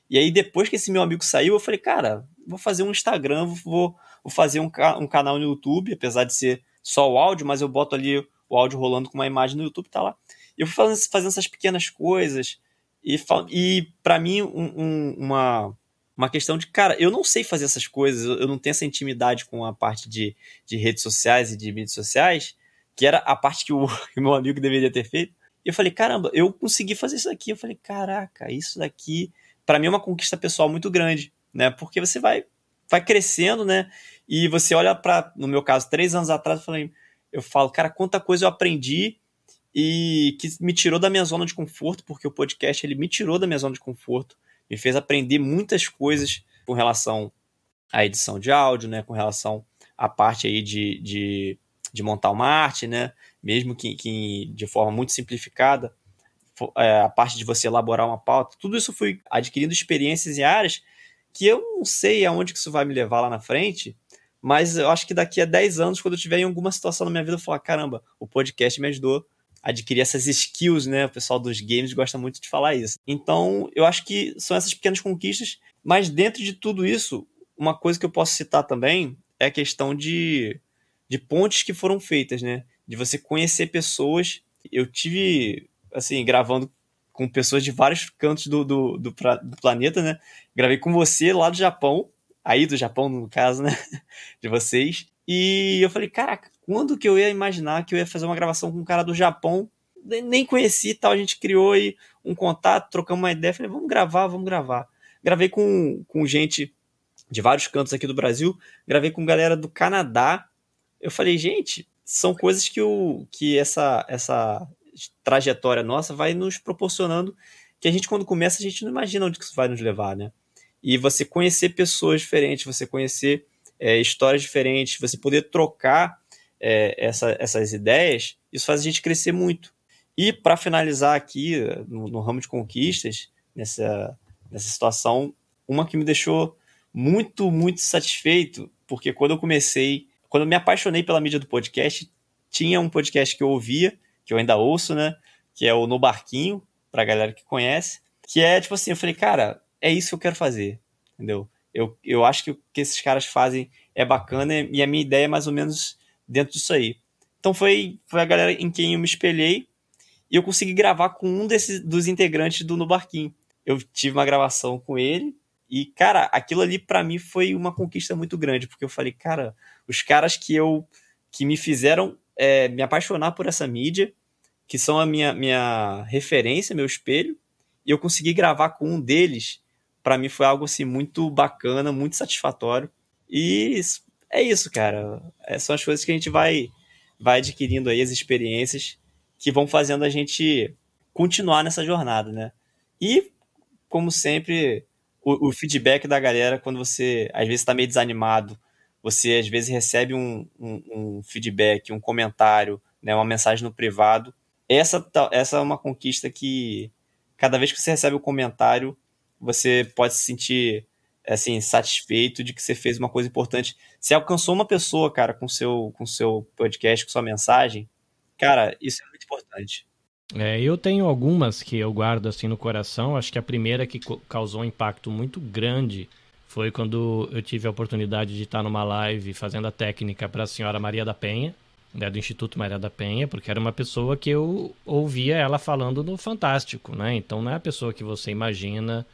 E aí, depois que esse meu amigo saiu, eu falei, cara, vou fazer um Instagram, vou, vou fazer um, um canal no YouTube, apesar de ser só o áudio, mas eu boto ali o áudio rolando com uma imagem no YouTube, tá lá. E eu fui fazendo, fazendo essas pequenas coisas. E, e para mim, um, um, uma, uma questão de, cara, eu não sei fazer essas coisas, eu, não tenho essa intimidade com a parte de, de redes sociais e de mídias sociais que era a parte que o, que meu amigo deveria ter feito. E eu falei, caramba, eu consegui fazer isso aqui. Eu falei, caraca, isso daqui, para mim é uma conquista pessoal muito grande, né? Porque você vai, vai crescendo, né? E você olha para, no meu caso, três anos atrás, eu falei, eu falo, cara, quanta coisa eu aprendi e que me tirou da minha zona de conforto, porque o podcast ele me tirou da minha zona de conforto, me fez aprender muitas coisas com relação à edição de áudio, né? Com relação à parte aí de, de de montar uma arte, né? Mesmo que, que de forma muito simplificada, é, a parte de você elaborar uma pauta, tudo isso fui adquirindo experiências em áreas que eu não sei aonde que isso vai me levar lá na frente, mas eu acho que daqui a 10 anos, quando eu tiver em alguma situação na minha vida, eu falar, caramba, o podcast me ajudou a adquirir essas skills, né? O pessoal dos games gosta muito de falar isso. Então, eu acho que são essas pequenas conquistas, mas dentro de tudo isso, uma coisa que eu posso citar também é a questão de de pontes que foram feitas, né? De você conhecer pessoas. Eu tive, assim, gravando com pessoas de vários cantos do, do, do, do, planeta, né? Gravei com você lá do Japão, aí do Japão, no caso, né? De vocês. E eu falei, caraca, quando que eu ia imaginar que eu ia fazer uma gravação com um cara do Japão? Nem conheci tal, a gente criou aí um contato, trocamos uma ideia, falei, vamos gravar, vamos gravar. Gravei com, com gente de vários cantos aqui do Brasil, gravei com galera do Canadá, eu falei, gente, são coisas que, o, que essa, essa trajetória nossa vai nos proporcionando que a gente, quando começa, a gente não imagina onde isso vai nos levar, né? E você conhecer pessoas diferentes, você conhecer é, histórias diferentes, você poder trocar é, essa, essas ideias, isso faz a gente crescer muito. E para finalizar aqui, no, no, ramo de conquistas, nessa, nessa situação, uma que me deixou muito, muito satisfeito, porque quando eu comecei quando eu me apaixonei pela mídia do podcast, tinha um podcast que eu ouvia, que eu ainda ouço, né? Que é o No Barquinho, pra galera que conhece. Que é tipo assim, eu falei, cara, é isso que eu quero fazer, entendeu? Eu, eu acho que o que esses caras fazem é bacana e a minha ideia é mais ou menos dentro disso aí. Então foi, foi a galera em quem eu me espelhei e eu consegui gravar com um desses, dos integrantes do No Barquinho. Eu tive uma gravação com ele, e, cara, aquilo ali para mim foi uma conquista muito grande, porque eu falei, cara, os caras que eu que me fizeram é, me apaixonar por essa mídia, que são a minha, minha referência, meu espelho, e eu consegui gravar com um deles, para mim foi algo assim muito bacana, muito satisfatório. E é isso, cara. É, são as coisas que a gente vai vai adquirindo aí as experiências que vão fazendo a gente continuar nessa jornada, né? E como sempre, o, o feedback da galera quando você às vezes está meio desanimado, você às vezes recebe um, um, um, feedback, um comentário, né, uma mensagem no privado. Essa, essa é uma conquista que cada vez que você recebe um comentário, você pode se sentir assim satisfeito de que você fez uma coisa importante. Você alcançou uma pessoa, cara, com seu com seu podcast, com sua mensagem. Cara, isso é muito importante. É, eu tenho algumas que eu guardo assim no coração. Acho que a primeira que causou um impacto muito grande foi quando eu tive a oportunidade de estar numa live fazendo a técnica para a senhora Maria da Penha, né, do Instituto Maria da Penha, porque era uma pessoa que eu ouvia ela falando no Fantástico, né? Então não é a pessoa que você imagina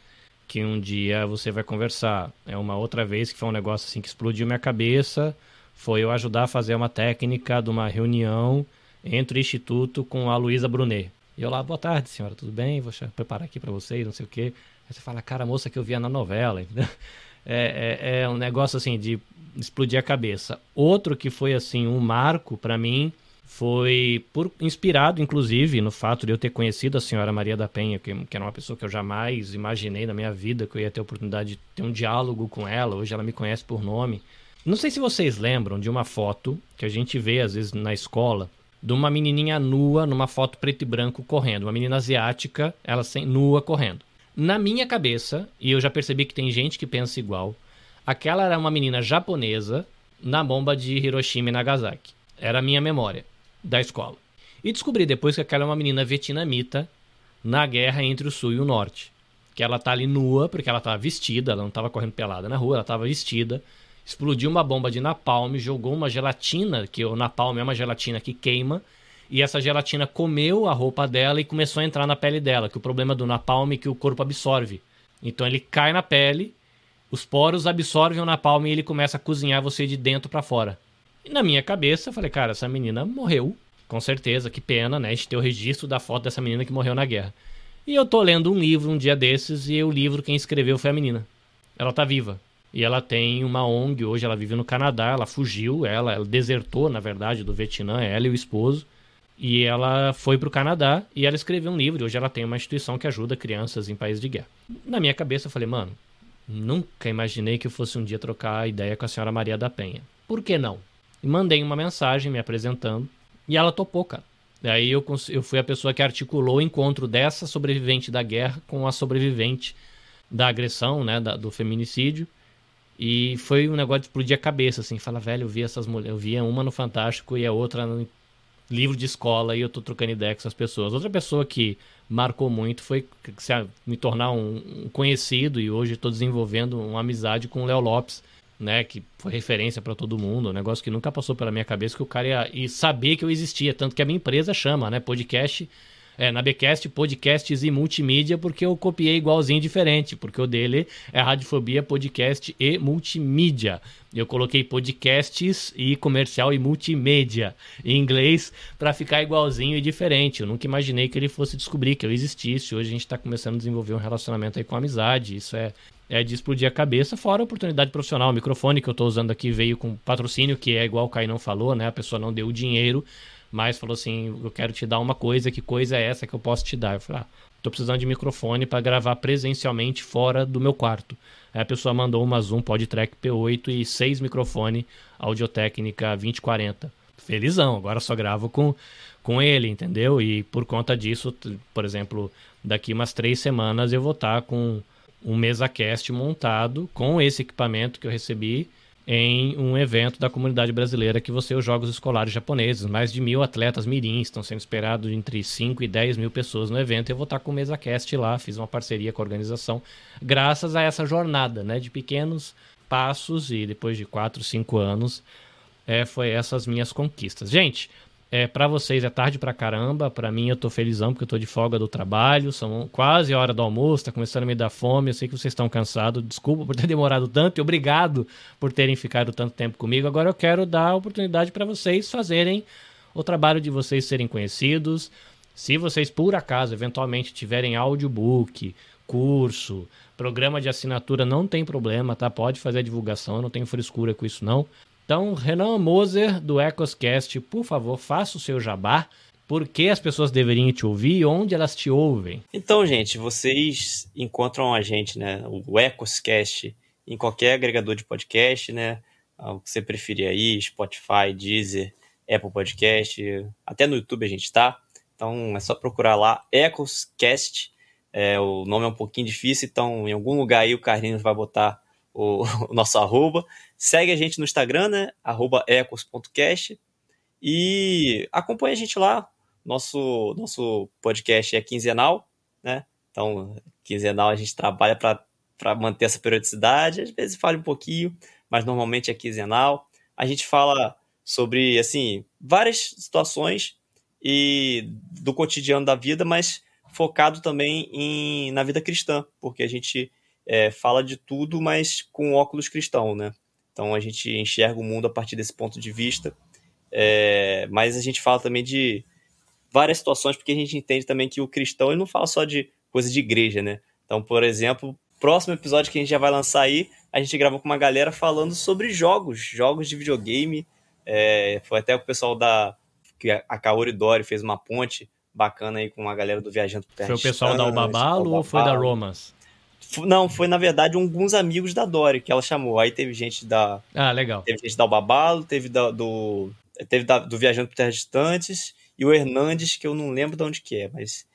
que um dia você vai conversar. É uma outra vez que foi um negócio assim que explodiu minha cabeça, foi eu ajudar a fazer uma técnica de uma reunião entre o Instituto com a Luísa Brunet. E eu lá, boa tarde, senhora, tudo bem? Vou preparar aqui para vocês, não sei o quê. Aí você fala, cara, moça que eu via na novela, entendeu? É, é, é, um negócio assim de explodir a cabeça. Outro que foi assim um marco para mim foi por, inspirado, inclusive, no fato de eu ter conhecido a senhora Maria da Penha, que, que, era uma pessoa que eu jamais imaginei na minha vida que eu ia ter a oportunidade de ter um diálogo com ela. Hoje ela me conhece por nome. Não sei se vocês lembram de uma foto que a gente vê às vezes na escola de uma menininha nua numa foto preto e branco correndo, uma menina asiática, ela sem, nua correndo. Na minha cabeça, e eu já percebi que tem gente que pensa igual, aquela era uma menina japonesa na bomba de Hiroshima e Nagasaki. Era a minha memória da escola. E descobri depois que aquela é uma menina vietnamita na guerra entre o sul e o norte. Que ela tá ali nua, porque ela tava vestida, ela não tava correndo pelada na rua, ela tava vestida, explodiu uma bomba de napalm, jogou uma gelatina, que o napalm é uma gelatina que queima, e essa gelatina comeu a roupa dela e começou a entrar na pele dela, que o problema do napalm é que o corpo absorve. Então ele cai na pele, os poros absorvem o napalm e ele começa a cozinhar você de dentro para fora. E na minha cabeça, eu falei, cara, essa menina morreu, com certeza, que pena, né? A gente tem o registro da foto dessa menina que morreu na guerra. E eu tô lendo um livro um dia desses e o livro quem escreveu foi a menina. Ela tá viva. E ela tem uma ONG, hoje ela vive no Canadá, ela fugiu, ela, ela desertou, na verdade, do Vietnã, ela e o esposo. E ela foi para o Canadá e ela escreveu um livro. Hoje ela tem uma instituição que ajuda crianças em países de guerra. Na minha cabeça eu falei, mano, nunca imaginei que eu fosse um dia trocar a ideia com a senhora Maria da Penha. Por que não? E mandei uma mensagem me apresentando e ela topou, cara. Daí eu, eu fui a pessoa que articulou o encontro dessa sobrevivente da guerra com a sobrevivente da agressão, né, da, do feminicídio. E foi um negócio de explodir a cabeça, assim. Fala, velho, eu vi essas mulheres. Eu via uma no Fantástico e a outra no livro de escola e eu tô trocando ideia com essas pessoas. Outra pessoa que marcou muito foi me tornar um, conhecido e hoje estou desenvolvendo uma amizade com o Léo Lopes, né, que foi referência para todo mundo, um negócio que nunca passou pela minha cabeça que o cara ia saber que eu existia, tanto que a minha empresa chama, né, podcast é, na Becast Podcasts e Multimídia, porque eu copiei igualzinho diferente, porque o dele é Radiofobia Podcast e Multimídia. Eu coloquei podcasts e comercial e multimídia em inglês para ficar igualzinho e diferente. Eu nunca imaginei que ele fosse descobrir que eu existisse. Hoje a gente está começando a desenvolver um relacionamento aí com amizade. Isso é, é de explodir a cabeça, fora a oportunidade profissional. O microfone que eu estou usando aqui veio com patrocínio, que é igual o Caio não falou, né? A pessoa não deu o dinheiro, mas falou assim: eu quero te dar uma coisa, que coisa é essa que eu posso te dar? Eu falei: ah, tô precisando de microfone para gravar presencialmente fora do meu quarto. Aí a pessoa mandou uma Zoom PodTrack P8 e seis microfone Audiotécnica 2040. Felizão, agora só gravo com, com ele, entendeu? E por conta disso, por exemplo, daqui umas três semanas eu vou estar tá com um MesaCast montado com esse equipamento que eu recebi em um evento da comunidade brasileira que você os Jogos Escolares Japoneses. Mais de mil atletas mirins estão sendo esperados entre 5 e 10 mil pessoas no evento. Eu vou estar com o MesaCast lá, fiz uma parceria com a organização, graças a essa jornada né, de pequenos passos e depois de 4, 5 anos, é, foi essas minhas conquistas. Gente, É, para vocês é tarde pra caramba, para mim eu tô felizão porque eu tô de folga do trabalho, são quase a hora do almoço, tá começando a me dar fome, eu sei que vocês estão cansados, desculpa por ter demorado tanto e obrigado por terem ficado tanto tempo comigo. Agora eu quero dar a oportunidade para vocês fazerem o trabalho de vocês serem conhecidos. Se vocês por acaso eventualmente tiverem audiobook, curso, programa de assinatura, não tem problema, tá? Pode fazer a divulgação, eu não tenho frescura com isso não. Então, Renan Moser, do Ecoscast, por favor, faça o seu jabá. Por que as pessoas deveriam te ouvir e onde elas te ouvem? Então, gente, vocês encontram a gente, né? O Ecoscast em qualquer agregador de podcast, né? O que você preferir aí, Spotify, Deezer, Apple Podcast, até no YouTube a gente tá. Então é só procurar lá Ecoscast. É, o nome é um pouquinho difícil, então em algum lugar aí o Carlinhos vai botar o, o nosso arroba. Segue a gente no Instagram, né? Arroba ecos.cast. E acompanha a gente lá. Nosso, nosso podcast é quinzenal, né? Então, quinzenal a gente trabalha para manter essa periodicidade. Às vezes fala um pouquinho, mas normalmente é quinzenal. A gente fala sobre, assim, várias situações e do cotidiano da vida, mas focado também em, na vida cristã, porque a gente é, fala de tudo, mas com óculos cristão, né? Então a gente enxerga o mundo a partir desse ponto de vista. É, mas a gente fala também de várias situações, porque a gente entende também que o cristão ele não fala só de coisa de igreja, né? Então, por exemplo, próximo episódio que a gente já vai lançar aí, a gente gravou com uma galera falando sobre jogos, jogos de videogame. É, foi até o pessoal da que a Kaori Dori fez uma ponte bacana aí com a galera do Viajando Terra Foi o pessoal da Ubabalo ou foi da Romas? Não, foi na verdade alguns amigos da Dori que ela chamou. Aí teve gente da. Ah, legal. Teve gente da Ubabalo, teve da, do. Teve da, do Viajando por Terras Distantes e o Hernandes, que eu não lembro de onde que é, mas.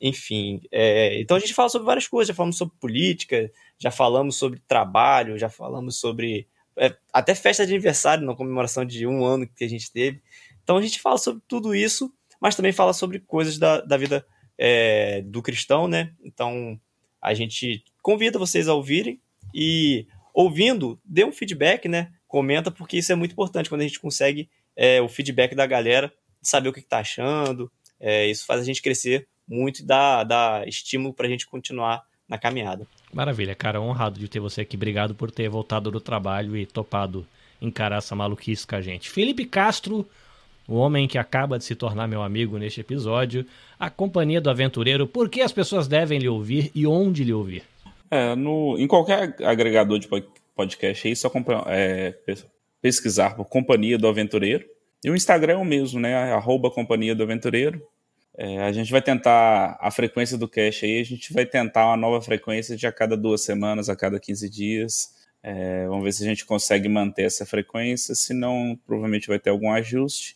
Enfim. É, então a gente fala sobre várias coisas, já falamos sobre política, já falamos sobre trabalho, já falamos sobre. É, até festa de aniversário, na comemoração de um ano que a gente teve. Então a gente fala sobre tudo isso, mas também fala sobre coisas da, da vida é, do cristão, né? Então a gente convida vocês a ouvirem e ouvindo, dê um feedback, né? Comenta, porque isso é muito importante quando a gente consegue é, o feedback da galera, saber o que está achando. É, isso faz a gente crescer muito e dá, dá estímulo para a gente continuar na caminhada. Maravilha, cara. Honrado de ter você aqui. Obrigado por ter voltado do trabalho e topado encarar essa maluquice com a gente. Felipe Castro, o homem que acaba de se tornar meu amigo neste episódio, a companhia do aventureiro, por que as pessoas devem lhe ouvir e onde lhe ouvir? É, no, em qualquer agregador de podcast aí, só é, pesquisar por Companhia do Aventureiro. E o Instagram é o mesmo, né? Arroba Companhia do Aventureiro. É, a gente vai tentar a frequência do cache aí, a gente vai tentar uma nova frequência de a cada duas semanas, a cada 15 dias. É, vamos ver se a gente consegue manter essa frequência, senão provavelmente vai ter algum ajuste.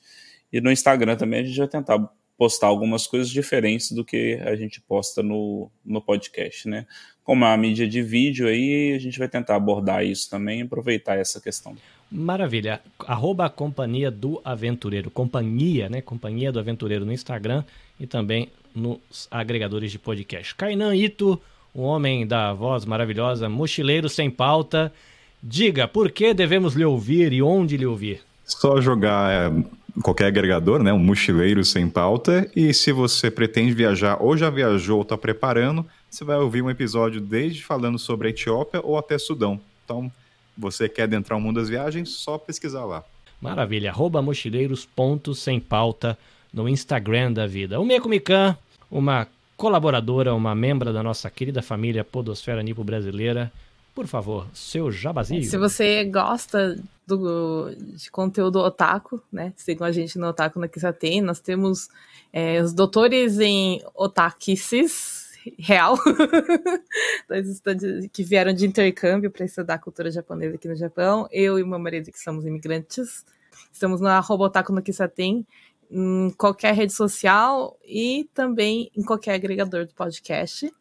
E no Instagram também a gente vai tentar postar algumas coisas diferentes do que a gente posta no, no podcast, né? Como é uma mídia de vídeo aí, a gente vai tentar abordar isso também e aproveitar essa questão. Maravilha. Arroba a Companhia do Aventureiro. Companhia, né? Companhia do Aventureiro no Instagram e também nos agregadores de podcast. Kainan Ito, um homem da voz maravilhosa, mochileiro sem pauta. Diga, por que devemos lhe ouvir e onde lhe ouvir? Só jogar é, qualquer agregador, né? Um mochileiro sem pauta. E se você pretende viajar ou já viajou ou está preparando, você vai ouvir um episódio desde falando sobre a Etiópia ou até Sudão. Então, você quer adentrar o mundo das viagens, só pesquisar lá. Maravilha. Arroba mochileiros.sem pauta no Instagram da vida. O Meco Mikan, uma colaboradora, uma membra da nossa querida família Podosfera Nipo Brasileira, por favor, seu jabazinho. Se você gosta do, de conteúdo otaku, né? Sigam a gente no Otaku na Kisaten. Nós temos é, os doutores em otakices real, que vieram de intercâmbio para estudar cultura japonesa aqui no Japão. Eu e meu marido, que somos imigrantes. Estamos no arroba otaku no Kisaten, em qualquer rede social e também em qualquer agregador do podcast.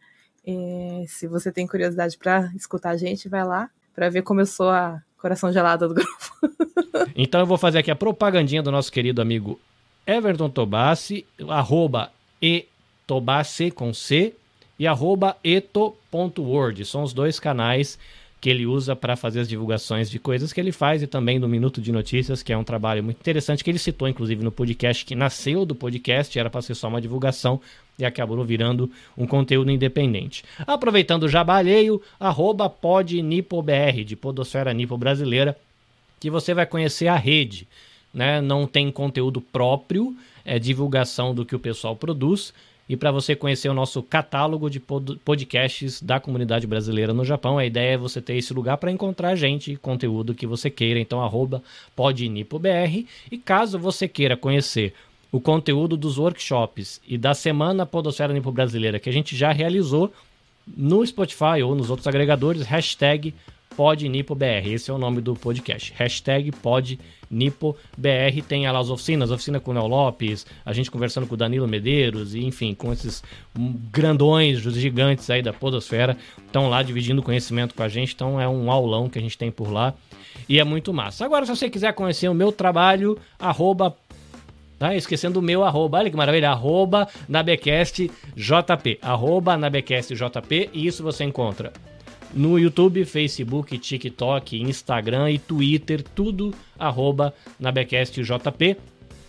É, se você tem curiosidade para escutar a gente, vai lá para ver como eu sou a coração gelado do grupo. então eu vou fazer aqui a propagandinha do nosso querido amigo Everton Tobassi, arroba etobassi com C e arroba eto.word. São os dois canais que ele usa para fazer as divulgações de coisas que ele faz e também do Minuto de Notícias, que é um trabalho muito interessante que ele citou inclusive no podcast que nasceu do podcast, era para ser só uma divulgação e acabou virando um conteúdo independente. Aproveitando o jabá alheio, arroba podnipobr, de Podosfera Nipo Brasileira, que você vai conhecer a rede. Né? Não tem conteúdo próprio, é divulgação do que o pessoal produz, e para você conhecer o nosso catálogo de podcasts da comunidade brasileira no Japão. A ideia é você ter esse lugar para encontrar gente e conteúdo que você queira. Então, arroba podnipobr. E caso você queira conhecer o conteúdo dos workshops e da Semana Podosfera Nipo Brasileira que a gente já realizou no Spotify ou nos outros agregadores, hashtag PodNipoBR. Esse é o nome do podcast. Hashtag PodNipoBR. Tem lá as oficinas, oficina com o Neo Lopes, a gente conversando com o Danilo Medeiros, e enfim, com esses grandões, os gigantes aí da podosfera, estão lá dividindo conhecimento com a gente. Então é um aulão que a gente tem por lá. E é muito massa. Agora, se você quiser conhecer o meu trabalho, arroba Tá? Esquecendo o meu arroba, olha que maravilha, arroba nabecastjp, arroba nabecastjp, e isso você encontra no YouTube, Facebook, TikTok, Instagram e Twitter, tudo arroba nabecastjp.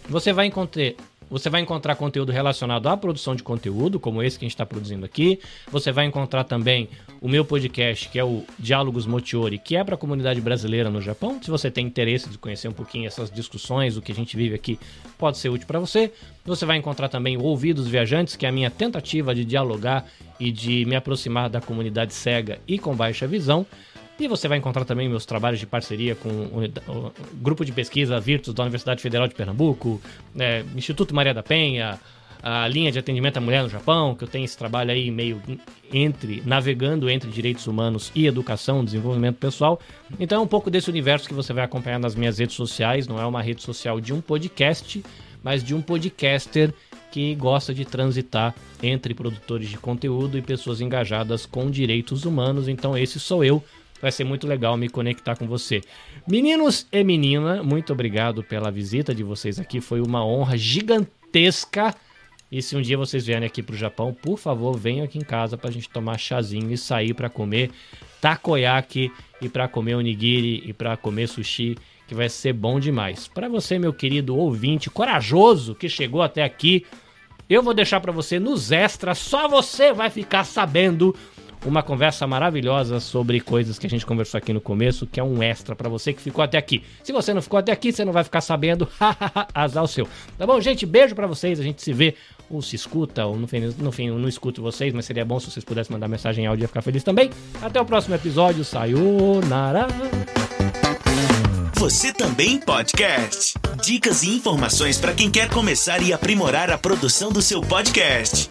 Você vai encontrar você vai encontrar conteúdo relacionado à produção de conteúdo, como esse que a gente está produzindo aqui. Você vai encontrar também o meu podcast, que é o Diálogos Motiori, que é para a comunidade brasileira no Japão. Se você tem interesse de conhecer um pouquinho essas discussões, o que a gente vive aqui, pode ser útil para você. Você vai encontrar também o Ouvidos Viajantes, que é a minha tentativa de dialogar e de me aproximar da comunidade cega e com baixa visão. E você vai encontrar também meus trabalhos de parceria com o, grupo de pesquisa Virtus da Universidade Federal de Pernambuco, é, Instituto Maria da Penha, a linha de atendimento à mulher no Japão, que eu tenho esse trabalho aí meio entre navegando entre direitos humanos e educação, desenvolvimento pessoal. Então é um pouco desse universo que você vai acompanhar nas minhas redes sociais, não é uma rede social de um podcast, mas de um podcaster que gosta de transitar entre produtores de conteúdo e pessoas engajadas com direitos humanos. Então esse sou eu. Vai ser muito legal me conectar com você. Meninos e menina, muito obrigado pela visita de vocês aqui. Foi uma honra gigantesca. E se um dia vocês vierem aqui pro Japão, por favor, venham aqui em casa pra gente tomar chazinho e sair para comer takoyaki e para comer onigiri e para comer sushi, que vai ser bom demais. Para você, meu querido ouvinte corajoso que chegou até aqui, eu vou deixar para você nos extras, só você vai ficar sabendo uma conversa maravilhosa sobre coisas que a gente conversou aqui no começo, que é um extra para você que ficou até aqui. Se você não ficou até aqui, você não vai ficar sabendo, azar o seu. Tá bom, gente? Beijo para vocês, a gente se vê ou se escuta, ou no fim, no fim eu não escuto vocês, mas seria bom se vocês pudessem mandar mensagem em áudio e ficar feliz também. Até o próximo episódio, sayonara! Você também podcast. Dicas e informações para quem quer começar e aprimorar a produção do seu podcast.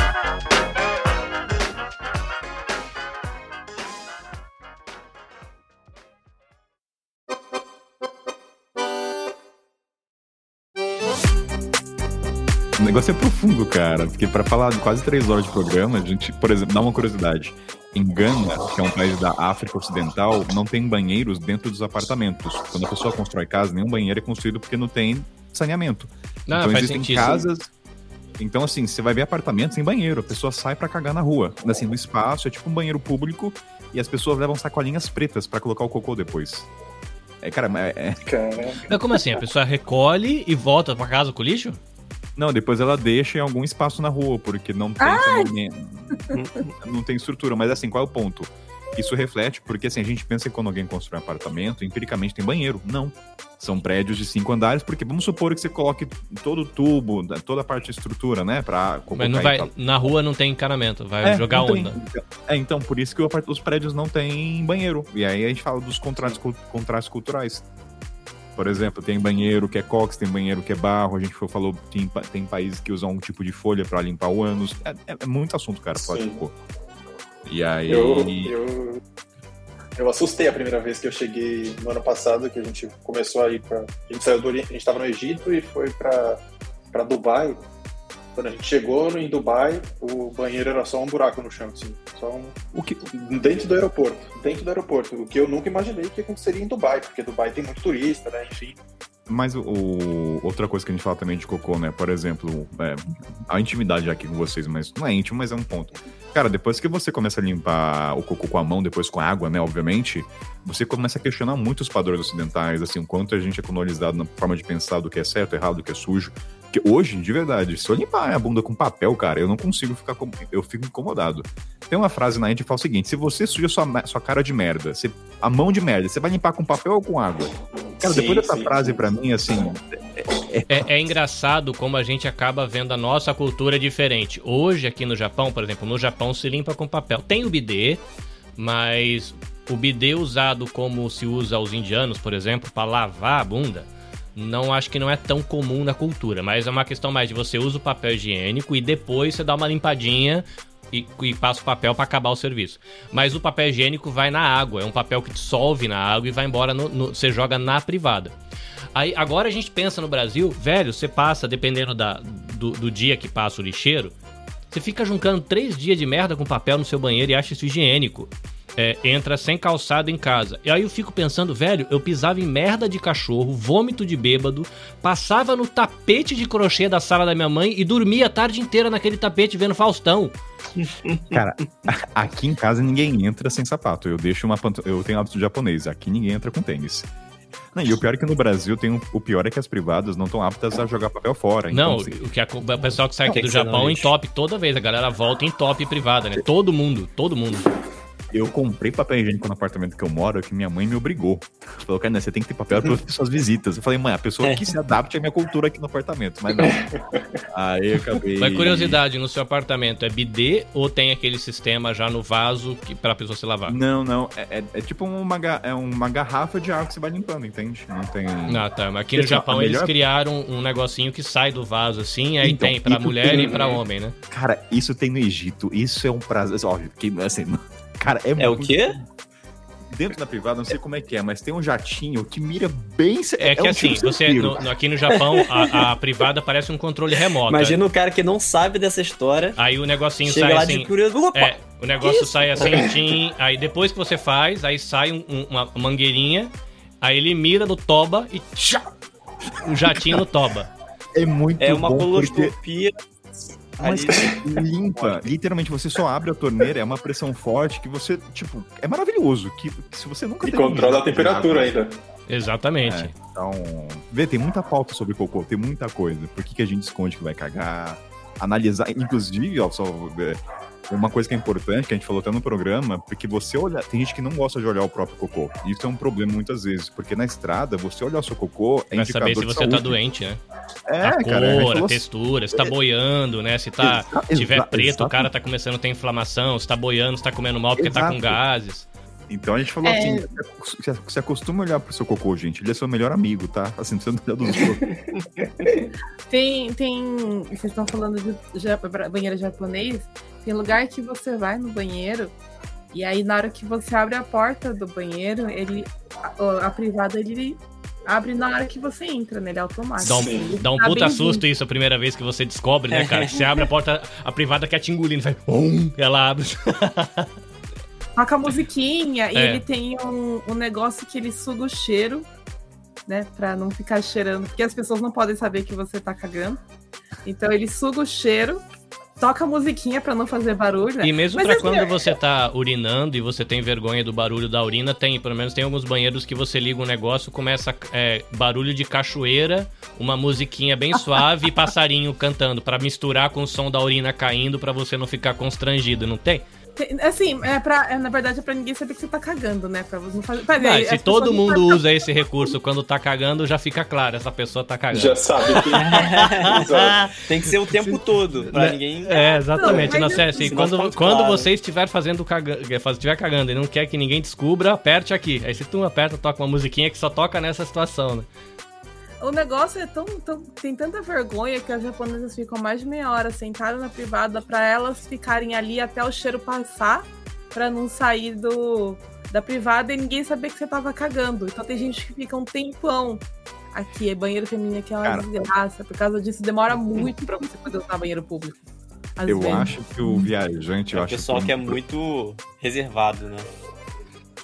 Negócio é profundo, cara. Porque para falar de quase três horas de programa, a gente, por exemplo, dá uma curiosidade. Em Gana, que é um país da África Ocidental, não tem banheiros dentro dos apartamentos. Quando a pessoa constrói casa, nenhum banheiro é construído porque não tem saneamento. Não, então faz existem sentido. casas. Então, assim, você vai ver apartamentos sem banheiro. A pessoa sai pra cagar na rua. Assim, no espaço, é tipo um banheiro público e as pessoas levam sacolinhas pretas pra colocar o cocô depois. É, cara, é, é- como assim? A pessoa recolhe e volta pra casa com lixo? Não, depois ela deixa em algum espaço na rua, porque não tem não tem estrutura. Mas assim, qual é o ponto? Isso reflete, porque assim, a gente pensa que quando alguém constrói um apartamento, empiricamente tem banheiro. Não. São prédios de cinco andares, porque vamos supor que você coloque todo o tubo, toda a parte de estrutura, né? Pra Mas não vai, na rua não tem encanamento, vai É, jogar tem. onda. É, então, por isso que os prédios não têm banheiro. E aí a gente fala dos contrastes, cul- contrastes culturais. Por exemplo, tem banheiro que é cox, tem banheiro que é barro. A gente foi- falou tem, tem países que usam um tipo de folha pra limpar o ânus. É, é- é muito assunto, cara, pode ficou. E aí. eu, eu, eu assustei a primeira vez que eu cheguei no ano passado, que a gente começou a ir pra. A gente saiu do Oriente, a gente tava no Egito e foi pra Dubai. Quando a gente chegou em Dubai, o banheiro era só um buraco no chão, assim. Só um. O que, Dentro do aeroporto. Dentro do aeroporto. O que eu nunca imaginei que aconteceria em Dubai, porque Dubai tem muito turista, né? Enfim. Mas o, o- outra coisa que a gente fala também de cocô, né? Por exemplo, é, a intimidade aqui com vocês, mas não é íntimo, mas é um ponto. Cara, depois que você começa a limpar o cocô com a mão, depois com a água, né? Obviamente, você começa a questionar muito os padrões ocidentais, assim, o quanto a gente é colonizado na forma de pensar do que é certo, errado, do que é sujo. Porque hoje, de verdade, se eu limpar a bunda com papel, cara, eu não consigo ficar. com- Eu fico incomodado. Tem uma frase na gente que fala o seguinte: se você suja sua, sua cara de merda, você- a mão de merda, você vai limpar com papel ou com água? Cara, Sim, depois dessa sim. frase, pra mim, assim, É, é engraçado como a gente acaba vendo a nossa cultura diferente. Hoje, aqui no Japão, por exemplo, no Japão se limpa com papel. Tem o bidê, mas o bidê usado como se usa aos indianos, por exemplo, para lavar a bunda, não acho que não é tão comum na cultura. Mas é uma questão mais de você usa o papel higiênico e depois você dá uma limpadinha e, e passa o papel para acabar o serviço. Mas o papel higiênico vai na água, é um papel que dissolve na água e vai embora, no- no- você joga na privada. Aí, agora a gente pensa no Brasil, velho, você passa, dependendo da, do, do dia que passa o lixeiro, você fica juntando três dias de merda com papel no seu banheiro e acha isso higiênico. É, entra sem calçado em casa. E aí eu fico pensando, velho, eu pisava em merda de cachorro, vômito de bêbado, passava no tapete de crochê da sala da minha mãe e dormia a tarde inteira naquele tapete vendo Faustão. Cara, aqui em casa ninguém entra sem sapato. Eu deixo uma pant... eu tenho hábito japonês. Aqui ninguém entra com tênis. Não, e o pior é que no Brasil tem um- o pior é que as privadas não estão aptas a jogar papel fora. Não, Então, assim, o que a- o pessoal que sai aqui do Japão em top toda vez. A galera volta em top privada, né? Todo mundo, todo mundo. Eu comprei papel higiênico no apartamento que eu moro, que minha mãe me obrigou. Falou, cara, você tem que ter papel para as pessoas visitas. Eu falei, mãe, a pessoa que se adapte à minha cultura aqui no apartamento. Mas não. Aí eu acabei. Mas curiosidade, no seu apartamento é bidê ou tem aquele sistema já no vaso que, pra pessoa se lavar? Não, não. É, é- é tipo uma, é uma garrafa de água que você vai limpando, entende? Não tem. Ah, tá. Mas aqui no ó, Japão a eles melhor- criaram um negocinho que sai do vaso assim, aí Então, tem isso mulher tem- e pra homem, né? Cara, isso tem no Egito. Isso é um prazer. Óbvio, que assim. Cara, é, É o muito- quê? Dentro da privada, não sei como é que é, mas tem um jatinho que mira bem. É que um assim, tiro você no- no- aqui no Japão, a, a privada parece um controle remoto. Imagina o cara que não sabe dessa história. Aí o negocinho Chega sai lá assim. de curioso. Opa! É, o negócio sai assim, tim, aí depois que você faz, aí sai um- um- uma mangueirinha, aí ele mira no toba e tchá, um jatinho no toba. É muito É uma bom porque coloscopia. Mas ali. limpa. Literalmente, você só abre a torneira, é uma pressão forte que você, tipo, é maravilhoso. Que, que se você nunca E um controla a temperatura ainda. Exatamente. É, então, vê, tem muita pauta sobre cocô, tem muita coisa. Por que, que a gente esconde que vai cagar? Analisar, inclusive, ó, só é, uma coisa que é importante, que a gente falou até no programa, porque você olha, tem gente que não gosta de olhar o próprio cocô. Isso é um problema muitas vezes, porque na estrada, você olhar o seu cocô é Pra saber se você tá doente, né? É, a cara, a cor, a textura, se tá boiando, né? Se tá. Exa- Se tiver preto, o exato. cara tá começando a ter inflamação, se tá boiando, se tá comendo mal porque tá com Exato. gases. Então a gente falou É. assim: se- se acostuma a olhar pro seu cocô, gente. Ele é seu melhor amigo, tá? Assim, você não tá dos outros. Tem, tem. Vocês estão falando de banheiro japonês. Tem lugar que você vai no banheiro e aí na hora que você abre a porta do banheiro, ele. A, a privada ele abre na hora que você entra, né? Ele é automático. Dá um, dá um Tá puta susto isso a primeira vez que você descobre, né, cara? Você abre a porta, a privada quer te engolindo, faz. Bum, ela abre. Toca a musiquinha e É. ele tem um, um negócio que ele suga o cheiro, né? Pra não ficar cheirando. Porque as pessoas não podem saber que você tá cagando. Então ele suga o cheiro, toca a musiquinha pra não fazer barulho. né? E mesmo Mas pra assim, quando você tá urinando e você tem vergonha do barulho da urina, tem, pelo menos tem alguns banheiros que você liga um negócio, começa é, barulho de cachoeira, uma musiquinha bem suave e passarinho cantando, pra misturar com o som da urina caindo pra você não ficar constrangido, não tem? Assim, é pra, é, na verdade é pra ninguém saber que você tá cagando, né? Pra você não fazer. Mas, Ah, aí, se todo não mundo usa esse recurso quando tá cagando, já fica claro, essa pessoa tá cagando. Já sabe que. Tem que ser o tempo todo, pra Né? ninguém. É, exatamente. Não, Não, sério, assim, senão quando, quando claro. você estiver fazendo cagando, estiver cagando e não quer que ninguém descubra, aperte aqui. Aí se tu aperta, toca uma musiquinha que só toca nessa situação, né? O negócio é tão, tão. Tem tanta vergonha que as japonesas ficam mais de meia hora sentadas na privada pra elas ficarem ali até o cheiro passar, pra não sair do. da privada e ninguém sabia que você tava cagando. Então tem gente que fica um tempão aqui. É banheiro feminino que é uma Cara. desgraça. Por causa disso, demora muito pra você poder usar banheiro público. Às Eu vezes. acho que o viajante, eu É o acho pessoal que é muito reservado, né?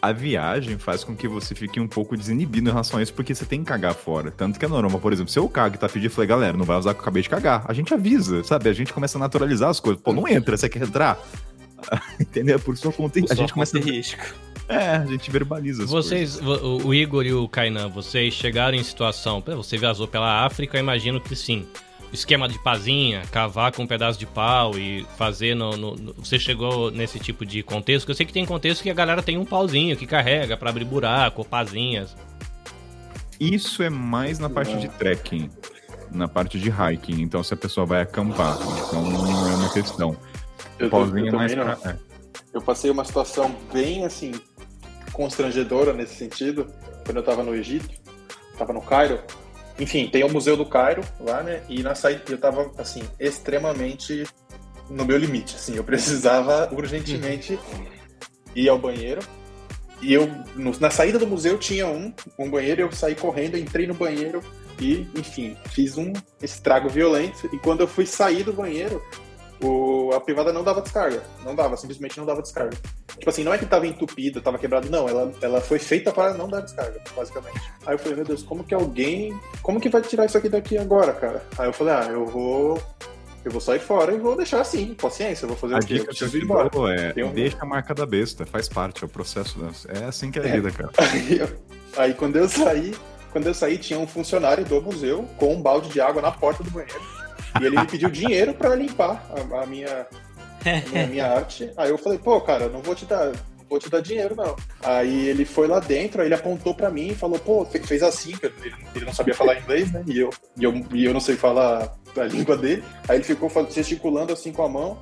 A viagem faz com que você fique um pouco desinibido em relação a isso, porque você tem que cagar fora. Tanto que é normal, por exemplo, se eu cago e tá pedindo, eu falei, galera, não vai usar que eu acabei de cagar. A gente avisa, sabe? A gente começa a naturalizar as coisas. Pô, não entra, você quer entrar? Entendeu? Por sua conta. A Só gente começa. e risco. É, a gente verbaliza as Vocês, coisas. o, o Igor e o Kainan, vocês chegaram em situação. pô, Você viajou pela África, eu imagino que sim. Esquema de pazinha, cavar com um pedaço de pau e fazer no, no- no- Você chegou nesse tipo de contexto? Eu sei que tem contexto que a galera tem um pauzinho que carrega pra abrir buraco, pazinhas. Isso é mais na parte de trekking, na parte de hiking. Então, se a pessoa vai acampar, então não é uma questão. Eu, Pauzinho eu é mais pra. é. Eu passei uma situação bem, assim, constrangedora nesse sentido, quando eu tava no Egito, tava no Cairo. Enfim, tem o Museu do Cairo lá, né? E na saída eu tava, assim, extremamente no meu limite, assim. Eu precisava urgentemente ir ao banheiro. E eu, no- na saída do museu tinha um, um banheiro, eu saí correndo, entrei no banheiro e, enfim, fiz um estrago violento. E quando eu fui sair do banheiro, o, a privada não dava descarga. Não dava, simplesmente não dava descarga. Tipo assim, não é que tava entupida, tava quebrado, não. Ela, ela foi feita para não dar descarga, basicamente. Aí eu falei, meu Deus, como que alguém. Como que vai tirar isso aqui daqui agora, cara? Aí eu falei, ah, eu vou. Eu vou sair fora e vou deixar assim, paciência, eu vou fazer A o quê? Eu dica que eu preciso ir te embora. é um- deixa a marca da besta, faz parte, é o processo. É assim que é a vida, cara. Aí, eu- aí quando eu saí, quando eu saí, tinha um funcionário do museu com um balde de água na porta do banheiro. E ele me pediu dinheiro para limpar a, a minha, a minha, arte. Aí eu falei, pô, cara, não vou te dar. Vou te dar dinheiro, não. Aí ele foi lá dentro, aí ele apontou pra mim e falou, pô, fe- fez assim, ele, não sabia falar inglês, né? E eu, e, eu, e eu não sei falar a língua dele. Aí ele ficou gesticulando assim com a mão.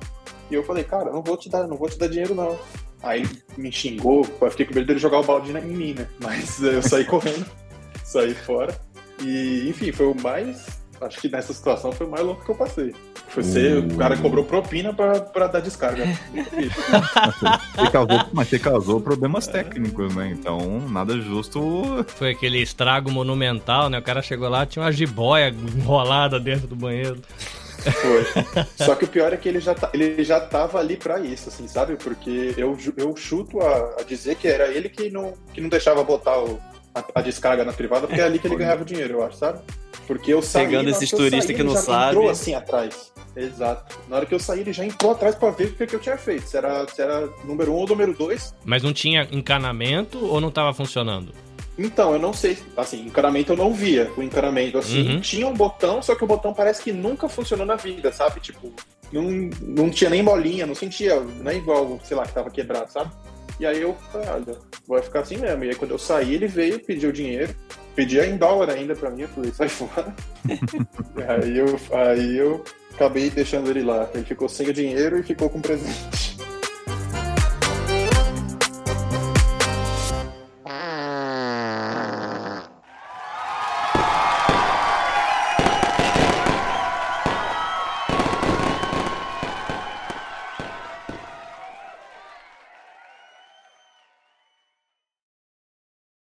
E eu falei, cara, não vou te dar, não vou te dar dinheiro, não. Aí me xingou, fiquei com medo dele jogar o balde em mim, né? Mas eu saí correndo, saí fora. E, enfim, foi o mais. Acho que nessa situação foi o mais louco que eu passei. Foi ser, o cara cobrou propina pra, pra dar descarga. Você causou, mas você causou problemas técnicos, né? Então, nada justo. Foi aquele estrago monumental, né? O cara chegou lá, tinha uma jiboia enrolada dentro do banheiro. Foi. Só que o pior é que ele já, tá, ele já tava ali pra isso, assim, sabe? Porque eu, eu chuto a, a dizer que era ele que não, que não deixava botar o- a, a descarga na privada, porque é ali que ele ganhava dinheiro, eu acho, sabe? Porque eu saí. Pegando esses turistas que ele não já sabem. entrou assim atrás. Exato. Na hora que eu saí, ele já entrou atrás pra ver o que, que eu tinha feito. Se era, se era número um ou número dois. Mas não tinha encanamento ou não tava funcionando? Então, eu não sei. Assim, encanamento eu não via. O encanamento, assim, Uhum. tinha um botão, só que o botão parece que nunca funcionou na vida, sabe? Tipo, não, não tinha nem bolinha, não sentia, não é igual, sei lá, que tava quebrado, sabe? E aí eu falei, olha, vai ficar assim mesmo. E aí quando eu saí, ele veio, pediu dinheiro, pedia em dólar ainda pra mim, eu falei, sai fora. E aí eu, aí eu acabei deixando ele lá. Ele ficou sem o dinheiro e ficou com o presente.